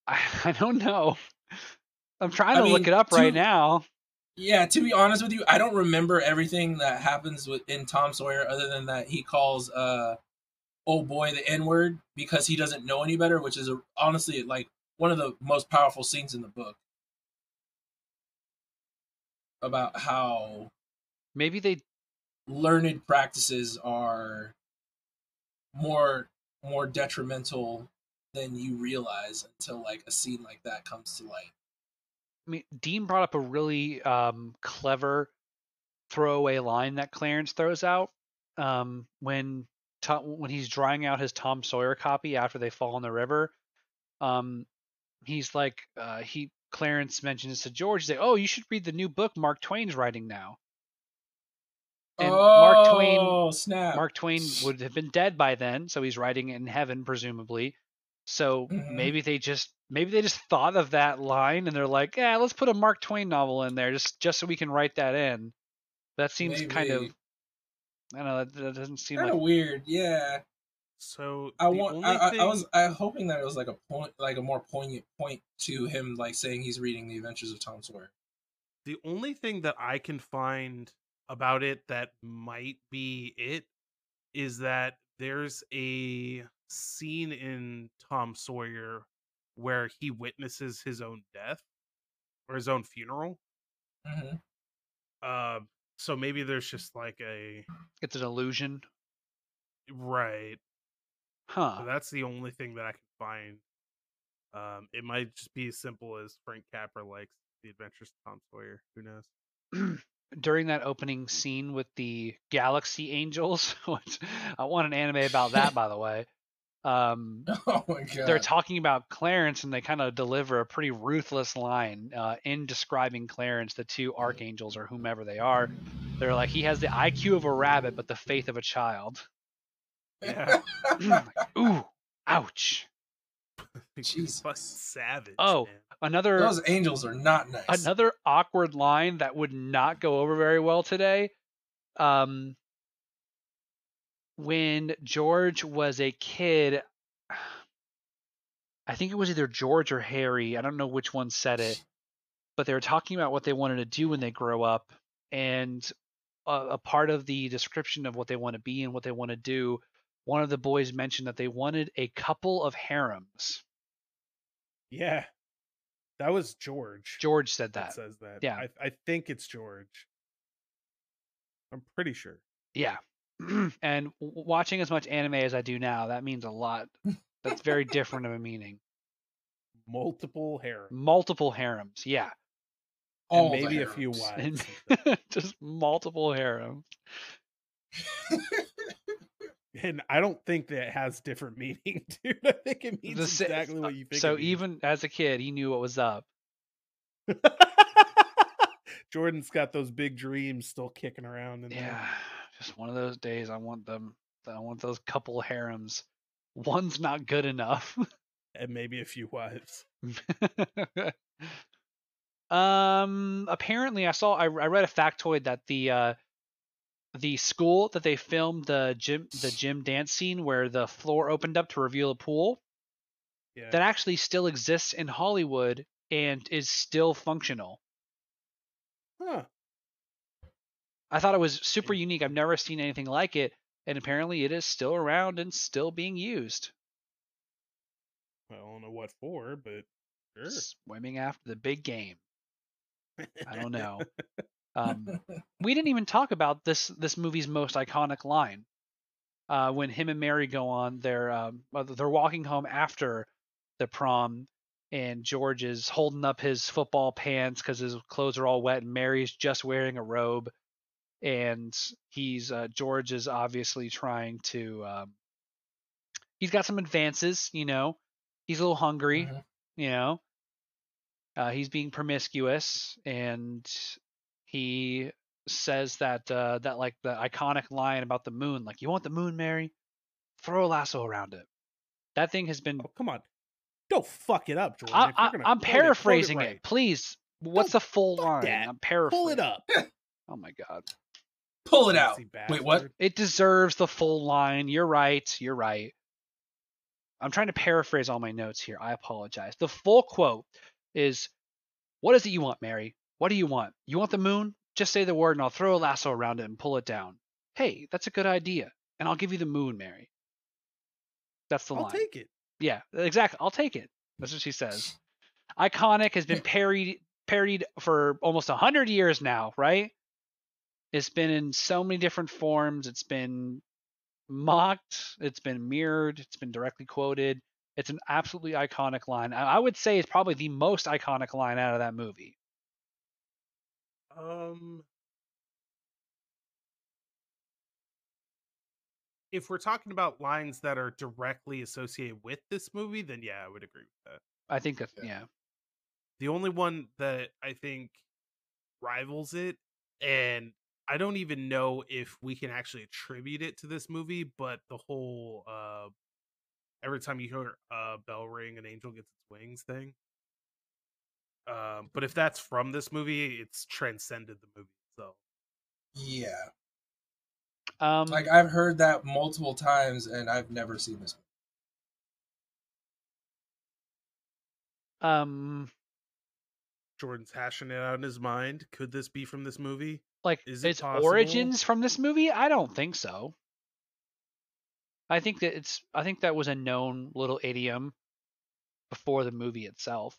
I, I don't know. I'm trying I to look it up right now. Yeah, to be honest with you, I don't remember everything that happens with in Tom Sawyer other than that he calls uh oh boy the N word because he doesn't know any better, which is a, honestly like one of the most powerful scenes in the book about how Maybe they learned practices are more more detrimental than you realize until like a scene like that comes to light. I mean, Dean brought up a really um, clever throwaway line that Clarence throws out um, when Tom, when he's drying out his Tom Sawyer copy after they fall in the river. Um, he's like, uh, he Clarence mentions to George, he's like, "Oh, you should read the new book Mark Twain's writing now." And oh, Mark Twain, snap! Mark Twain would have been dead by then, so he's writing it in heaven, presumably. So Mhm. maybe they just maybe they just thought of that line and they're like, yeah, let's put a Mark Twain novel in there just just so we can write that in. That seems kind of Maybe. I don't know. That, that doesn't seem kind of like weird. Yeah, So I want. I, I, thing, I was. I hoping that it was like a point, like a more poignant point to him, like saying he's reading the Adventures of Tom Sawyer. the only thing that I can find about it that might be it is that there's a scene in Tom Sawyer where he witnesses his own death or his own funeral. hmm Uh, so maybe there's just like a it's an illusion, right. huh? So that's the only thing that I can find. Um, it might just be as simple as Frank Capra likes the Adventures of Tom Sawyer. Who knows? During that opening scene with the Galaxy Angels, which I want an anime about that, by the way. Um, Oh my god! they're talking about Clarence and they kind of deliver a pretty ruthless line uh, in describing Clarence, the two archangels or whomever they are. They're like, he has the IQ of a rabbit, but the faith of a child. Yeah. Like, Ooh, ouch. Jesus. savage. Oh, man. Another Those angels are not nice. another awkward line that would not go over very well today. Um, when George was a kid, I think it was either George or Harry. I don't know which one said it, but they were talking about what they wanted to do when they grow up, and a, a part of the description of what they want to be and what they want to do. One of the boys mentioned that they wanted a couple of harems. Yeah. That was George. George said that that. says that. Yeah. I, I think it's George. I'm pretty sure. Yeah. and watching as much anime as I do now, that means a lot. That's very different of a meaning. Multiple hair. Multiple harems, yeah. All and maybe a few harems. wives. Just multiple harems. and I don't think that has different meaning, dude. I think it means The exactly uh, what you think. So even as a kid, he knew what was up. Jordan's got those big dreams still kicking around in there. Just one of those days I want them I want those couple harems. One's not good enough. And maybe a few wives. um apparently i saw I, I read a factoid that the uh the school that they filmed the gym the gym dance scene where the floor opened up to reveal a pool Yeah. that actually still exists in hollywood and is still functional huh. I thought it was super unique i've never seen anything like it and apparently it is still around and still being used I don't know what for, but sure. swimming after the big game I don't know. Um, we didn't even talk about this this movie's most iconic line. Uh, when him and Mary go on, they're um, they're walking home after the prom, and George is holding up his football pants because his clothes are all wet, and Mary's just wearing a robe, and he's uh, George is obviously trying to. Um, he's got some advances, you know. He's a little hungry, Mhm. you know. Uh, he's being promiscuous, and he says that uh, that like the iconic line about the moon, like you want the moon, Mary, throw a lasso around it. That thing has been. Oh, come on. Don't fuck it up, George. I, I'm quote it, it paraphrasing it, please. What's Don't the full line? that. I'm paraphrasing. Pull it up. Oh my god. Pull it out. Wait, what? It deserves the full line. You're right. You're right. I'm trying to paraphrase all my notes here. I apologize. The full quote is What is it you want, Mary? What do you want? You want the moon? Just say the word and I'll throw a lasso around it and pull it down. Hey, that's a good idea. And I'll give you the moon, Mary. That's the I'll line. take it. Yeah, exactly. I'll take it. That's what she says. Iconic has been parodied parodied for almost a hundred years now, right? It's been in so many different forms. It's been mocked. It's been mirrored. It's been directly quoted. It's an absolutely iconic line. I I would say it's probably the most iconic line out of that movie. Um, if we're talking about lines that are directly associated with this movie, then yeah, I would agree with that. I think that's Yeah. yeah. The only one that I think rivals it, and I don't even know if we can actually attribute it to this movie, but the whole uh every time you hear a bell ring, an angel gets its wings thing. Um, but if that's from this movie, it's transcended the movie itself. Yeah. Um, Like I've heard that multiple times and I've never seen this. um, Jordan's hashing it out in his mind. Could this be from this movie? Like Is it its possible? origins from this movie? I don't think so. I think that it's. I think that was a known little idiom before the movie itself.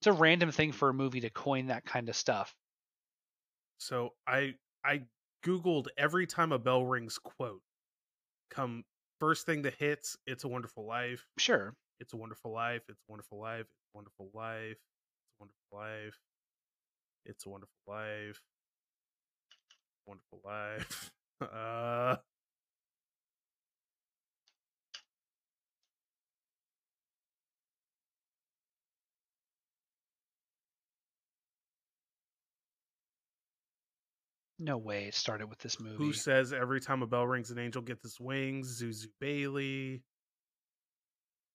It's a random thing for a movie to coin that kind of stuff. So I I googled every time a bell rings quote. Come first thing that hits, it's a wonderful life. Sure. It's a wonderful life. It's a wonderful life. It's a wonderful life. It's a wonderful life. It's a wonderful life. Wonderful life. Uh No way it started with this movie. who says every time a bell rings an angel gets its wings? Zuzu Bailey.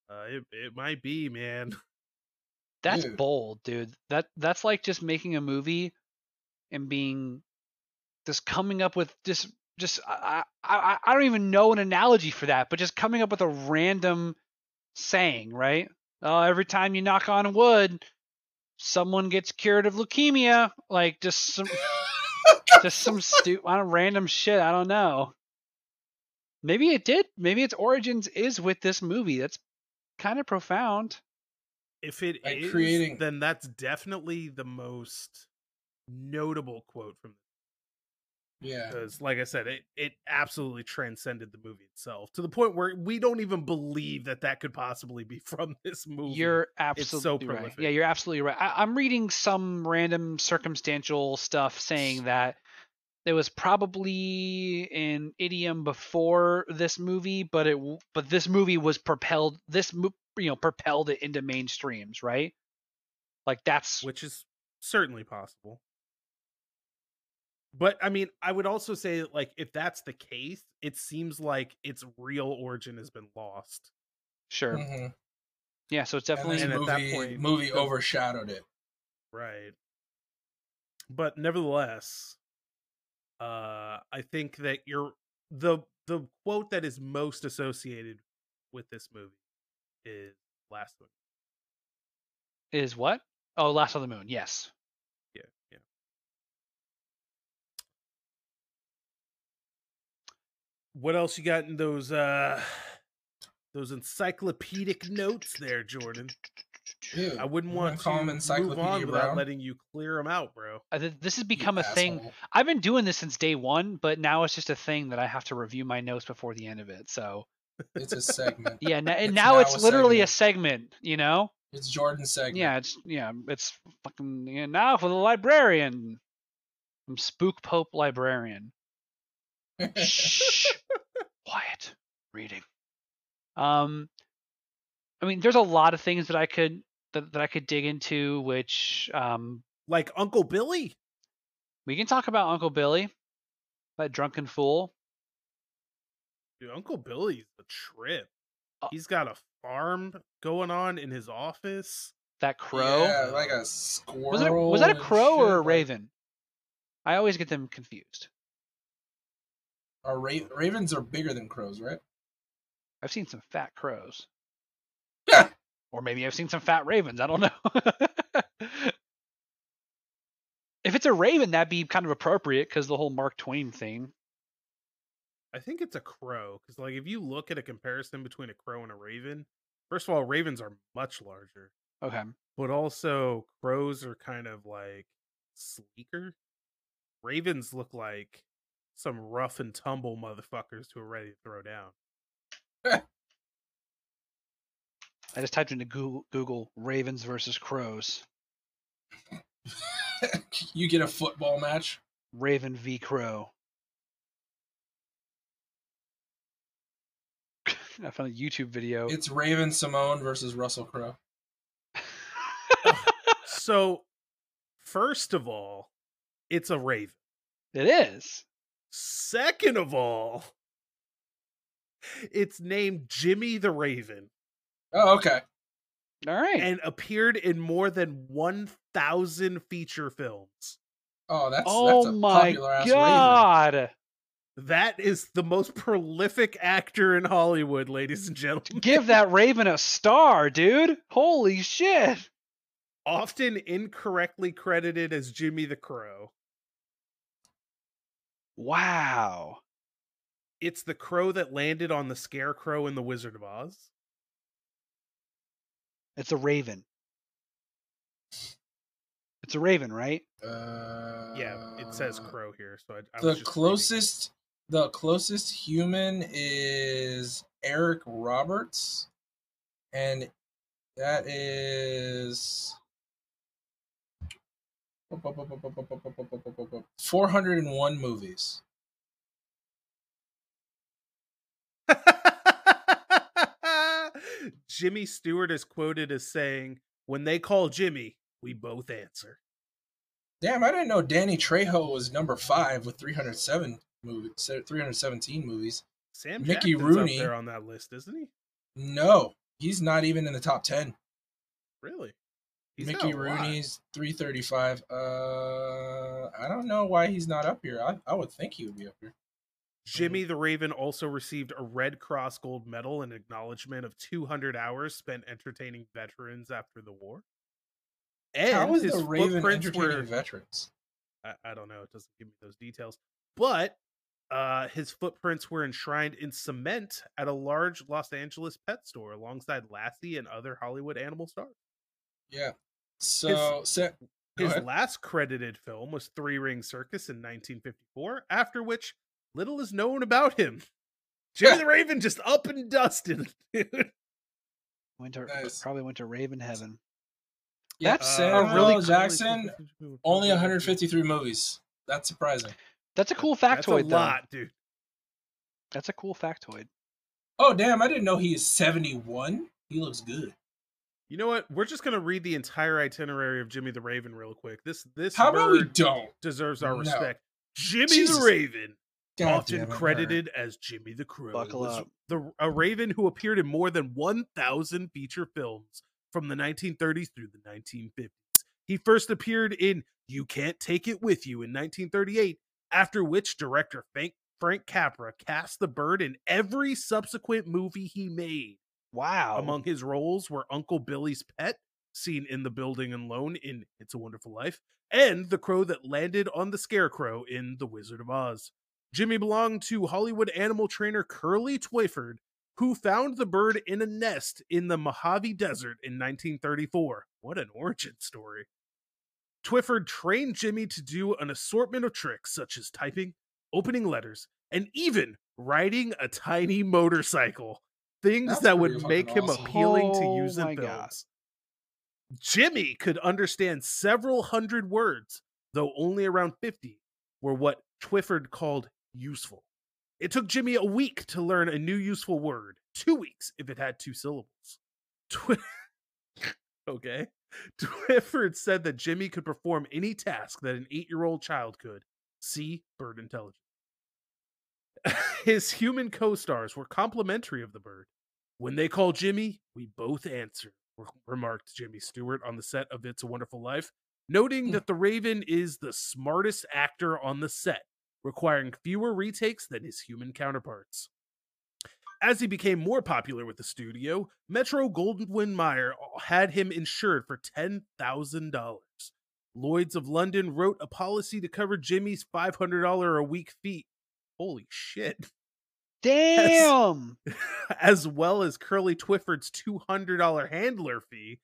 Uh it it might be, man. That's Dude. bold, dude. That that's like just making a movie and being just coming up with just just I, I I don't even know an analogy for that, but just coming up with a random saying, right? Oh, every time you knock on wood, someone gets cured of leukemia. Like just some just some stupid random shit. I don't know. Maybe it did. Maybe its origins is with this movie. That's kind of profound. If it Like is, creating- then that's definitely the most notable quote from Yeah. because like i said it it absolutely transcended the movie itself to the point where we don't even believe that that could possibly be from this movie You're It's so absolutely right. prolific. Yeah, you're absolutely right. I, I'm reading some random circumstantial stuff saying that there was probably an idiom before this movie, but it but this movie was propelled this you know propelled it into mainstreams, right? Like that's which is certainly possible but i mean i would also say that, like if that's the case it seems like its real origin has been lost sure. Mhm. Yeah, so it's definitely this And at that movie, point, movie overshadowed it. right but nevertheless uh i think that you're the the quote that is most associated with this movie is last one is what? Oh, Last on the Moon. Yes. yeah yeah what else you got in those uh those encyclopedic notes there jordan Dude, i wouldn't want wanna to call him move Encyclopedia on without Brown? letting you clear them out bro this has You become a thing. I've been doing this since day one, but now it's just a thing that I have to review my notes before the end of it. So It's a segment. yeah, n- and It's now now it's a literally a segment. You know? It's Jordan's segment. Yeah, it's yeah, it's fucking yeah, now for the librarian. I'm Spook Pope Librarian. Shh. Quiet. Reading. Um I mean there's a lot of things that I could that, that I could dig into which um like uncle billy we can talk about Uncle Billy, that drunken fool. Dude, Uncle Billy's a trip. Uh, He's got a farm going on in his office. That crow. Yeah, like a squirrel. was it was that a crow or a raven? I always get them confused. Are ra- ravens are bigger than crows, right? I've seen some fat crows. Yeah. Or maybe I've seen some fat ravens. I don't know. if it's a raven, that'd be kind of appropriate because the whole Mark Twain thing. I think it's a crow because, like, if you look at a comparison between a crow and a raven, first of all, ravens are much larger, Okay. but also crows are kind of like sleeker. Ravens look like some rough and tumble motherfuckers who are ready to throw down. I just typed into Google, Google Ravens versus Crows. you get a football match. Raven v Crow. I found a YouTube video. It's Raven-Symoné versus Russell Crowe. So, first of all, it's a raven. it is. Second of all, it's named Jimmy the Raven Oh, okay. All right. and appeared in more than 1,000 feature films. Oh, that's oh that's a my popular ass Raven. god. That is the most prolific actor in Hollywood, ladies and gentlemen. Give that Raven a star, dude. Holy shit. Often incorrectly credited as Jimmy the Crow. Wow. It's the crow that landed on the scarecrow in The Wizard of Oz. It's a Raven. It's a Raven, right? Uh, Yeah, it says crow here. So I, I The was just reading. closest, the closest human is Eric Roberts, and that is 401 movies. Jimmy Stewart is quoted as saying, When they call Jimmy, we both answer. Damn, I didn't know Danny Trejo was number five with 307 movie, 317 movies. Sam Mickey Jackson's Rooney there on that list, isn't he? No, he's not even in the top 10. Really? He's Mickey Rooney's 335. Uh, I don't know why he's not up here. I, I would think he would be up here. Jimmy the Raven also received a Red Cross Gold Medal in acknowledgement of 200 hours spent entertaining veterans after the war. And How is his the Raven entertaining were, veterans? I, I, don't know. It doesn't give me those details. But uh, his footprints were enshrined in cement at a large Los Angeles pet store alongside Lassie and other Hollywood animal stars. Yeah. So, so His last credited film was Three Ring Circus in 1954, after which little is known about him. Jimmy the Raven just up and dusted. Went to Nice. probably went to Raven Heaven. yeah, That's Samuel really Jackson only 153 movies. That's surprising. That's a cool factoid. That's a factoid, though. lot, dude. That's a cool factoid. Oh damn! I didn't know he is 71. He looks good. You know what? We're just gonna read the entire itinerary of Jimmy the Raven real quick. This this How about we don't? deserves our No. respect. Jimmy Jesus. the Raven, God often damn it, credited as Jimmy the Crow, Buckle was up. the a raven who appeared in more than 1,000 feature films from the 1930s through the 1950s. He first appeared in You Can't Take It With You in 1938, after which director Frank, Frank Capra cast the bird in every subsequent movie he made. Wow. Among his roles were Uncle Billy's pet, seen in the building and Loan in It's a Wonderful Life, and the crow that landed on the scarecrow in The Wizard of Oz. Jimmy belonged to Hollywood animal trainer Curly Twyford, who found the bird in a nest in the Mojave Desert in 1934. What an origin story. Twyford trained Jimmy to do an assortment of tricks such as typing, opening letters, and even riding a tiny motorcycle. Things That's that would make him awesome. appealing Oh to use in my films. God. Jimmy could understand several hundred words, though only around 50 were what Twyford called useful. It took Jimmy a week to learn a new useful word, two weeks if it had two syllables. Twi- okay. Twyford said that Jimmy could perform any task that an eight year old child could. See bird intelligence. His human co stars were complimentary of the bird. When they call Jimmy, we both answer, remarked Jimmy Stewart on the set of It's a Wonderful Life, noting hmm. that the Raven is the smartest actor on the set, requiring fewer retakes than his human counterparts. As he became more popular with the studio, Metro Goldwyn Mayer uh, had him insured for $10,000. Lloyds of London wrote a policy to cover Jimmy's $500 a week fee. Holy shit. Damn. as well as Curly Twyford's $200 handler fee.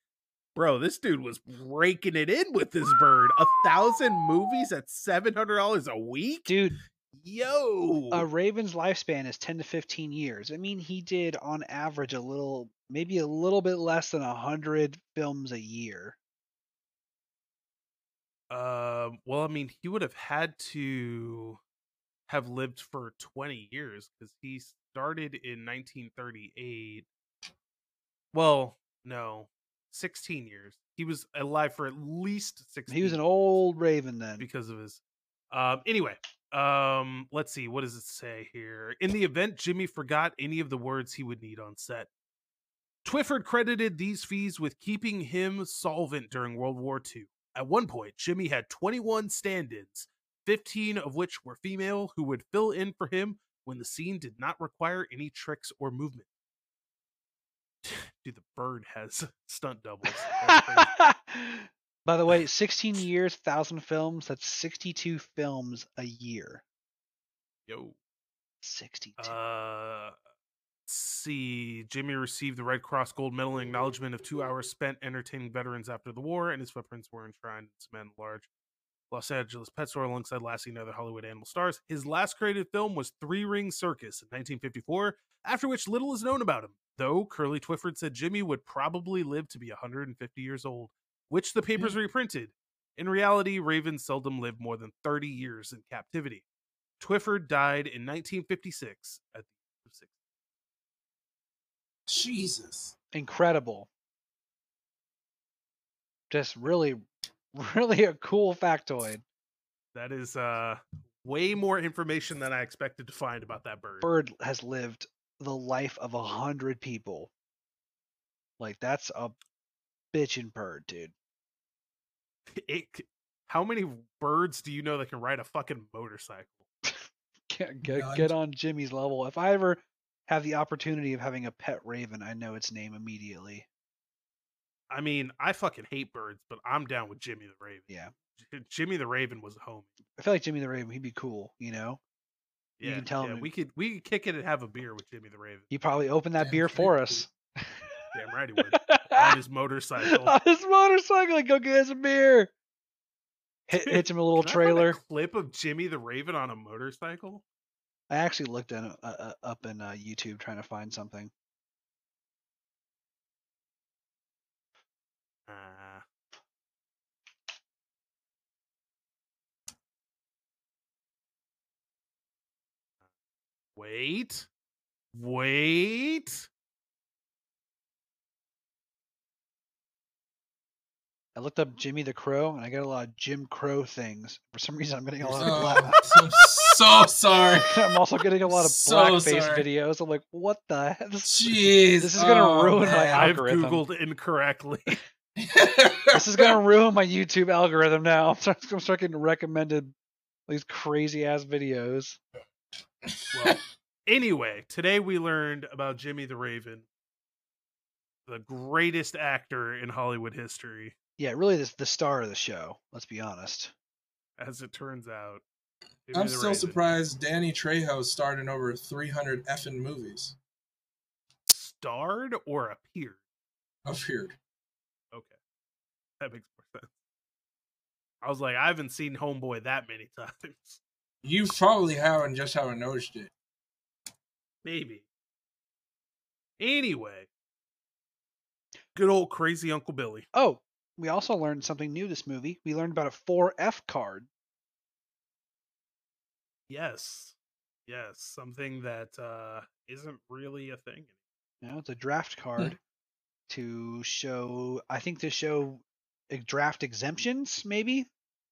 Bro, this dude was breaking it in with this bird. A thousand movies at seven hundred dollars a week, Dude, Yo, a raven's lifespan is 10 to 15 years. I mean, he did on average a little, maybe a little bit less than 100 films a year. Um, well, I mean, he would have had to have lived for 20 years because he started in 1938. Well, no, 16 years. He was alive for at least 16. He was an old raven then. because of his. Um, anyway, um, let's see. What does it say here? In the event Jimmy forgot any of the words he would need on set, Twyford credited these fees with keeping him solvent during World War II. At one point, Jimmy had 21 stand ins, 15 of which were female who would fill in for him when the scene did not require any tricks or movement. Dude, the bird has stunt doubles. By the way, 16 years, 1,000 films, that's 62 films a year. Yo. 62. Uh, let's see. Jimmy received the Red Cross Gold Medal in acknowledgement of two hours spent entertaining veterans after the war, and his footprints were enshrined in cement large Los Angeles pet store alongside Lassie and other Hollywood animal stars. His last created film was Three Ring Circus in 1954, after which little is known about him, though Curly Twyford said Jimmy would probably live to be 150 years old, which the papers reprinted. In reality, ravens seldom live more than 30 years in captivity. Twyford died in 1956 at the age of 60. Jesus. Incredible. Just really, really a cool factoid. That is uh way more information than I expected to find about that bird. Bird has lived the life of a hundred people. Like that's a bitchin' bird, dude. It how many birds do you know that can ride a fucking motorcycle? Get, get, get on Jimmy's level. If I ever have the opportunity of having a pet raven, I know its name immediately. I mean, I fucking hate birds, but I'm down with Jimmy the Raven. Yeah. J- Jimmy the Raven was a homie. I feel like Jimmy the Raven, he'd be cool, you know? Yeah, You can tell yeah, him- we could we could kick it and have a beer with Jimmy the Raven. He probably opened that Damn beer straight for he us. Damn right he would. On his motorcycle. on his motorcycle, like, go get us a beer. Hit, hits him a little find a trailer. clip of Jimmy the Raven on a motorcycle. I actually looked it, uh, uh, up in uh, YouTube trying to find something. Uh, wait. Wait. I looked up Jimmy the Crow, and I got a lot of Jim Crow things. For some reason, I'm getting a lot of Oh, black. I'm so sorry. I'm also getting a lot of So blackface sorry. videos. I'm like, what the heck? This, Jeez. This is gonna oh, ruin my algorithm. I've. Googled incorrectly. this is gonna ruin my YouTube algorithm now. I'm start- I'm start getting recommended these crazy ass videos. well, anyway, today we learned about Jimmy the Raven, the greatest actor in Hollywood history, Yeah, really, this the star of the show. Let's be honest. as it turns out. Jimmy I'm still Raven. surprised Danny Trejo starred in over 300 effing movies. Starred or appeared? Appeared. Okay. That makes more sense. I was like, I haven't seen Homeboy that many times. You probably haven't just haven't noticed it. Maybe. Anyway. Good old crazy Uncle Billy. Oh, we also learned something new this movie. We learned about a 4F card. Yes. Yes. Something that uh isn't really a thing. You know, it's a draft card to show. I think to show draft exemptions, maybe.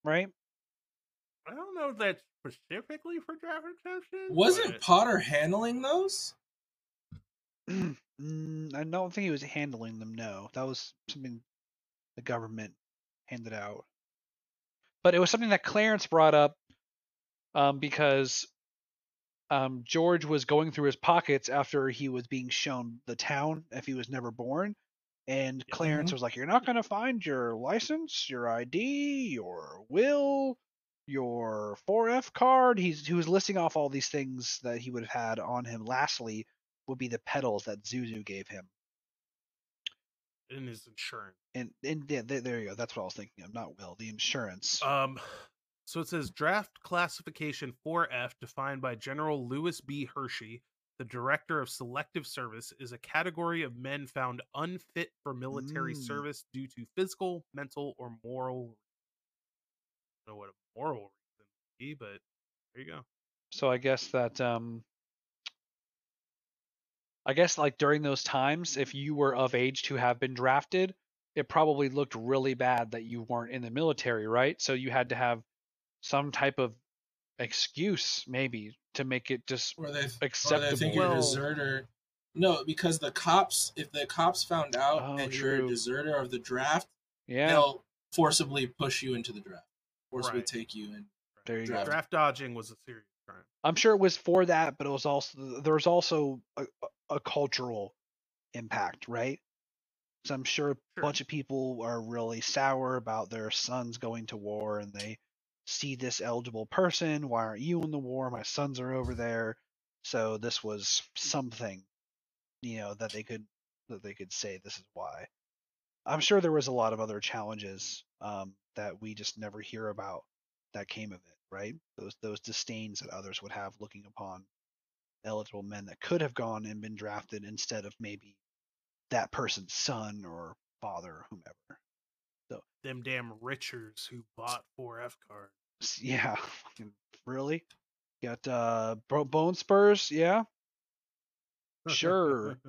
Right? I don't know if that's specifically for draft exemptions. Wasn't but- Potter handling those? Mm, I don't think he was handling them. No, that was something the government handed out. But it was something that Clarence brought up um, because um, George was going through his pockets after he was being shown the town if he was never born. And Yeah. Clarence was like, You're not going to find your license, your ID, your will, your 4F card. He's, he was listing off all these things that he would have had on him. Lastly, would be the petals that Zuzu gave him. In his insurance. And and yeah, there, there you go. That's what I was thinking of. Not will the insurance. Um, so it says draft classification 4F, defined by General Lewis B. Hershey, the Director of Selective Service, is a category of men found unfit for military Mm. service due to physical, mental, or moral. I don't know what a moral reason would be, but there you go. So I guess that um I guess like during those times, if you were of age to have been drafted, it probably looked really bad that you weren't in the military, right? So you had to have some type of excuse maybe to make it just Or they, or they acceptable. think you're a deserter. No, because the cops, if the cops found out Oh, and you're a deserter of the draft, yeah, they'll forcibly push you into the draft, forcibly Right. take you in. there you go. draft. Draft dodging was a serious crime. I'm sure it was for that, but it was also there was also a, a- cultural impact, right? So I'm sure a Sure. bunch of people are really sour about their sons going to war, and they see this eligible person. Why aren't you in the war? My sons are over there. So this was something, you know, that they could that they could say this is why. I'm sure there was a lot of other challenges um, that we just never hear about that came of it, right? Those those disdains that others would have looking upon eligible men that could have gone and been drafted instead of maybe that person's son or father or whomever. So them damn Richards who bought 4F cards. Yeah, fucking really? Got uh bro- bone spurs, yeah. Sure.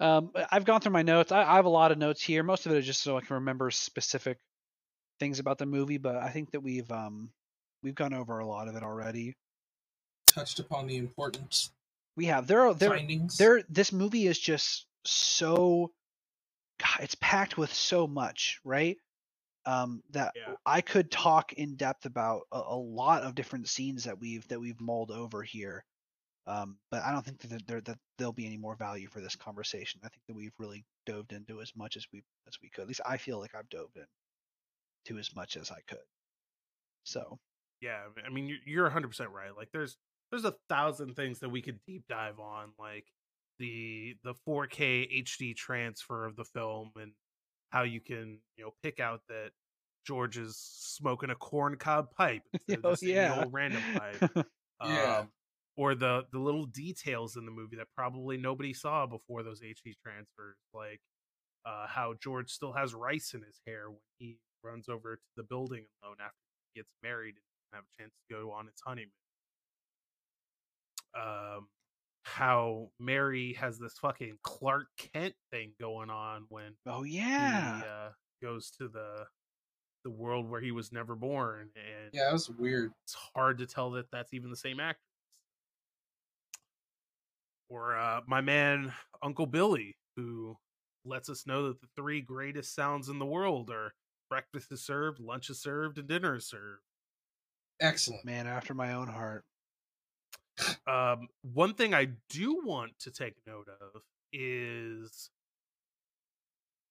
Um, I've gone through my notes. I, I have a lot of notes here. Most of it is just so I can remember specific things about the movie, but I think that we've um we've gone over a lot of it already. Touched upon the important We have there are there findings. there this movie is just so God, it's packed with so much, right? Um, that Yeah. I could talk in depth about a, a lot of different scenes that we've that we've mulled over here. Um, but I don't think that there that there'll be any more value for this conversation. I think that we've really dove into as much as we as we could. At least I feel like I've dove in to as much as I could. So yeah i mean you're- you're 100% right like there's there's a thousand things that we could deep dive on like the the 4k hd transfer of the film and how you can you know pick out that george is smoking a corn cob pipe instead of Oh, yeah. old random pipe Yeah. um, or the the little details in the movie that probably nobody saw before those hd transfers like uh, how george still has rice in his hair when he runs over to the building alone after he gets married and have a chance to go on its honeymoon um how mary has this fucking clark kent thing going on when oh he yeah, uh, goes to the the world where he was never born and yeah, that was weird. it's hard to tell that that's even the same actress. Or uh, my man Uncle Billy, who lets us know that the three greatest sounds in the world are breakfast is served, lunch is served, and dinner is served. Excellent. man after my own heart. Um, one thing I do want to take note of is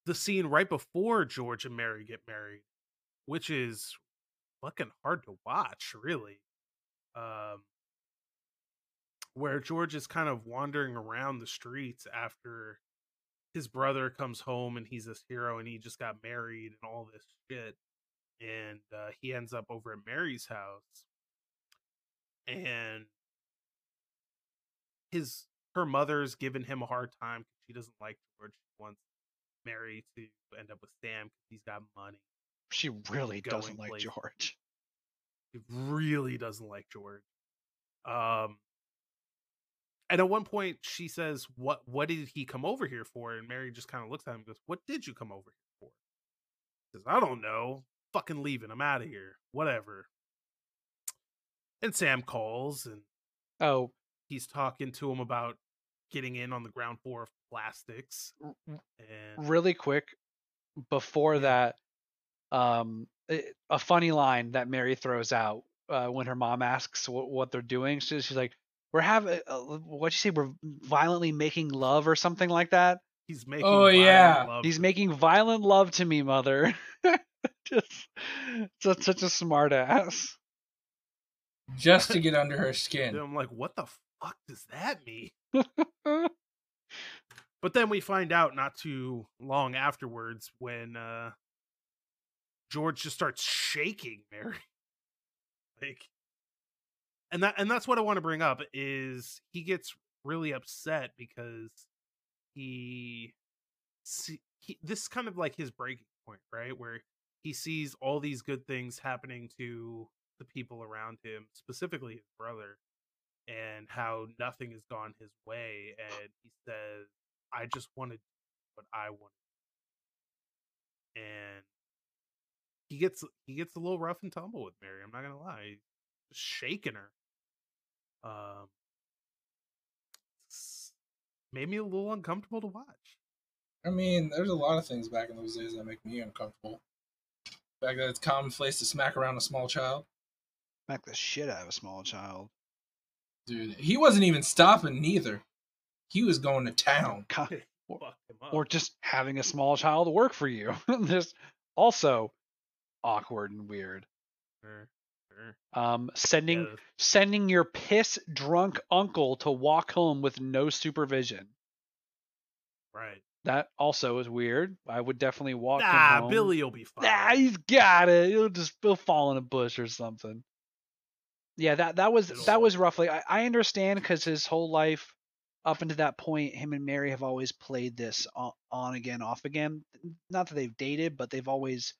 the scene right before George and Mary get married, which is fucking hard to watch, really. Um, where George is kind of wandering around the streets after his brother comes home and he's this hero and he just got married and all this shit. And uh, he ends up over at Mary's house. And his her mother's giving him a hard time because she doesn't like George. She wants Mary to end up with Sam because he's got money. She really doesn't like places. George. He really doesn't like George. Um, and at one point she says, "What? What did he come over here for?" And Mary just kind of looks at him and goes, "What did you come over here for?" He says, "I don't know. Fucking leaving. I'm out of here. Whatever." And Sam calls and Oh, he's talking to him about getting in on the ground floor of plastics r- r- and really quick before that um a funny line that mary throws out uh, when her mom asks what, what they're doing she's, she's like we're having uh, what'd you say? We're violently making love or something like that? He's making Oh, yeah. love he's to- making violent love to me mother. Just such, such a smart ass. Just to get under her skin. I'm like, what the fuck does that mean? But then we find out not too long afterwards when uh George just starts shaking Mary. like and that and that's what I want to bring up is he gets really upset because he see he, this is kind of like his breaking point, right? Where he sees all these good things happening to the people around him, specifically his brother, and how nothing has gone his way. And he says, I just wanted what I wanted. And he gets he gets a little rough and tumble with Mary. I'm not gonna lie, He's just shaking her. Um, made me a little uncomfortable to watch. I mean, there's a lot of things back in those days that make me uncomfortable. The fact that it's commonplace to smack around a small child. Smack the shit out of a small child. Dude, he wasn't even stopping neither. He was going to town. Co- Fuck him up. or just having a small child work for you. There's also awkward and weird. Sure, sure. Um, sending Yeah, sending your piss drunk uncle to walk home with no supervision. right. That also is weird. I would definitely walk him Nah, home. Billy will be fine. Nah, he's got it. He'll just he'll fall in a bush or something. Yeah, that that was that was roughly. I, I understand because his whole life up until that point, him and Mary have always played this on, on again, off again. Not that they've dated, but they've always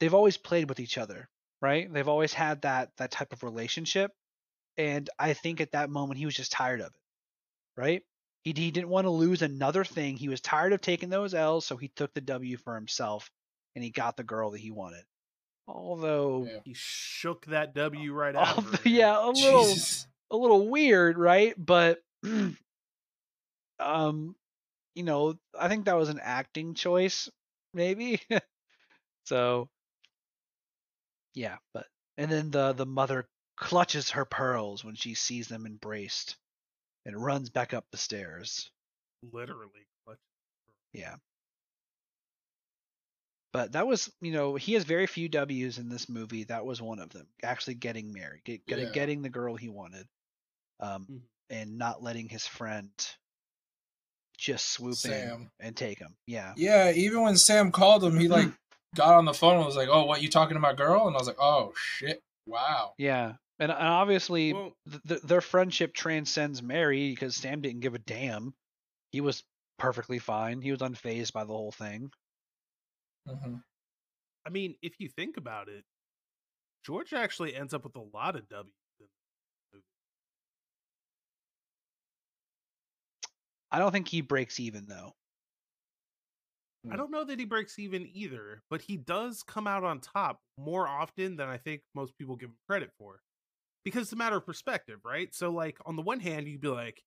they've always played with each other, right? They've always had that that type of relationship, and I think at that moment he was just tired of it, right? He he didn't want to lose another thing. He was tired of taking those L's, so he took the W for himself, and he got the girl that he wanted. Although, Yeah. He shook that W right Oh, out. of her. yeah, a little Jesus. a little weird, right? But um, you know, I think that was an acting choice, maybe. so yeah, but and then the the mother clutches her pearls when she sees them embraced and runs back up the stairs. literally. clutch- Yeah. But that was, you know, he has very few W's in this movie. That was one of them. Actually getting married, get, get, Yeah. getting the girl he wanted, um, Mhm. and not letting his friend just swoop in and take him. Yeah. Yeah, even when Sam called him, he like got on the phone and was like, "Oh, what you talking to my girl?" And I was like, "Oh shit, wow." Yeah. And, and obviously, Well, th- th- their friendship transcends Mary because Sam didn't give a damn. He was perfectly fine. He was unfazed by the whole thing. Hmm I mean, if you think about it, George actually ends up with a lot of W's. in the movie. I don't think he breaks even though. I Mm. don't know that he breaks even either, but he does come out on top more often than I think most people give him credit for. Because it's a matter of perspective, right? So, like, on the one hand, you'd be like,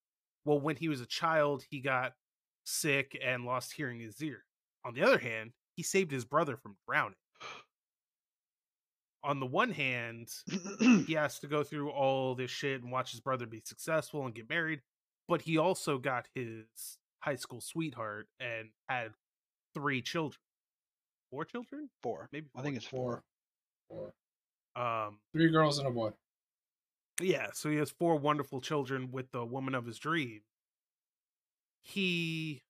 well, when he was a child, he got sick and lost hearing in his ear. On the other hand, he saved his brother from drowning. On the one hand, he has to go through all this shit and watch his brother be successful and get married, but he also got his high school sweetheart and had three children. Four children? four. Maybe I think it's four. Four, four, four. Um three girls and a boy. yeah, so he has four wonderful children with the woman of his dream. He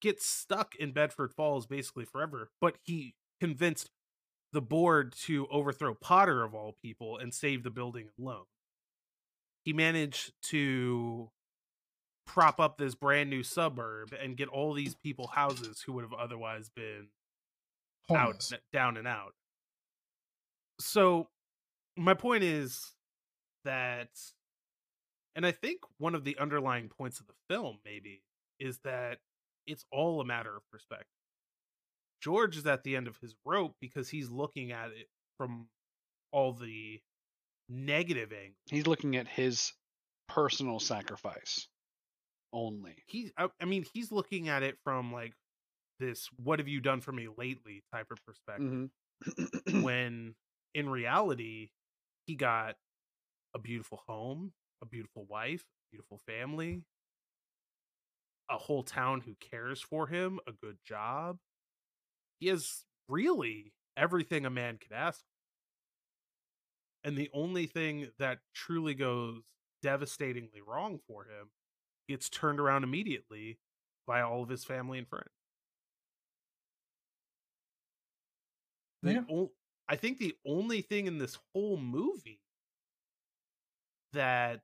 gets stuck in Bedford Falls basically forever, but he convinced the board to overthrow Potter of all people and save the building alone. He managed to prop up this brand new suburb and get all these people houses who would have otherwise been Homeless. out down and out so my point is that and i think one of the underlying points of the film maybe is that it's all a matter of perspective george is at the end of his rope because he's looking at it from all the negative angle He's looking at his personal sacrifice only. he's I, I mean he's looking at it from like this what have you done for me lately type of perspective Mhm. when in reality he got a beautiful home a beautiful wife beautiful family a whole town who cares for him a good job he has really everything a man could ask and the only thing that truly goes devastatingly wrong for him gets turned around immediately by all of his family and friends. Yeah. O- I think the only thing in this whole movie that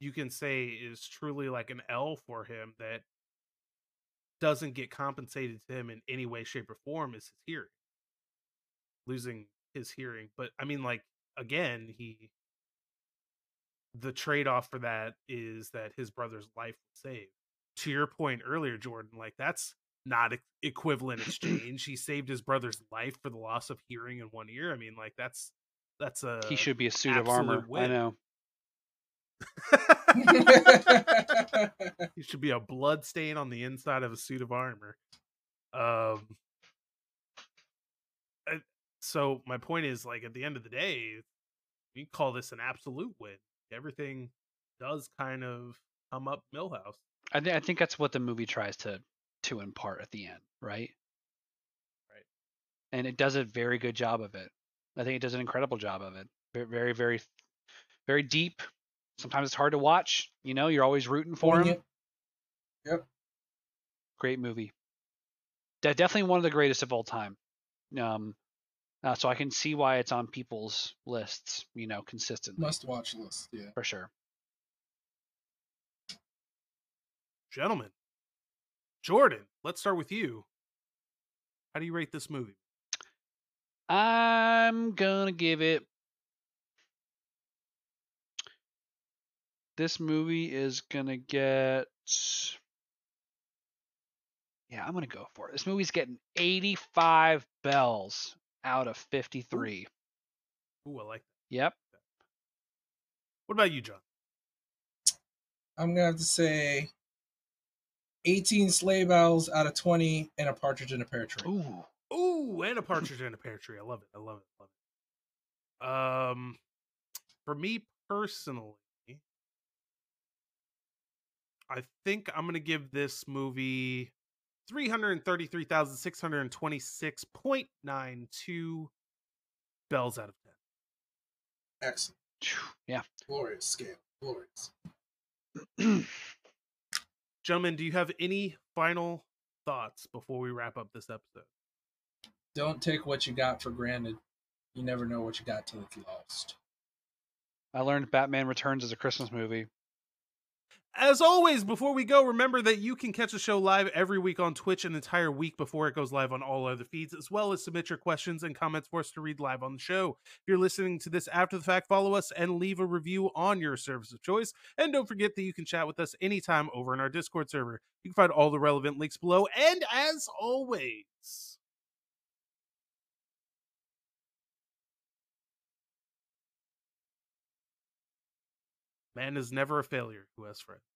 you can say is truly like an L for him that doesn't get compensated to him in any way, shape, or form is his hearing. Losing his hearing. But I mean, like, again, he the trade off for that is that his brother's life was saved. To your point earlier, Jordan, like that's not equivalent exchange. he saved his brother's life for the loss of hearing in one ear. I mean, like that's that's a he should be a suit of armor. absolute I know. he should be a blood stain on the inside of a suit of armor. Um. I- So my point is, like, at the end of the day, we call this an absolute win. Everything does kind of come up Milhouse. I, th- I think that's what the movie tries to to impart at the end, right? Right. And it does a very good job of it. I think it does an incredible job of it. Ve- Very, very, very deep. Sometimes it's hard to watch. You know, you're always rooting for him. Poignant. Yep. Great movie. De- definitely one of the greatest of all time. Um, uh, so I can see why it's on people's lists. You know, consistently Must watch list. Yeah. for sure. Gentlemen, Jordan, let's start with you. How do you rate this movie? I'm gonna give it. This movie is gonna get. Yeah, I'm gonna go for it. This movie's getting 85 bells out of 53. Ooh, I like that. Yep. What about you, John? I'm gonna have to say 18 sleigh bells out of 20 and a partridge in a pear tree. Ooh. Ooh, and a partridge in a pear tree. I love it. I love it. I love it. Um, for me personally, I think I'm gonna give this movie three hundred thirty-three thousand six hundred twenty-six point nine two bells out of ten. Excellent. Yeah. Glorious scale. Glorious. Gentlemen, do you have any final thoughts before we wrap up this episode? Don't take what you got for granted. You never know what you got till it's lost. I learned Batman Returns is a Christmas movie. As always, before we go, remember that you can catch the show live every week on Twitch an entire week before it goes live on all other feeds, as well as submit your questions and comments for us to read live on the show. If you're listening to this after the fact, follow us and leave a review on your service of choice. And don't forget that you can chat with us anytime over in our Discord server. You can find all the relevant links below. And as always, man is never a failure who has friends.